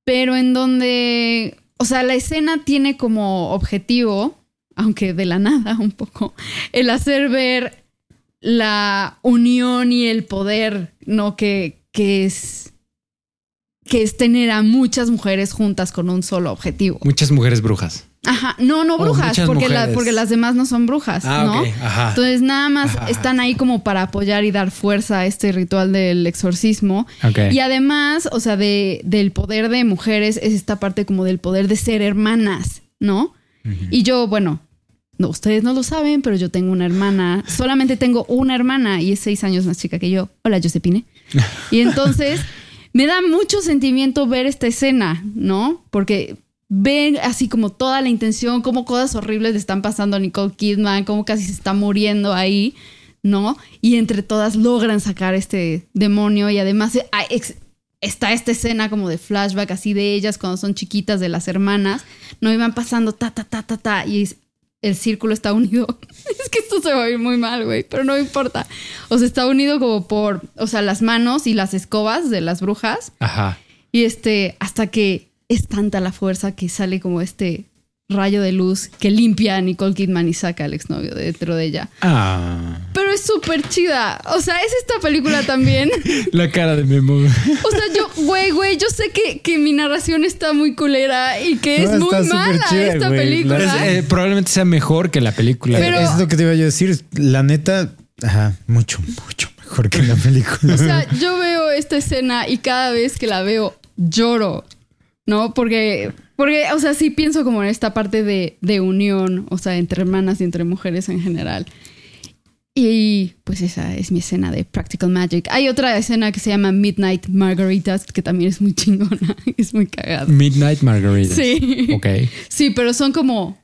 pero en donde, o sea, la escena tiene como objetivo, aunque de la nada un poco, el hacer ver la unión y el poder, ¿no? Que, que es que es tener a muchas mujeres juntas con un solo objetivo. Muchas mujeres brujas. Ajá, no, no brujas, porque, la- porque las demás no son brujas, Ah, ¿no? Ajá. Entonces nada más Ajá. están ahí como para apoyar y dar fuerza a este ritual del exorcismo. Ok. Y además, o sea, de, del poder de mujeres es esta parte como del poder de ser hermanas, ¿no? Y yo, bueno, no, ustedes no lo saben, pero yo tengo una hermana, solamente tengo una hermana y es seis años más chica que yo. Hola, Josepine. Y entonces me da mucho sentimiento ver esta escena, ¿no? Porque ven así como toda la intención, cómo cosas horribles le están pasando a Nicole Kidman, cómo casi se está muriendo ahí, ¿no? Y entre todas logran sacar este demonio y además eh, está esta escena como de flashback así de ellas cuando son chiquitas de las hermanas, no iban pasando ta ta ta ta ta y el círculo está unido. es que esto se va a ir muy mal, güey, pero no importa. O sea, está unido como por, o sea, las manos y las escobas de las brujas Ajá. y este hasta que es tanta la fuerza que sale como este rayo de luz que limpia a Nicole Kidman y saca al exnovio de dentro de ella. Ah. Pero es súper chida. O sea, es esta película también. La cara de Memo. O sea, yo, güey, güey, yo sé que, que mi narración está muy culera y que es muy mala chida, esta película. Es, eh, probablemente sea mejor que la película. Pero- es lo que te iba a decir. La neta, ajá, mucho, mucho mejor que la película. O sea, yo veo esta escena y cada vez que la veo lloro, ¿no? Porque, porque o sea, sí pienso como en esta parte de, de unión, o sea, entre hermanas y entre mujeres en general. Y pues esa es mi escena de Practical Magic. Hay otra escena que se llama Midnight Margaritas, que también es muy chingona, es muy cagada. Midnight Margarita. Sí. Ok. Sí, pero son como,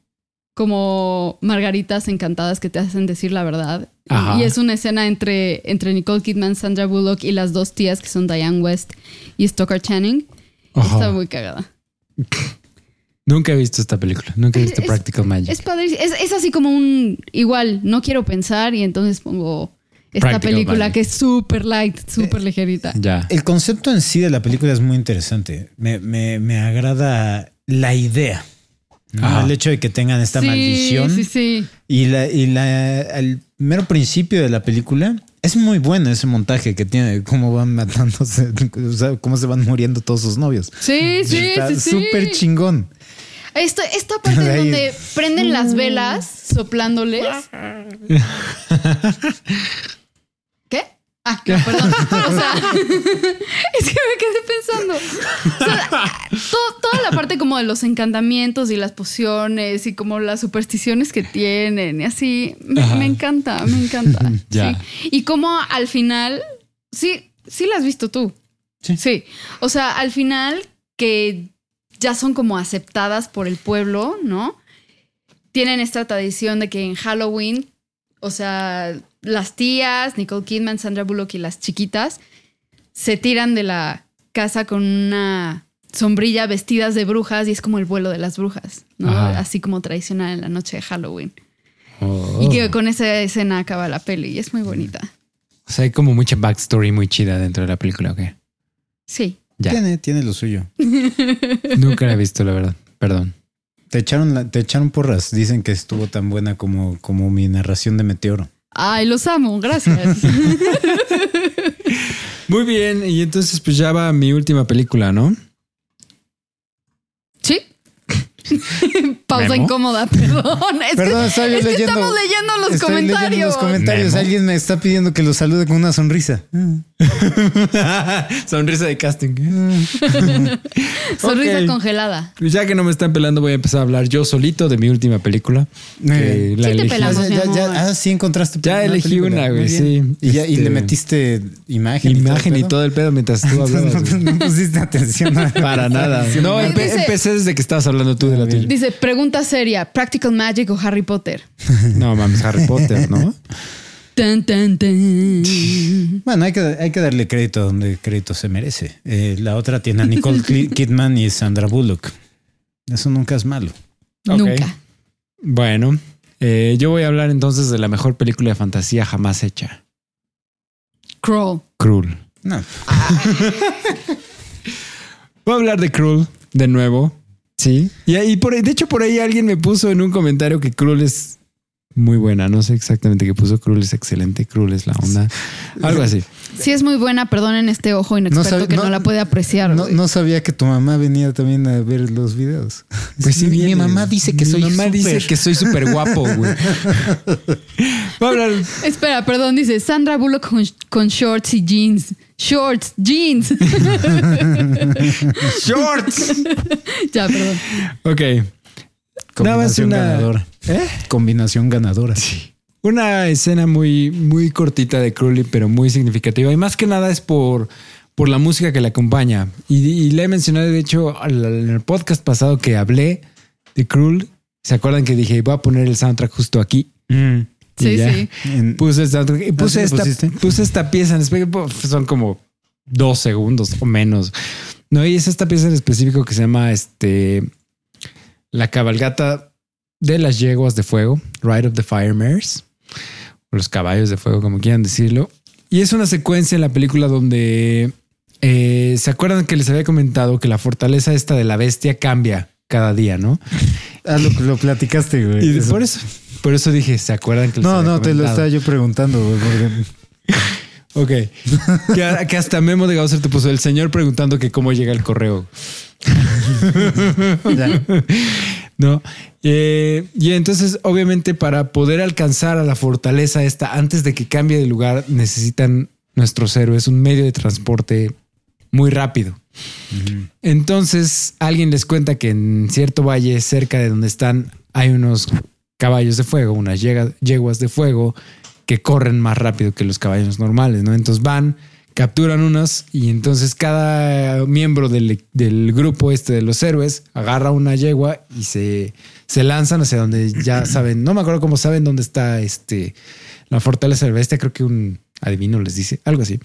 como margaritas encantadas que te hacen decir la verdad. Ajá. Y es una escena entre, entre Nicole Kidman, Sandra Bullock y las dos tías que son Diane West y Stoker Channing. Ajá. Está muy cagada. Nunca he visto esta película. Nunca he visto Es- Practical Magic. Es padrísimo. Es, es así como un igual, no quiero pensar y entonces pongo esta Practical película Magic. que es súper light, súper ligerita. ya. El concepto en sí de la película es muy interesante. Me, me- me agrada la idea, ¿no? Ajá. El hecho de que tengan esta sí, maldición. Sí, sí. Y, la, y la, el mero principio de la película es muy bueno ese montaje que tiene, cómo van matándose, o sea, cómo se van muriendo todos sus novios. Sí, sí, Está sí, sí. súper chingón. Esta, esta parte De donde prenden las velas soplándoles. Ah, no, perdón. O sea, es que me quedé pensando. O sea, to- toda la parte como de los encantamientos y las pociones y como las supersticiones que tienen y así, me encanta, me encanta. Ya. Sí. Y como al final, sí, sí la has visto tú. Sí. Sí. O sea, al final que ya son como aceptadas por el pueblo, ¿no? Tienen esta tradición de que en Halloween, o sea, las tías, Nicole Kidman, Sandra Bullock y las chiquitas se tiran de la casa con una sombrilla vestidas de brujas y es como el vuelo de las brujas, ¿no? Ajá. Así como tradicional en la noche de Halloween. Oh. Y que con esa escena acaba la peli y es muy bonita. O sea, hay como mucha backstory muy chida dentro de la película, ¿ok? Sí. Ya. Tiene, tiene lo suyo. Nunca la he visto, la verdad. Perdón. Te echaron, la- te echaron porras. Dicen que estuvo tan buena como, como mi narración de Meteoro. Ay, los amo, gracias. Muy bien, y entonces pues ya va mi última película, ¿no? Sí. Pausa Memo. incómoda, perdón. Es Perdón, que, estamos leyendo los Estoy leyendo comentarios. los comentarios. Memo. Alguien me está pidiendo que lo salude con una sonrisa. Sonrisa de casting. Sonrisa Ok. congelada. Pues ya que no me están pelando, voy a empezar a hablar yo solito de mi última película. que Eh, la Sí te pelamos. Ya- ah, sí encontraste. Ya elegí película. una, güey, sí. Y, ya- y Este- le metiste imagen. Imagen y el todo el pedo mientras tú hablabas. no, pusiste atención. Para nada. No, empe- Dice- empecé desde que estabas hablando tú de la tuya. Dice, pregunta seria, ¿Practical Magic o Harry Potter? No mames, Harry Potter, ¿no? Tan, tan, tan. Bueno, hay que, hay que darle crédito donde crédito se merece. Eh, la otra tiene a Nicole Kidman y Sandra Bullock. Eso nunca es malo. Nunca. Bueno, eh, yo voy a hablar entonces de la mejor película de fantasía jamás hecha. Crawl. Cruel. No. Voy a hablar de Cruel de nuevo. Sí. Y, ahí por de hecho, por ahí alguien me puso en un comentario que Cruel es muy buena. No sé exactamente qué puso. Cruel es excelente. Cruel es la onda. Algo así. Sí es muy buena, perdonen este ojo inexperto que no, no- la puede apreciar. No, sabía que tu mamá venía también a ver los videos. Pues sí, mi, mamá dice que Mi soy mamá dice súper- que soy súper guapo, güey. Voy a hablar. Espera, perdón, dice Sandra Bullock con, con shorts y jeans. Shorts, jeans. Shorts. ya, perdón. Ok. Nada más Combinación una- ganadora. ¿Eh? Combinación ganadora. Una escena muy, muy cortita de Crowley, pero muy significativa. Y más que nada es por, por la música que le acompaña. Y, y le he mencionado, de hecho, al- en el podcast pasado que hablé de Cruel. ¿Se acuerdan que dije, voy a poner el soundtrack justo aquí? Mm. Y Sí, ya. sí. Puse, el soundtrack y puse, ¿Ah, sí lo esta, puse esta pieza en específico. Son como dos segundos o menos. No, y es esta pieza en específico que se llama este La cabalgata de las yeguas de fuego, Ride of the Fire Mares, o los caballos de fuego, como quieran decirlo. Y es una secuencia en la película donde eh, se acuerdan que les había comentado que la fortaleza esta de la bestia cambia cada día, ¿no? Ah, lo, lo platicaste, güey. Y Eso. por eso, por eso dije, ¿se acuerdan que les No, había no, te lo estaba yo preguntando, güey. porque- Ok. que, que hasta Memo de Gausser te puso el señor preguntando que cómo llega el correo. Ya. No. Eh, y entonces, obviamente, para poder alcanzar a la fortaleza esta, antes de que cambie de lugar, necesitan nuestros héroes un medio de transporte muy rápido. Entonces, alguien les cuenta que en cierto valle cerca de donde están hay unos caballos de fuego, unas yeguas de fuego que corren más rápido que los caballos normales, ¿no? Entonces van, capturan unas y entonces cada miembro del, del grupo este de los héroes agarra una yegua y se, se lanzan hacia donde ya saben, no me acuerdo cómo saben dónde está este la fortaleza del bestia, creo que un adivino les dice, algo así.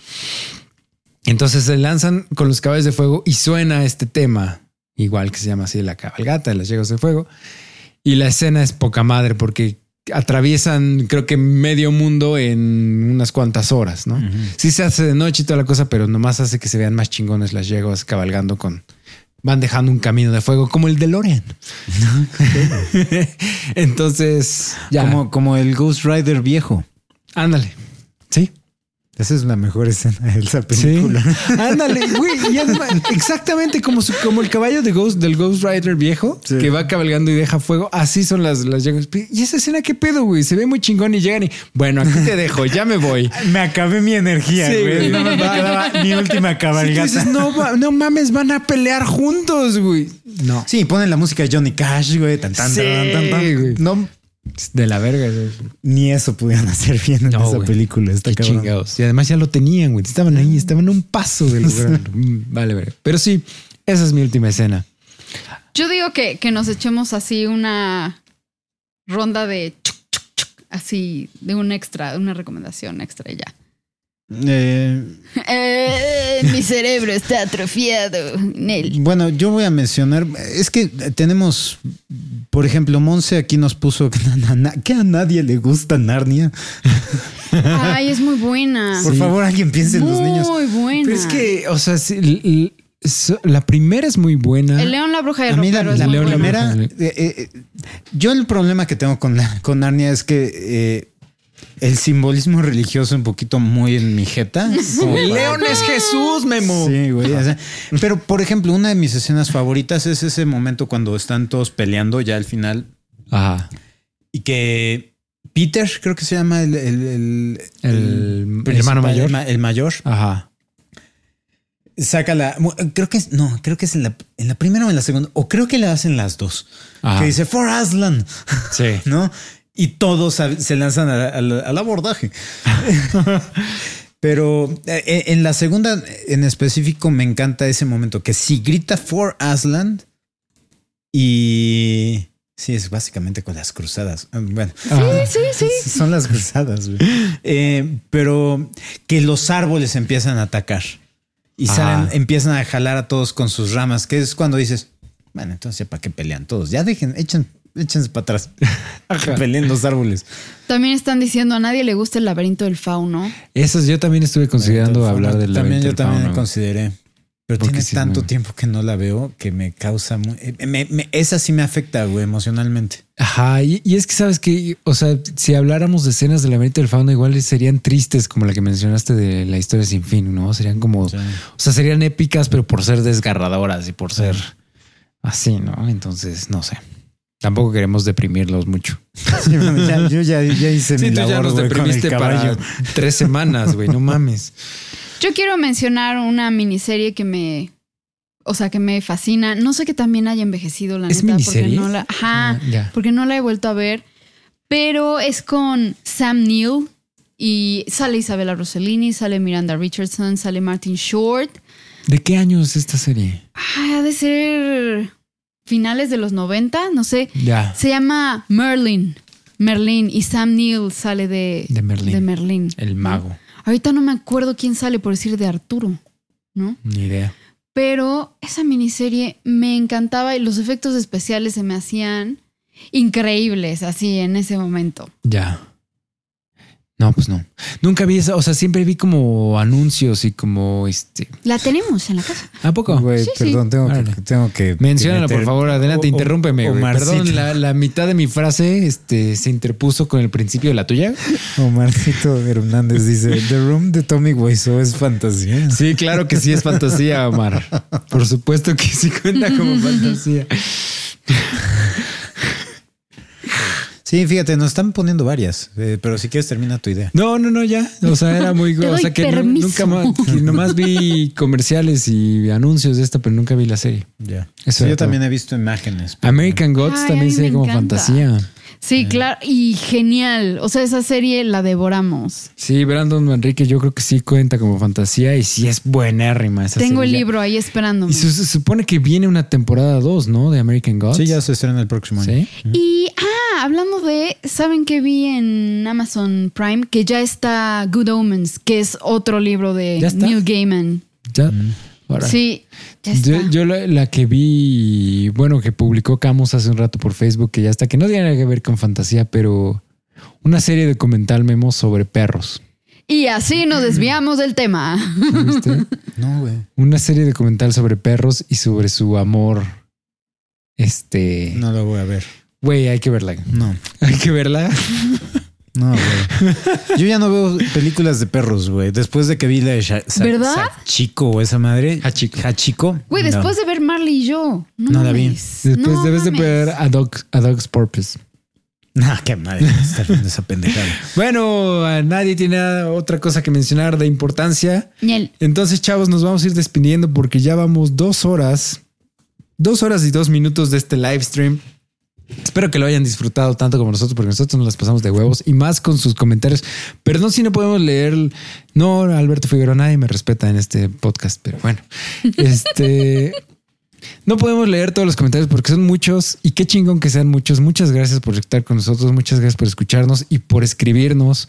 Entonces se lanzan con los caballos de fuego y suena este tema, igual que se llama así la cabalgata de las yeguas de fuego. Y la escena es poca madre porque atraviesan, creo que medio mundo en unas cuantas horas, ¿no? Sí se hace de noche y toda la cosa, pero nomás hace que se vean más chingones las yeguas cabalgando con van dejando un camino de fuego como el de Loren. Entonces, ya. Como, como el Ghost Rider viejo. Ándale. Sí. Esa es la mejor escena de esa Sí. película. Ándale, güey. y además, exactamente como, su- como el caballo de Ghost, del Ghost Rider viejo Sí. que va cabalgando y deja fuego. Así son las, las. Y esa escena, ¿qué pedo, güey? Se ve muy chingón y llegan y bueno, aquí te dejo, ya me voy. Me acabé mi energía, Sí, güey. más me quedaba mi última cabalgata. dices, no, no mames, van a pelear juntos, güey. No. Sí, ponen la música de Johnny Cash, güey. Tan, tan, Sí, tan, tan, tan. güey. No, De la verga. ni eso pudieron hacer bien en No, esa película. Está Qué chingados. Y además ya lo tenían, güey. Estaban ahí, estaban a un paso de lograrlo. Mm, Vale, vale. Pero sí, esa es mi última escena. Yo digo que, que nos echemos así una ronda de chuc, chuc, chuc, así de un extra, una recomendación extra y ya. Eh, Eh, mi cerebro está atrofiado. Nel. bueno, yo voy a mencionar. Es que tenemos, por ejemplo, Monse aquí nos puso que, a nadie le gusta Narnia. Ay, es muy buena. Por favor, alguien piense en los niños. Muy buena. Pero es que, o sea, sí, l- l- so- la primera es muy buena. El león, la bruja y el A mí la, la la primera, Bruja. eh, yo el problema que tengo con, la- con Narnia es que eh, el simbolismo religioso un poquito muy en mi jeta. El león es Jesús, Memo. Sí, güey. o sea, pero, por ejemplo, una de mis escenas favoritas es ese momento cuando están todos peleando ya al final Ajá. y que Peter, creo que se llama el, el, el- El hermano mayor. el ma- el mayor, Ajá. saca la. Creo que es. No, creo que es en la, en la primera o en la segunda. O creo que le hacen las dos. Ajá. Que dice For Aslan. Sí. ¿No? Y todos se lanzan al abordaje. Pero eh, en la segunda en específico me encanta ese momento que si grita For Aslan y sí, es básicamente con las cruzadas. Ah, Bueno, Ah, Sí, sí, sí. son las cruzadas. Eh, pero que los árboles empiezan a atacar y Ah. salen, empiezan a jalar a todos con sus ramas, que es cuando dices, bueno, entonces ¿para qué pelean todos? Ya dejen, echen, échense para atrás. Peleen los árboles. También están diciendo a nadie le gusta el laberinto del fauno. Esas yo también estuve considerando hablar del También laberinto yo del también consideré. Pero tiene sí, tanto tiempo que no la veo que me causa muy, eh, me- me- esa sí me afecta, güey, emocionalmente. Ajá, y, y es que sabes que, o sea, si habláramos de escenas del laberinto del fauno, igual serían tristes como la que mencionaste de la historia sin fin, ¿no? Serían como, Sí. o sea, serían épicas, pero por ser desgarradoras y por ser así, ¿no? Entonces, no sé. Tampoco queremos deprimirlos mucho. Sí, ya- yo ya, ya hice mi labor, güey, con el caballo. tres semanas, güey, no mames. Yo quiero mencionar una miniserie que me. O sea, que me fascina. No sé que también haya envejecido, la ¿Es neta. miniserie? Porque no la. Ajá. Ah, ya. Porque no la he vuelto a ver. Pero es con Sam Neill. Y sale Isabella Rossellini, sale Miranda Richardson, sale Martin Short. ¿De qué año es esta serie? Ah, ha de ser finales de los 90, no sé. Ya. Se llama Merlin. Merlin. Y Sam Neill sale de, De Merlín. de Merlin. El mago. Ahorita no me acuerdo quién sale por decir de Arturo, ¿no? Ni idea. Pero esa miniserie me encantaba y los efectos especiales se me hacían increíbles así en ese momento. Ya. No, pues no. Nunca vi esa, o sea, siempre vi como anuncios y como este. La tenemos en la casa. ¿A poco? Güey, Sí, sí. perdón, tengo que, tengo que. Menciónala, por favor, adelante, O- o- interrúmpeme. güey. Perdón, la, la mitad de mi frase este, se interpuso con el principio de la tuya. Omarcito Hernández dice: The Room de Tommy Wiseau es fantasía. Sí, claro que sí es fantasía, Omar. Por supuesto que sí cuenta como fantasía. Sí, fíjate, nos están poniendo varias, eh, pero si quieres termina tu idea. No, no, no, ya. O sea, era muy. Te o doy sea, que no- nunca más. que nomás vi comerciales y anuncios de esta, pero nunca vi la serie. Ya. Eso Sí, yo todo. también he visto imágenes. pero- American Gods Ay, también se ve como encanta. fantasía. Sí, claro. Y genial. O sea, esa serie la devoramos. Sí, Brandon Manrique yo creo que sí cuenta como fantasía y sí es buenérrima esa Tengo el libro ahí esperándome. Y se, se supone que viene una temporada 2, ¿no? De American Gods. Sí, ya se estrena el próximo año. Sí. Y, ah, hablando de, ¿saben qué vi en Amazon Prime? Que ya está Good Omens, que es otro libro de ¿Ya está? Neil Gaiman. Ya. Órale. Sí. Yo, yo la, la que vi, bueno, que publicó Camus hace un rato por Facebook, que ya está, que no tiene nada que ver con fantasía, pero una serie documental memo sobre perros. Y así nos desviamos del tema. ¿Viste? No, güey. Una serie documental sobre perros y sobre su amor. Este. No lo voy a ver. Güey, hay que verla. No, Hay que verla. No, güey. Yo ya no veo películas de perros, güey. Después de que vi la de Sha- Sa- ¿Verdad? Chico o esa madre. Hachiko. Hachiko. Güey, No. después de ver Marley y yo. No, No la vi. Después No debes de ver a, Dog, a Dog's Purpose. Nah, qué madre. Estar viendo esa pendejada. Bueno, a nadie tiene otra cosa que mencionar de importancia. Entonces, chavos, nos vamos a ir despidiendo porque ya vamos dos horas, dos horas y dos minutos de este live stream. Espero que lo hayan disfrutado tanto como nosotros, porque nosotros nos las pasamos de huevos y más con sus comentarios. Perdón si no podemos leer. No, Alberto Figueroa, nadie me respeta en este podcast, pero bueno, este no podemos leer todos los comentarios porque son muchos y qué chingón que sean muchos. Muchas gracias por estar con nosotros, muchas gracias por escucharnos y por escribirnos.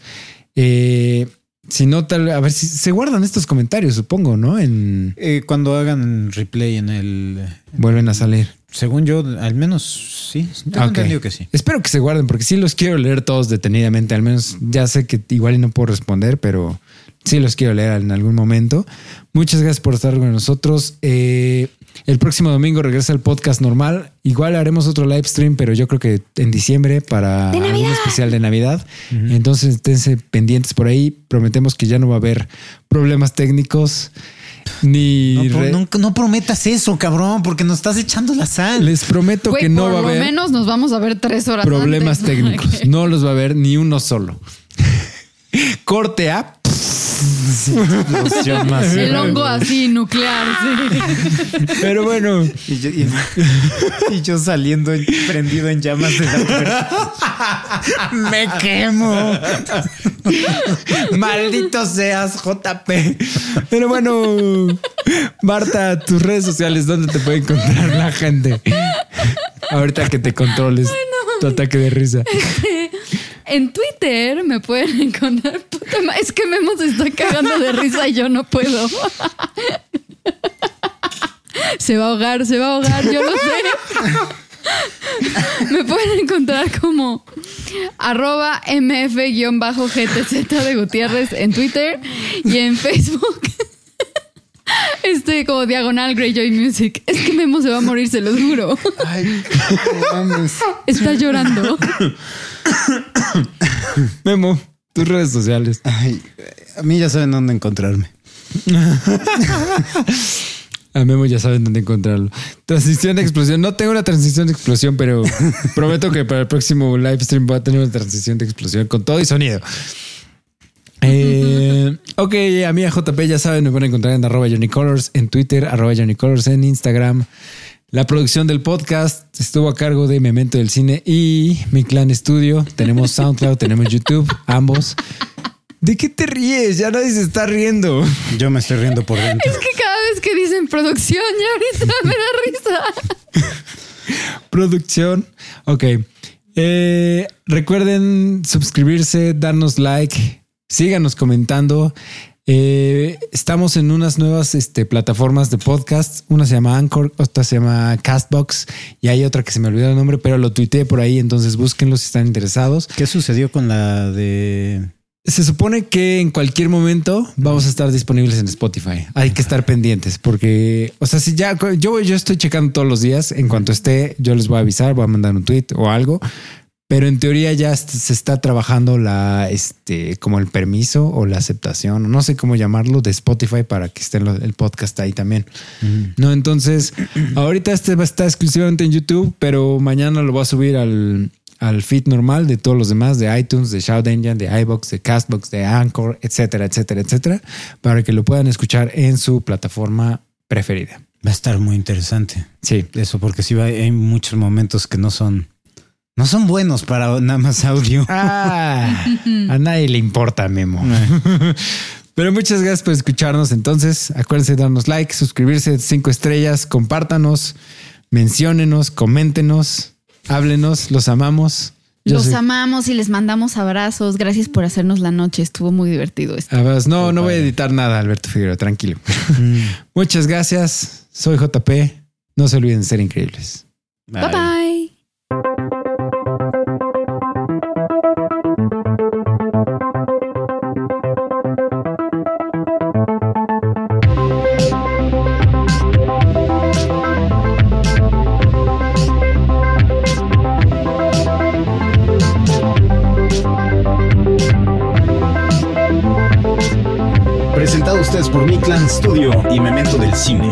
Eh, si no, tal, a ver si se guardan estos comentarios, supongo, ¿no? En Eh, cuando hagan replay en el. vuelven a salir. Según yo, al menos sí. Tengo Ok. entendido que sí. Espero que se guarden porque sí los quiero leer todos detenidamente. Al menos ya sé que igual no puedo responder, pero sí los quiero leer en algún momento. Muchas gracias por estar con nosotros. Eh, el próximo domingo regresa el podcast normal. Igual haremos otro live stream, pero yo creo que en diciembre para ¡De algún Navidad! especial de Navidad. Entonces esténse pendientes por ahí. Prometemos que ya no va a haber problemas técnicos ni No, re- no- no prometas eso, cabrón, porque nos estás echando la sal. les prometo Güey, que no por va a lo haber menos nos vamos a ver tres horas problemas antes. técnicos. No los va a haber ni uno solo. Corte a. Explosión masiva. El hongo así nuclear. sí. Pero bueno, Y yo, y- y yo saliendo en- prendido en llamas de la puerta. Me quemo. maldito seas, JP. Pero bueno, Marta, tus redes sociales, ¿dónde te puede encontrar la gente? Ahorita que te controles tu ataque de risa. En Twitter me pueden encontrar. Puta es que Memo se está cagando de risa y yo no puedo. Se va a ahogar, se va a ahogar, yo lo sé. Me pueden encontrar como arroba mf-gtz de Gutiérrez en Twitter y en Facebook. Este como diagonal Greyjoy Music. Es que Memo se va a morir, se lo juro. Ay. Está llorando. Memo, tus redes sociales. Ay, a mí ya saben dónde encontrarme. A Memo ya saben dónde encontrarlo. Transición de explosión. No tengo una transición de explosión, pero prometo que para el próximo live stream voy a tener una transición de explosión con todo y sonido. Eh, ok, a mí a JP ya saben, me pueden encontrar en arroba Johnny Colors en Twitter, arroba Johnny Colors en Instagram. La producción del podcast estuvo a cargo de Memento del Cine y mi clan estudio. Tenemos SoundCloud, tenemos YouTube, ambos. ¿De qué te ríes? Ya nadie se está riendo. Yo me estoy riendo por dentro. Es que cada vez que dicen producción, ya ahorita me da risa. Producción. Ok. Eh, recuerden suscribirse, darnos like, síganos comentando. Eh, estamos en unas nuevas este, plataformas de podcast. Una se llama Anchor, otra se llama Castbox y hay otra que se me olvidó el nombre, pero lo tuiteé por ahí. Entonces búsquenlo si están interesados. ¿Qué sucedió con la de Se supone que en cualquier momento vamos a estar disponibles en Spotify. Hay que estar pendientes porque, o sea, si ya yo, yo estoy checando todos los días, en cuanto esté, yo les voy a avisar, voy a mandar un tweet o algo. Pero en teoría ya se está trabajando la, este, como el permiso o la aceptación, no sé cómo llamarlo, de Spotify para que esté el podcast ahí también. No, entonces, ahorita este va a estar exclusivamente en YouTube, pero mañana lo voy a subir al, al feed normal de todos los demás, de iTunes, de Shout Engine, de iBox, de Castbox, de Anchor, etcétera, etcétera, etcétera, para que lo puedan escuchar en su plataforma preferida. Va a estar muy interesante. Sí. Eso, porque sí hay muchos momentos que no son, no son buenos para nada más audio. Ah, a nadie le importa, Memo. Pero muchas gracias por escucharnos. Entonces, acuérdense de darnos like, suscribirse, cinco estrellas, compártanos, menciónenos, coméntenos, háblenos, los amamos. Yo Los soy- amamos y les mandamos abrazos. Gracias por hacernos la noche. Estuvo muy divertido esto. Abrazos. No, no voy a editar nada, Alberto Figueroa, tranquilo. Muchas gracias. Soy JP. No se olviden de ser increíbles. Bye bye. Por Mi Clan Studio y Memento del Cine.